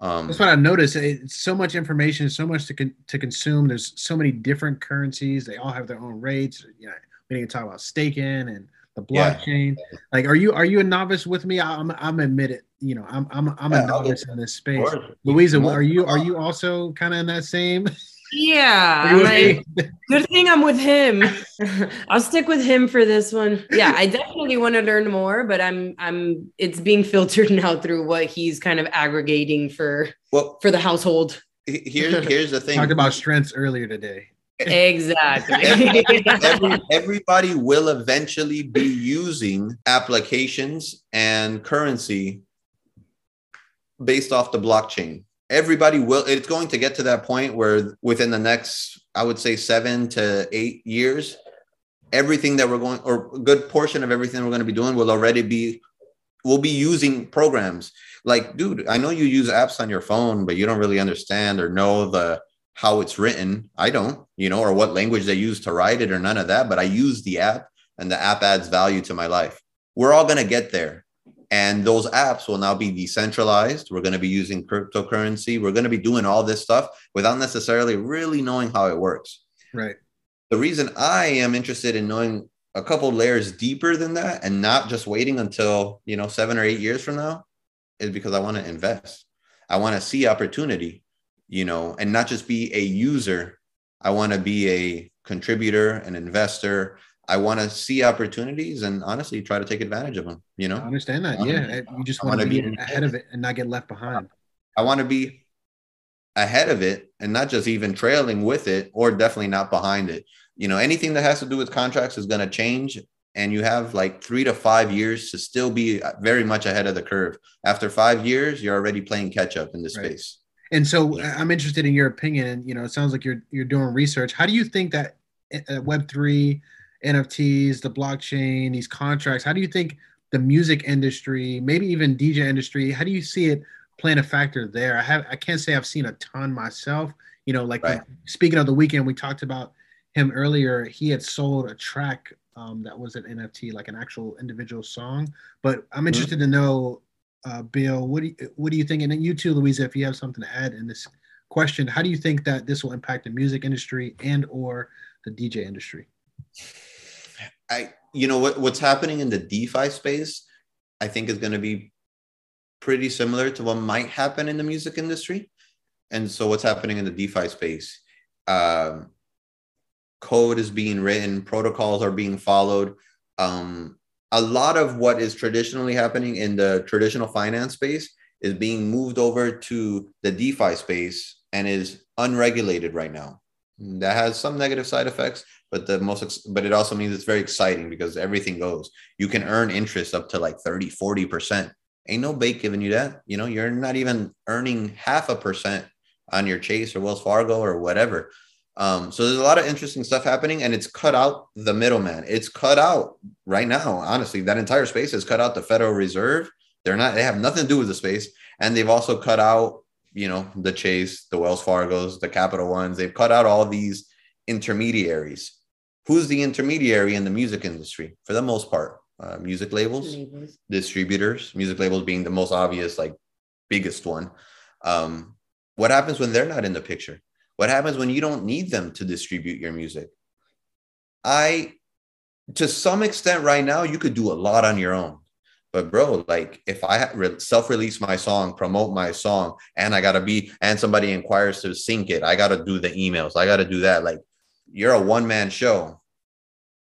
[SPEAKER 3] Um,
[SPEAKER 1] That's what I noticed. It's so much information, so much to con- to consume. There's so many different currencies. They all have their own rates. You know, we didn't talk about staking and the
[SPEAKER 3] Yeah.
[SPEAKER 1] blockchain. Like, are you are you a novice with me? I'm I'm admitted. You know, I'm I'm I'm
[SPEAKER 3] Yeah,
[SPEAKER 1] a
[SPEAKER 3] I'll
[SPEAKER 1] novice in this space. Louisa, are you are you also kind of in that same?
[SPEAKER 4] Yeah,
[SPEAKER 1] Are you
[SPEAKER 4] I'm
[SPEAKER 1] with
[SPEAKER 4] like, good thing I'm with him. I'll stick with him for this one. Yeah, I definitely want to learn more, but I'm I'm it's being filtered now through what he's kind of aggregating for
[SPEAKER 3] well,
[SPEAKER 4] for the household.
[SPEAKER 3] here's here's the thing.
[SPEAKER 1] Talked about strengths earlier today.
[SPEAKER 4] Exactly.
[SPEAKER 3] Every, everybody will eventually be using applications and currency based off the blockchain. Everybody will, it's going to get to that point where within the next, I would say seven to eight years, everything that we're going, or a good portion of everything we're going to be doing will already be, we'll be using programs. Like, dude, I know you use apps on your phone, but you don't really understand or know the, how it's written. I don't, you know, or what language they use to write it or none of that, but I use the app and the app adds value to my life. We're all going to get there. And those apps will now be decentralized. We're going to be using cryptocurrency. We're going to be doing all this stuff without necessarily really knowing how it works.
[SPEAKER 1] Right.
[SPEAKER 3] The reason I am interested in knowing a couple layers deeper than that and not just waiting until, you know, seven or eight years from now is because I want to invest. I want to see opportunity, you know, and not just be a user. I want to be a contributor, an investor. I want to see opportunities and honestly try to take advantage of them, you
[SPEAKER 1] I
[SPEAKER 3] know?
[SPEAKER 1] understand that. Yeah, you just want to be
[SPEAKER 3] be-
[SPEAKER 1] ahead of it and not get left behind.
[SPEAKER 3] I want to be ahead of it and not just even trailing with it or definitely not behind it. You know, anything that has to do with contracts is going to change. And you have like three to five years to still be uh, very much ahead of the curve. After five years, you're already playing catch up in this
[SPEAKER 1] Right.
[SPEAKER 3] space.
[SPEAKER 1] And so I- I'm interested in your opinion. You know, it sounds like you're you're doing research. How do you think that uh, Web three, NFTs, the blockchain, these contracts, how do you think the music industry, maybe even DJ industry, how do you see it playing a factor there? I have I can't say I've seen a ton myself. You know, like
[SPEAKER 3] Right.
[SPEAKER 1] speaking of the Weeknd, we talked about him earlier. He had sold a track um, that was an NFT, like an actual individual song. But I'm interested to know, uh, Bill, what do you, what do you think? And then you too, Louisa, if you have something to add in this question, how do you think that this will impact the music industry and or the DJ industry?
[SPEAKER 3] I you know what what's happening in the DeFi space, I think is going to be pretty similar to what might happen in the music industry. And so what's happening in the DeFi space? Um, code is being written, protocols are being followed. Um, a lot of what is traditionally happening in the traditional finance space is being moved over to the DeFi space and is unregulated right now. That has some negative side effects, but the most but it also means it's very exciting because everything goes. You can earn interest up to like 30, 40%. Ain't no bait giving you that. You know, you're not even earning half a percent on your Chase or Wells Fargo or whatever. Um, so there's a lot of interesting stuff happening, and it's cut out the middleman. It's cut out right now. Honestly, that entire space has cut out the Federal Reserve. They're not. They have nothing to do with the space, and they've also cut out, you know, the Chase, the Wells Fargo's, the Capital Ones. They've cut out all these intermediaries. Who's the intermediary in the music industry for the most part? Uh, music labels,
[SPEAKER 4] Labels.
[SPEAKER 3] distributors. Music labels being the most obvious, like biggest one. Um, what happens when they're not in the picture? What happens when you don't need them to distribute your music? I, to some extent, right now, you could do a lot on your own. But bro, like if I re- self-release my song, promote my song, and I gotta be, and somebody inquires to sync it, I gotta do the emails, I gotta do that. Like you're a one-man show.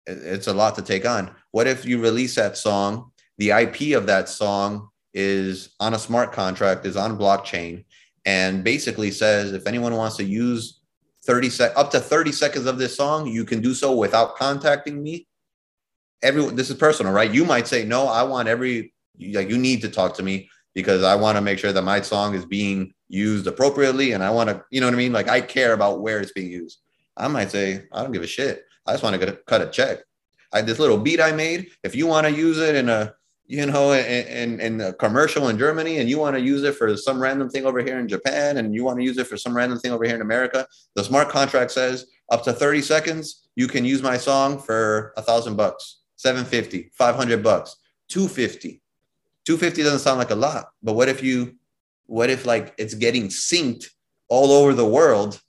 [SPEAKER 3] It's a lot to take on. What if you release that song? The IP of that song is on a smart contract, is on blockchain, and basically says if anyone wants to use 30 sec up to 30 seconds of this song, you can do so without contacting me. Everyone, this is personal, right? You might say, no, I want every like you need to talk to me because I want to make sure that my song is being used appropriately and I want to, you know what I mean? Like I care about where it's being used. I might say, I don't give a shit. I just want to cut a check. I this little beat I made. If you want to use it in a you know, in, in, a commercial in Germany, and you want to use it for some random thing over here in Japan, and you want to use it for some random thing over here in America, the smart contract says up to 30 seconds, you can use my song for a thousand bucks, 750, 500 bucks, 250. 250 doesn't sound like a lot, but what if you, what if like it's getting synced all over the world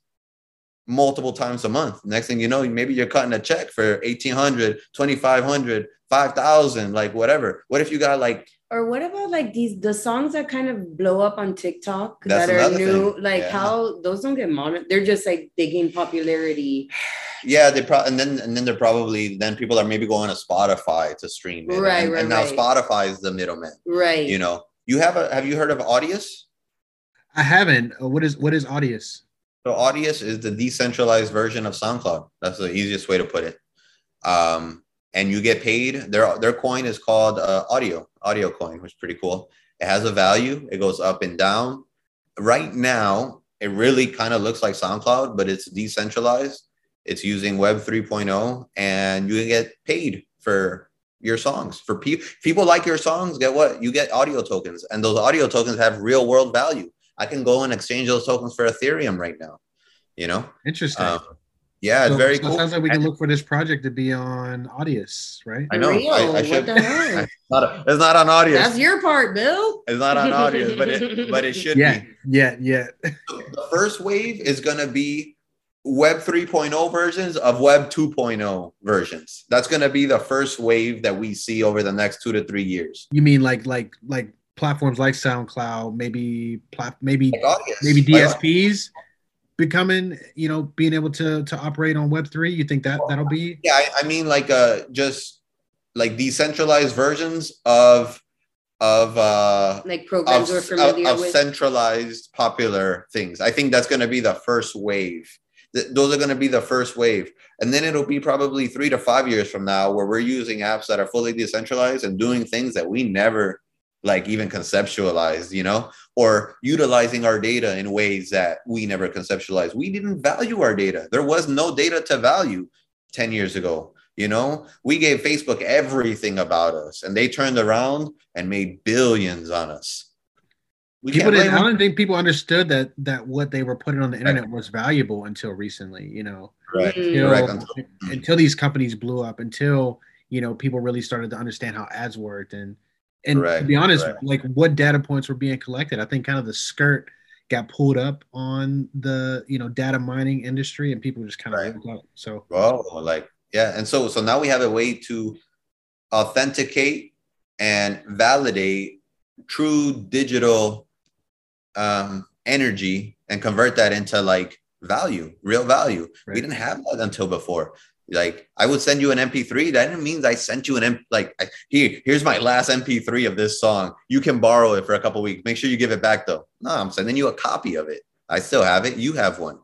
[SPEAKER 3] multiple times a month? Next thing you know, maybe you're cutting a check for 1800, 2500, 5000, like whatever. What if you got like
[SPEAKER 4] Or what about like these the songs that kind of blow up on TikTok
[SPEAKER 3] That's
[SPEAKER 4] that are new?
[SPEAKER 3] thing.
[SPEAKER 4] Like
[SPEAKER 3] Yeah.
[SPEAKER 4] how those don't get monitored. They're just like they gain popularity.
[SPEAKER 3] Yeah, they probably and then and then they're probably then people are maybe going to Spotify to stream it.
[SPEAKER 4] Right,
[SPEAKER 3] and,
[SPEAKER 4] right,
[SPEAKER 3] and now
[SPEAKER 4] right.
[SPEAKER 3] Spotify is the middleman.
[SPEAKER 4] Right.
[SPEAKER 3] You know, you have a have you heard of Audius?
[SPEAKER 1] I haven't. Uh, What is what is Audius?
[SPEAKER 3] So Audius is the decentralized version of SoundCloud. That's the easiest way to put it. Um, and you get paid. Their their coin is called uh, Audio Audio Coin, which is pretty cool. It has a value. It goes up and down. Right now, it really kind of looks like SoundCloud, but it's decentralized. It's using Web 3.0, and you get paid for your songs. For people, people like your songs, get what? You get audio tokens, and those audio tokens have real world value. I can go and exchange those tokens for Ethereum right now. You know,
[SPEAKER 1] Interesting.
[SPEAKER 3] um, yeah, it's very
[SPEAKER 1] so
[SPEAKER 3] cool.
[SPEAKER 1] It sounds like we can look for this project to be on Audius, right?
[SPEAKER 3] I know.
[SPEAKER 4] Real?
[SPEAKER 3] I, I
[SPEAKER 4] What
[SPEAKER 3] should.
[SPEAKER 4] the hell?
[SPEAKER 3] it's, not, it's not on Audius.
[SPEAKER 4] That's your part, Bill.
[SPEAKER 3] It's not on Audius, but it but it should
[SPEAKER 1] Yeah,
[SPEAKER 3] be.
[SPEAKER 1] yeah, yeah.
[SPEAKER 3] The first wave is gonna be Web 3.0 versions of Web 2.0 versions. That's gonna be the first wave that we see over the next two to three years.
[SPEAKER 1] You mean like like like platforms like SoundCloud, maybe plat, maybe
[SPEAKER 3] Like
[SPEAKER 1] maybe DSPs becoming, you know, being able to to operate on Web three. You think that that'll be?
[SPEAKER 3] yeah, I, I mean like uh just like decentralized versions of of uh
[SPEAKER 4] Like programs
[SPEAKER 3] of,
[SPEAKER 4] we're
[SPEAKER 3] of, of
[SPEAKER 4] with.
[SPEAKER 3] centralized popular things. I think that's going to be the first wave. Th- those are going to be the first wave. And then it'll be probably three to five years from now where we're using apps that are fully decentralized and doing things that we never like even conceptualized, you know, or utilizing our data in ways that we never conceptualized. We didn't value our data. There was no data to value 10 years ago. You know, we gave Facebook everything about us and they turned around and made billions on us. We
[SPEAKER 1] People didn't. I don't think people understood that that what they were putting on the internet was valuable until recently. You know,
[SPEAKER 3] Right.
[SPEAKER 4] Mm.
[SPEAKER 1] until,
[SPEAKER 3] Correct. Until-
[SPEAKER 1] until these companies blew up, until you know people really started to understand how ads worked, and and to be honest,
[SPEAKER 3] correct.
[SPEAKER 1] like what data points were being collected. I think kind of the skirt got pulled up on the you know data mining industry, and people just kind of
[SPEAKER 3] Right.
[SPEAKER 1] So
[SPEAKER 3] Oh, like Yeah, and so so now we have a way to authenticate and validate true digital um, energy and convert that into like value, real value.
[SPEAKER 1] Right.
[SPEAKER 3] We didn't have that until before. Like I would send you an MP3. That didn't I sent you an M- like I, here. Here's my last MP3 of this song. You can borrow it for a couple weeks. Make sure you give it back though. No, I'm sending you a copy of it. I still have it. You have one.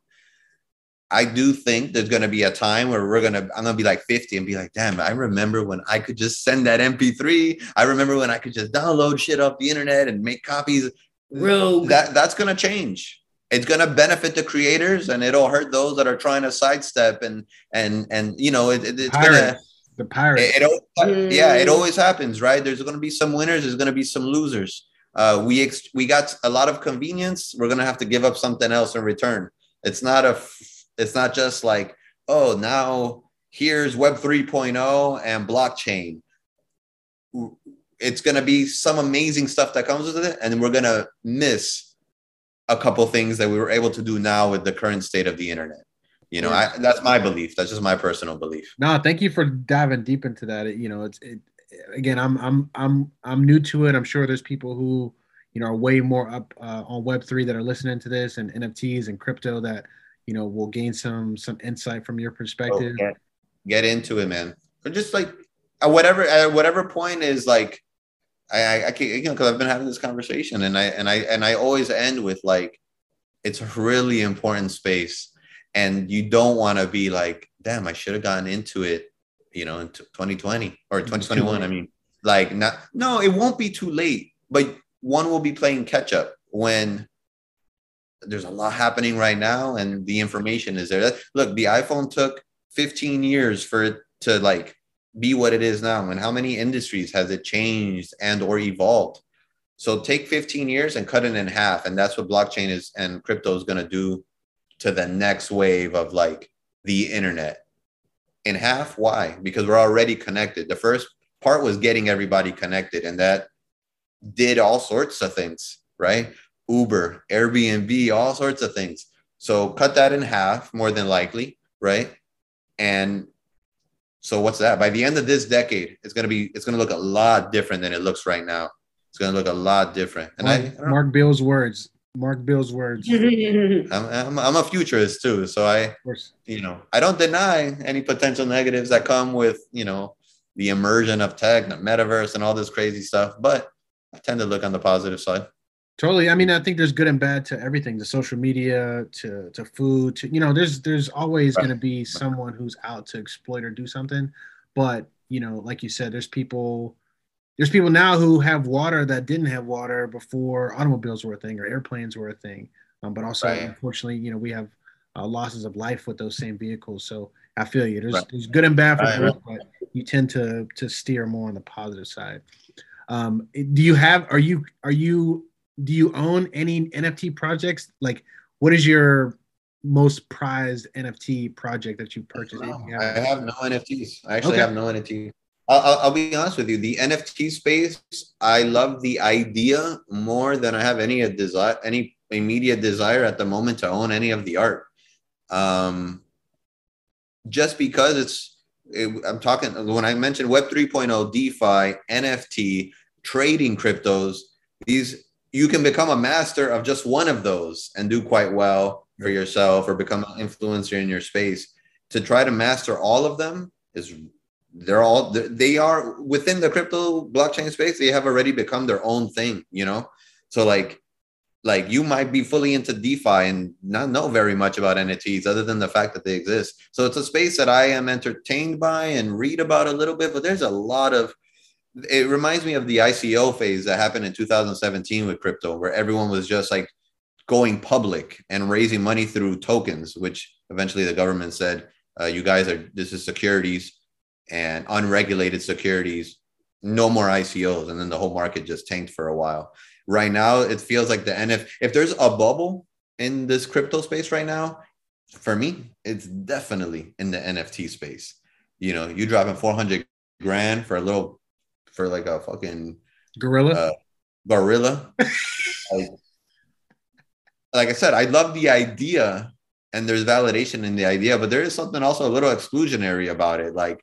[SPEAKER 3] I do think there's going to be a time where we're going to, I'm going to be like 50 and be like, damn, I remember when I could just send that MP3. I remember when I could just download shit off the internet and make copies.
[SPEAKER 4] Rogue.
[SPEAKER 3] That That's going to change. It's going to benefit the creators and it'll hurt those that are trying to sidestep and, and, and, you know, it, it- it's going to,
[SPEAKER 1] The pirates.
[SPEAKER 3] it, it al- yeah, it
[SPEAKER 4] Mm.
[SPEAKER 3] always happens, right? There's going to be some winners. There's going to be some losers. Uh, we ex- we got a lot of convenience. We're going to have to give up something else in return. It's not a. f- It's not just like oh now here's Web 3.0 and blockchain. It's going to be some amazing stuff that comes with it, and we're going to miss a couple things that we were able to do now with the current state of the internet. You know, I, that's my belief. That's just my personal belief.
[SPEAKER 1] No, thank you for diving deep into that. It, you know, it's it, again, I'm I'm I'm I'm new to it. I'm sure there's people who you know are way more up uh, on Web three that are listening to this and NFTs and crypto that you know will gain some some insight from your perspective.
[SPEAKER 3] get, get into it, man. Or just like at whatever at whatever point is like I I, I can't you know because I've been having this conversation and I and I and I always end with like it's a really important space and you don't want to be like damn I should have gotten into it you know in 2020 or 2021 I mean. Like not no it won't be too late but one will be playing catch up when there's a lot happening right now and the information is there. That- look the iphone took 15 years for it to like be what it is now? And how many industries has it changed and or evolved? So take 15 years and cut it in half and that's what blockchain is and crypto is going to do to the next wave of like the internet. In half? Why? Because we're already connected. The first part was getting everybody connected and that did all sorts of things right? Uber airbnb all sorts of things. So cut that in half more than likely right? And so what's that by the end of this decade it's going to be it's going to look a lot different than it looks right now it's going to look a lot different and I, I
[SPEAKER 1] Mark,
[SPEAKER 3] don't know.
[SPEAKER 1] Mark Bill's words. Mark Bill's words.
[SPEAKER 3] I'm, I'm, I'm a futurist too so i
[SPEAKER 1] course.
[SPEAKER 3] you know i don't deny any potential negatives that come with you know the immersion of tech the metaverse and all this crazy stuff but i tend to look on the positive side
[SPEAKER 1] Totally. I mean, I think there's good and bad to everything, to social media, to to food, to you know, there's there's always
[SPEAKER 3] Right.
[SPEAKER 1] going to be someone who's out to exploit or do something. But you know, like you said, there's people there's people now who have water that didn't have water before automobiles were a thing or airplanes were a thing. Um, but also,
[SPEAKER 3] Right.
[SPEAKER 1] unfortunately, you know, we have uh, losses of life with those same vehicles. So I feel you. There's
[SPEAKER 3] Right.
[SPEAKER 1] there's good and bad for both, but you tend to to steer more on the positive side. Um, do you have? Are you are you do you own any NFT projects? Like, what is your most prized NFT project that you purchased? you
[SPEAKER 3] I
[SPEAKER 1] have-
[SPEAKER 3] have no NFTs. I actually
[SPEAKER 1] Okay.
[SPEAKER 3] have no NFT. I'll, I'll, I'll be honest with you. The NFT space, I love the idea more than I have any a desire, any immediate desire at the moment to own any of the art. Um, just because it's, it, I'm talking when I mentioned Web 3.0, DeFi, NFT, trading cryptos. These you can become a master of just one of those and do quite well for yourself, or become an influencer in your space. To try to master all of them is they're all they are within the crypto blockchain space they have already become their own thing you know? So like like you might be fully into defi and not know very much about nfts other than the fact that they exist. So it's a space that i am entertained by and read about a little bit but there's a lot of it reminds me of the ico phase that happened in 2017 with crypto where everyone was just like going public and raising money through tokens which eventually the government said uh, you guys are this is securities and unregulated securities. No more icos and then the whole market just tanked for a while. Right now it feels like the nf if there's a bubble in this crypto space right now for me it's definitely in the nft space. You know you dropping 400 grand for a little for like a fucking
[SPEAKER 1] Gorilla.
[SPEAKER 3] uh, gorilla like, like i said i love the idea and there's validation in the idea, but there is something also a little exclusionary about it. Like,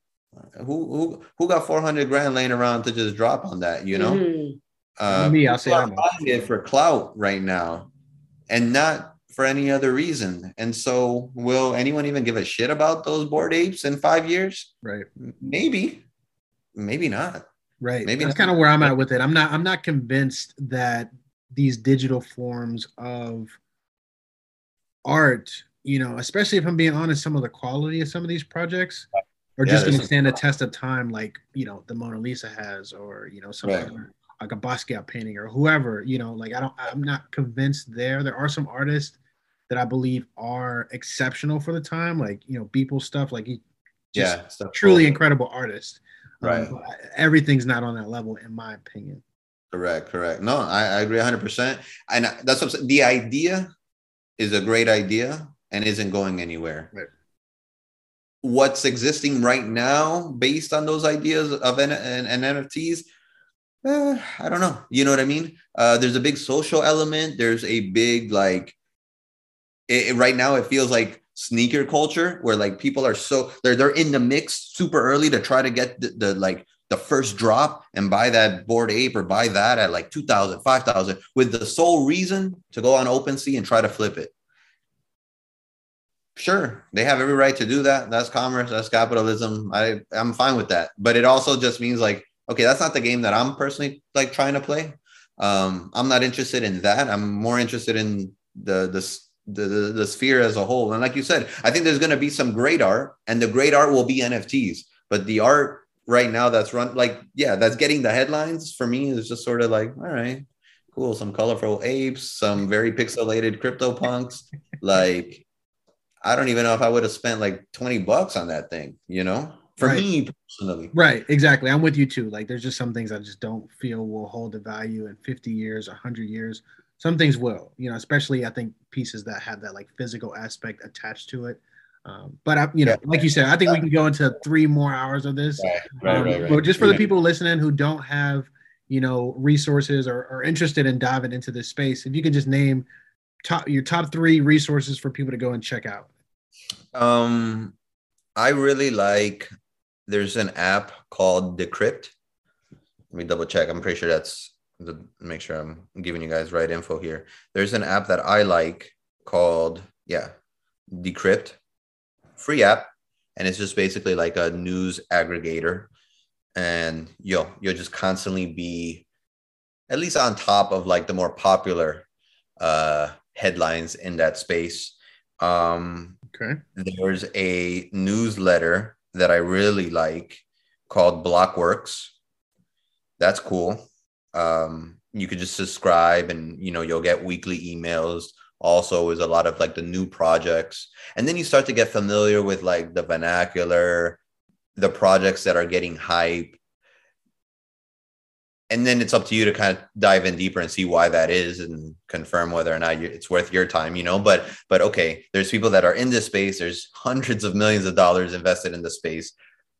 [SPEAKER 3] who who who got 400 grand laying around to just drop on that? You know,
[SPEAKER 4] Mhm.
[SPEAKER 3] uh,
[SPEAKER 1] Me, I'll say I
[SPEAKER 3] are
[SPEAKER 1] know.
[SPEAKER 3] buying it for clout right now, and not for any other reason. And so, will anyone even give a shit about those Bored Apes in five years?
[SPEAKER 1] Right.
[SPEAKER 3] Maybe, maybe not.
[SPEAKER 1] Right.
[SPEAKER 3] Maybe
[SPEAKER 1] that's kind of where I'm at with it. I'm not I'm not convinced that these digital forms of art, you know, especially if I'm being honest, some of the quality of some of these projects are
[SPEAKER 3] Yeah,
[SPEAKER 1] just going to stand a test of time, like you know the Mona Lisa has, or you know some
[SPEAKER 3] Right.
[SPEAKER 1] other, like a Basquiat painting or whoever. You know, like I don't, I'm not convinced there. There are some artists that I believe are exceptional for the time, like you know Beeple stuff, like he just
[SPEAKER 3] yeah, stuff
[SPEAKER 1] truly
[SPEAKER 3] cool.
[SPEAKER 1] incredible artist. Um,
[SPEAKER 3] Right.
[SPEAKER 1] but everything's not on that level, in my opinion.
[SPEAKER 3] Correct, correct. No, I, I agree 100%. And that's what I'm. The idea is a great idea and isn't going anywhere.
[SPEAKER 1] Right.
[SPEAKER 3] What's existing right now based on those ideas of N- and, and NFTs, eh, I don't know. You know what I mean? Uh, there's a big social element. There's a big, like, it, it- right now it feels like sneaker culture where like people are so they're they're in the mix super early to try to get the, the like the first drop and buy that Bored Ape or buy that at like 2000 5000 with the sole reason to go on OpenSea and try to flip it. Sure they have every right to do that. That's commerce that's capitalism. I i'm fine with that. But it also just means like okay that's not the game that i'm personally like trying to play. Um i'm not interested in that. I'm more interested in the the the, the, the sphere as a whole and like you said i think there's going to be some great art and the great art will be nfts but the art right now that's run like yeah that's getting the headlines for me is just sort of like all right cool some colorful apes some very pixelated CryptoPunks like i don't even know if i would have spent like 20 bucks on that thing you know for
[SPEAKER 1] Right.
[SPEAKER 3] me personally
[SPEAKER 1] Right, exactly. I'm with you too. Like, there's just some things I just don't feel will hold the value in 50 years, 100 years. Some things will, you know, especially I think pieces that have that like physical aspect attached to it. Um, but I, you know,
[SPEAKER 3] Yeah.
[SPEAKER 1] like you said, I think we can go into three more hours of this. Um, But just for the people listening who don't have, you know, resources or are interested in diving into this space, if you could just name top your top three resources for people to go and check out.
[SPEAKER 3] Um, I really like. There's an app called Decrypt. Let me double check. I'm pretty sure that's the make sure I'm giving you guys right info here. There's an app that I like called yeah, Decrypt, free app, and it's just basically like a news aggregator, and yo, you'll just constantly be at least on top of like the more popular uh headlines in that space. Um,
[SPEAKER 1] Okay.
[SPEAKER 3] there's a newsletter that I really like called Blockworks. That's cool. Um, you could just subscribe and you know you'll get weekly emails. Also, is a lot of like the new projects, and then you start to get familiar with like the vernacular, the projects that are getting hype, and then it's up to you to kind of dive in deeper and see why that is and confirm whether or not it's worth your time you know? But but okay there's people that are in this space. There's hundreds of millions of dollars invested in the space.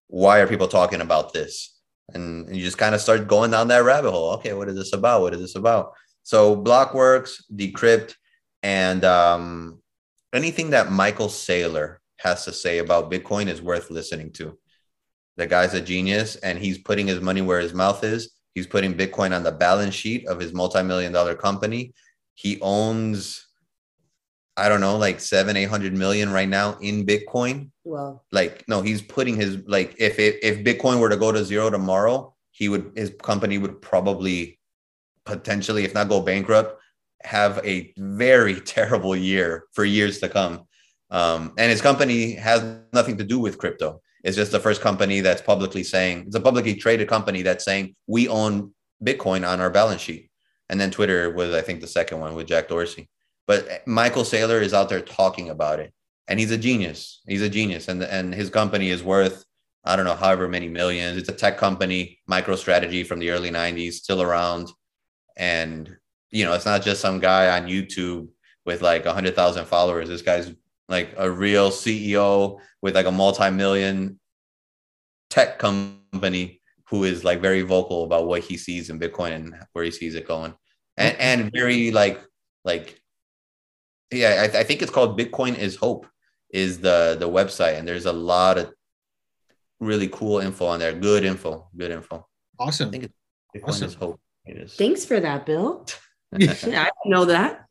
[SPEAKER 3] Why are people talking about this and, you just kind of start going down that rabbit hole. Okay what is this about? What is this about? So blockworks decrypt and um, anything that michael saylor has to say about bitcoin is worth listening to. The guy's a genius and he's putting his money where his mouth is. He's putting Bitcoin on the balance sheet of his multi-million dollar company. He owns, I don't know, like seven, eight hundred million right now in Bitcoin.
[SPEAKER 4] Well,
[SPEAKER 3] Like, no, he's putting his like if it, if Bitcoin were to go to zero tomorrow, he would his company would probably potentially, if not go bankrupt, have a very terrible year for years to come. Um, and his company has nothing to do with crypto. It's just the first company that's publicly saying it's a publicly traded company that's saying we own Bitcoin on our balance sheet. And then Twitter was, I think, the second one with Jack Dorsey. But Michael Saylor is out there talking about it, and he's a genius. He's a genius, and and his company is worth I don't know however many millions. It's a tech company, MicroStrategy from the early '90s, still around, and you know it's not just some guy on YouTube with like a hundred thousand followers. This guy's like a real CEO with like a multi-million tech company who is like very vocal about what he sees in Bitcoin and where he sees it going. And and very like like yeah, I, I think it's called Bitcoin is Hope is the the website, and there's a lot of really cool info on there. Good info, good info. I
[SPEAKER 1] Awesome.
[SPEAKER 3] think it's Bitcoin
[SPEAKER 1] Awesome.
[SPEAKER 3] is Hope. It is.
[SPEAKER 4] Thanks for that, Bill. yeah, I didn't know that.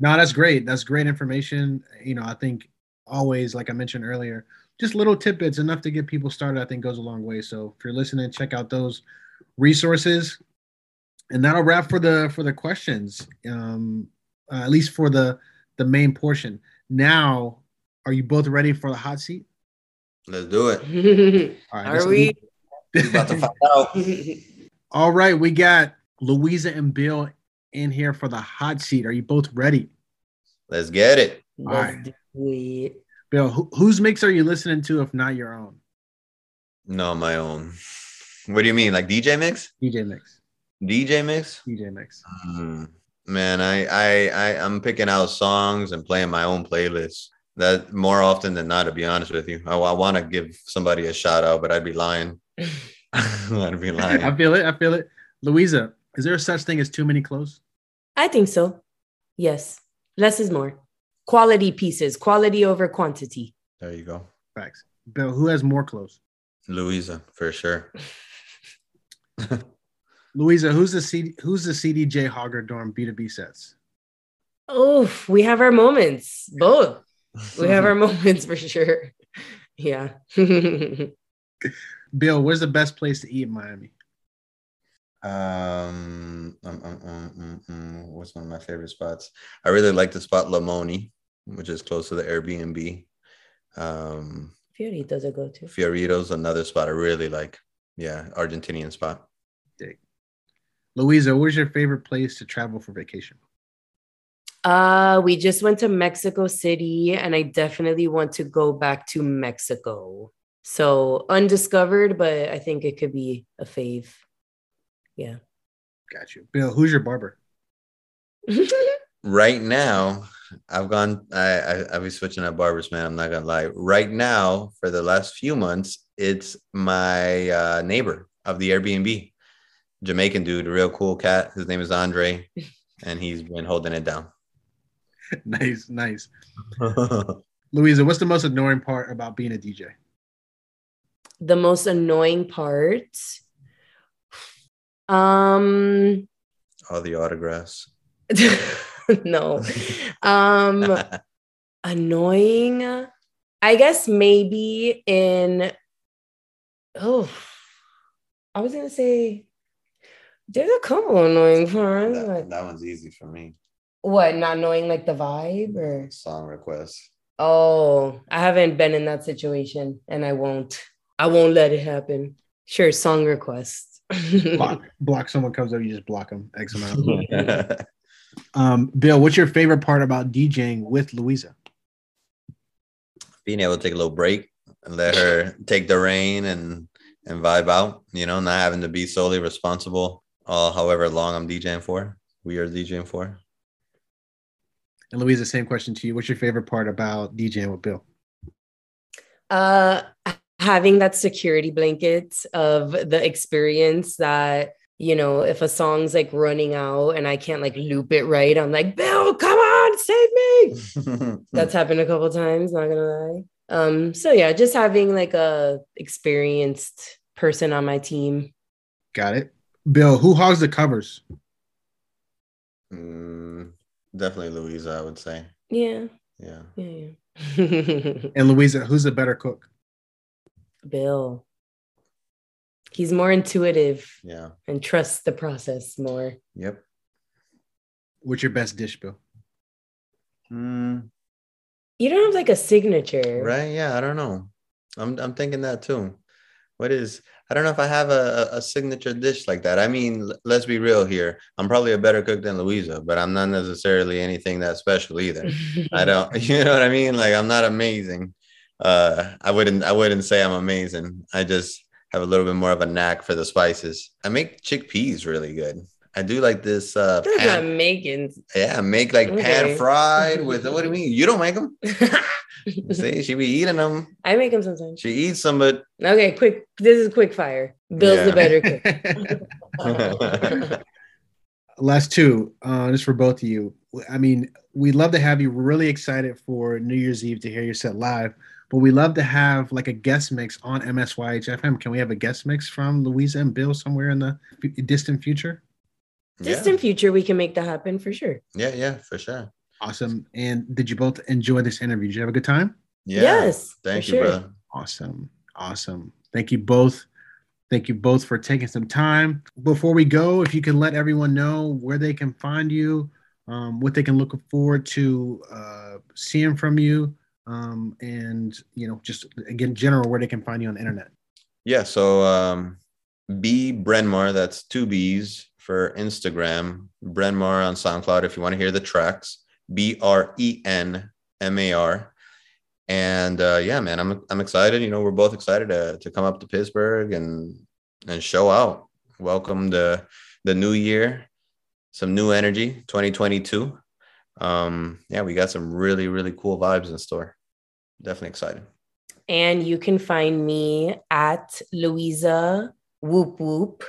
[SPEAKER 1] No, that's great. That's great information. You know, I think always, like I mentioned earlier, just little tidbits enough to get people started. I think goes a long way. So if you're listening, check out those resources, and that'll wrap for the for the questions. Um, uh, at least for the the main portion. Now, are you both ready for the hot seat?
[SPEAKER 3] Let's do it.
[SPEAKER 1] All right.
[SPEAKER 4] Are we?
[SPEAKER 3] We're about to find out.
[SPEAKER 1] All right, we got Louisa and Bill in here for the hot seat. Are you both ready?
[SPEAKER 3] Let's get it.
[SPEAKER 4] Let's do it.
[SPEAKER 1] Bill, who, whose mix are you listening to if not your own?
[SPEAKER 3] No, my own. What do you mean? Like DJ mix?
[SPEAKER 1] DJ mix.
[SPEAKER 3] DJ mix?
[SPEAKER 1] DJ mix.
[SPEAKER 3] Hmm. Man, I, I I I'm picking out songs and playing my own playlist. That more often than not, to be honest with you. I, I want to give somebody a shout out, but I'd be lying. I'd be lying I
[SPEAKER 1] feel it. I feel it. Louisa, is there such thing as too many clothes?
[SPEAKER 4] I think so. Yes. Less is more. Quality pieces, quality over quantity.
[SPEAKER 3] There you go.
[SPEAKER 1] Facts. Bill, who has more clothes?
[SPEAKER 3] Louisa, for sure.
[SPEAKER 1] Louisa, who's the CD, who's the CDJ Hogger Dorm B2B sets?
[SPEAKER 4] Oh, we have our moments. Both. We have our moments for sure. Yeah.
[SPEAKER 1] Bill, where's the best place to eat in Miami?
[SPEAKER 3] Um, um, um, um, um, um, what's one of my favorite spots? I really like the spot Lamoni, which is close to the Airbnb. Um,
[SPEAKER 4] Fiorito's a go to.
[SPEAKER 3] Fiorito's another spot I really like. Yeah, Argentinian spot.
[SPEAKER 1] Louisa, where's your favorite place to travel for vacation?
[SPEAKER 4] Uh, we just went to Mexico City and I definitely want to go back to Mexico. So undiscovered, but I think it could be a fave. Yeah.
[SPEAKER 1] Got you. Bill, who's your barber?
[SPEAKER 3] Right now, I've gone. I, I I'll be switching up barbers, man. I'm not gonna lie. Right now, for the last few months, it's my uh, neighbor of the Airbnb, Jamaican dude, a real cool cat. His name is Andre, and he's been holding it down.
[SPEAKER 1] nice, nice. Louisa, what's the most annoying part about being a DJ?
[SPEAKER 4] the most annoying part. Um
[SPEAKER 3] All the autographs.
[SPEAKER 4] no. Um annoying. I guess maybe in oh I was gonna say there's a couple annoying parts.
[SPEAKER 3] that,
[SPEAKER 4] like-
[SPEAKER 3] that one's easy for me.
[SPEAKER 4] what, not knowing like the vibe or
[SPEAKER 3] Song requests.
[SPEAKER 4] oh, I haven't been in that situation and I won't. I won't let it happen. Sure, song request.
[SPEAKER 1] Block, block someone comes up, you just block them. X amount. um, Bill, what's your favorite part about DJing with Louisa?
[SPEAKER 3] Being able to take a little break and let her take the reign and and vibe out. You know, not having to be solely responsible. All however long I'm DJing for. We are DJing for.
[SPEAKER 1] And Louisa, same question to you. What's your favorite part about DJing with Bill?
[SPEAKER 4] uh having that security blanket of the experience that you know if a song's like running out and i can't like loop it right i'm like bill come on save me that's happened a couple times not gonna lie um so yeah just having like a experienced person on my team
[SPEAKER 1] Got it. Bill, who hogs the covers?
[SPEAKER 3] Mm, definitely Louisa, I would say.
[SPEAKER 4] yeah
[SPEAKER 3] Yeah.
[SPEAKER 4] yeah, yeah.
[SPEAKER 1] And Louisa, who's the better cook?
[SPEAKER 4] bill he's more intuitive
[SPEAKER 3] Yeah.
[SPEAKER 4] and trusts the process more
[SPEAKER 3] Yep.
[SPEAKER 1] What's your best dish, Bill?
[SPEAKER 3] Mm,
[SPEAKER 4] you don't have like a signature
[SPEAKER 3] right. Yeah. I don't know. I'm I'm thinking that too. What is I don't know if I have a, a signature dish like that. I mean, let's be real here. I'm probably a better cook than Louisa, but I'm not necessarily anything that special either. I don't you know what I mean? Like I'm not amazing. Uh I wouldn't I wouldn't say I'm amazing. I just have a little bit more of a knack for the spices. I make chickpeas really good. I do like this uh
[SPEAKER 4] That's not
[SPEAKER 3] pan,
[SPEAKER 4] making.
[SPEAKER 3] yeah, make like
[SPEAKER 4] Okay.
[SPEAKER 3] pan fried with what do you mean? You don't make them? See, she be eating them.
[SPEAKER 4] I make them sometimes.
[SPEAKER 3] She eats them, but
[SPEAKER 4] Okay, quick. This is quick fire. Bill's the better cook.
[SPEAKER 1] Last two, uh, just for both of you. I mean, we love to have you. We're really excited for New Year's Eve to hear your set live. But we love to have like a guest mix on MSYH FM. Can we have a guest mix from Louisa and Bill somewhere in the f- distant future?
[SPEAKER 4] Distant future, we can make that happen for sure.
[SPEAKER 3] Yeah, yeah, for sure.
[SPEAKER 1] Awesome. And did you both enjoy this interview? Did you have a good time?
[SPEAKER 3] Yeah.
[SPEAKER 4] Yes,
[SPEAKER 3] Thank you,
[SPEAKER 4] sure.
[SPEAKER 3] brother.
[SPEAKER 1] Awesome. Awesome. Thank you both. Thank you both for taking some time. Before we go, if you can let everyone know where they can find you, um, what they can look forward to uh, seeing from you, um, and you know, just again, general where they can find you on the internet.
[SPEAKER 3] Yeah. So um B Brenmar, that's two B's for Instagram. Bren Brenmar on SoundCloud if you want to hear the tracks. B R E N M A R. And uh yeah, man, I'm I'm excited. You know, we're both excited to to come up to Pittsburgh and and show out. Welcome the the new year, some new energy, 2022. Um, yeah, we got some really, really cool vibes in store. Definitely excited.
[SPEAKER 4] And you can find me at Louisa Whoop Whoop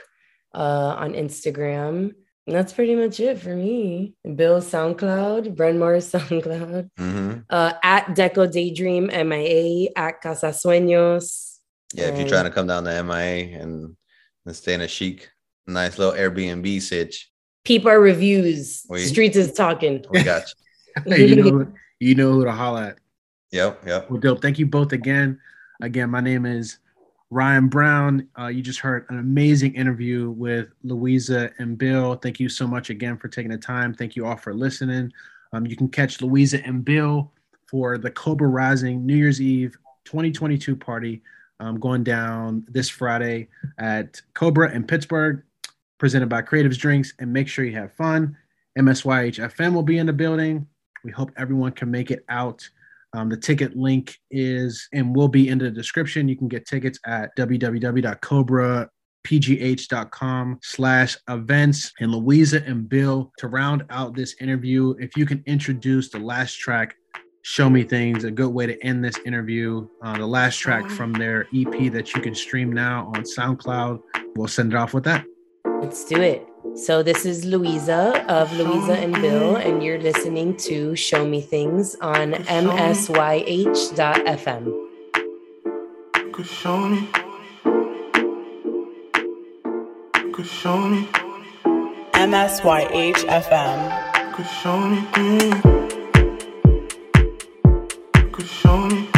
[SPEAKER 4] uh, on Instagram. And that's pretty much it for me. Bill SoundCloud, Brenmar SoundCloud,
[SPEAKER 3] hmm
[SPEAKER 4] uh, at Deco Daydream MIA, at Casa Sueños.
[SPEAKER 3] Yeah, if you're trying to come down to MIA and, and stay in a chic, nice little Airbnb sitch,
[SPEAKER 4] Peep our reviews.
[SPEAKER 3] We-
[SPEAKER 4] Streets is talking.
[SPEAKER 3] we got you.
[SPEAKER 1] you know, you know who to holla at.
[SPEAKER 3] yep, yep.
[SPEAKER 1] Well, dope. Thank you both again. Again, my name is Ryan Brown. Uh, you just heard an amazing interview with Louisa and Bill. Thank you so much again for taking the time. Thank you all for listening. Um, you can catch Louisa and Bill for the Cobra Rising New Year's Eve 2022 party um, going down this Friday at Cobra in Pittsburgh, presented by Creatives Drinks. And make sure you have fun. MSYH FM will be in the building. We hope everyone can make it out. Um, the ticket link is and will be in the description. You can get tickets at www.cobrapgh.com slash events. And Louisa and Bill, to round out this interview, if you can introduce the last track, Show Me Things, a good way to end this interview. Uh, the last track from their EP that you can stream now on SoundCloud. We'll send it off with that.
[SPEAKER 4] Let's do it. So this is Louisa of Louisa and Bill, and you're listening to Show Me Things on MSYH.fm.
[SPEAKER 7] could show me. Could show me.
[SPEAKER 5] MSYH FM.
[SPEAKER 7] Could show me. Could show me.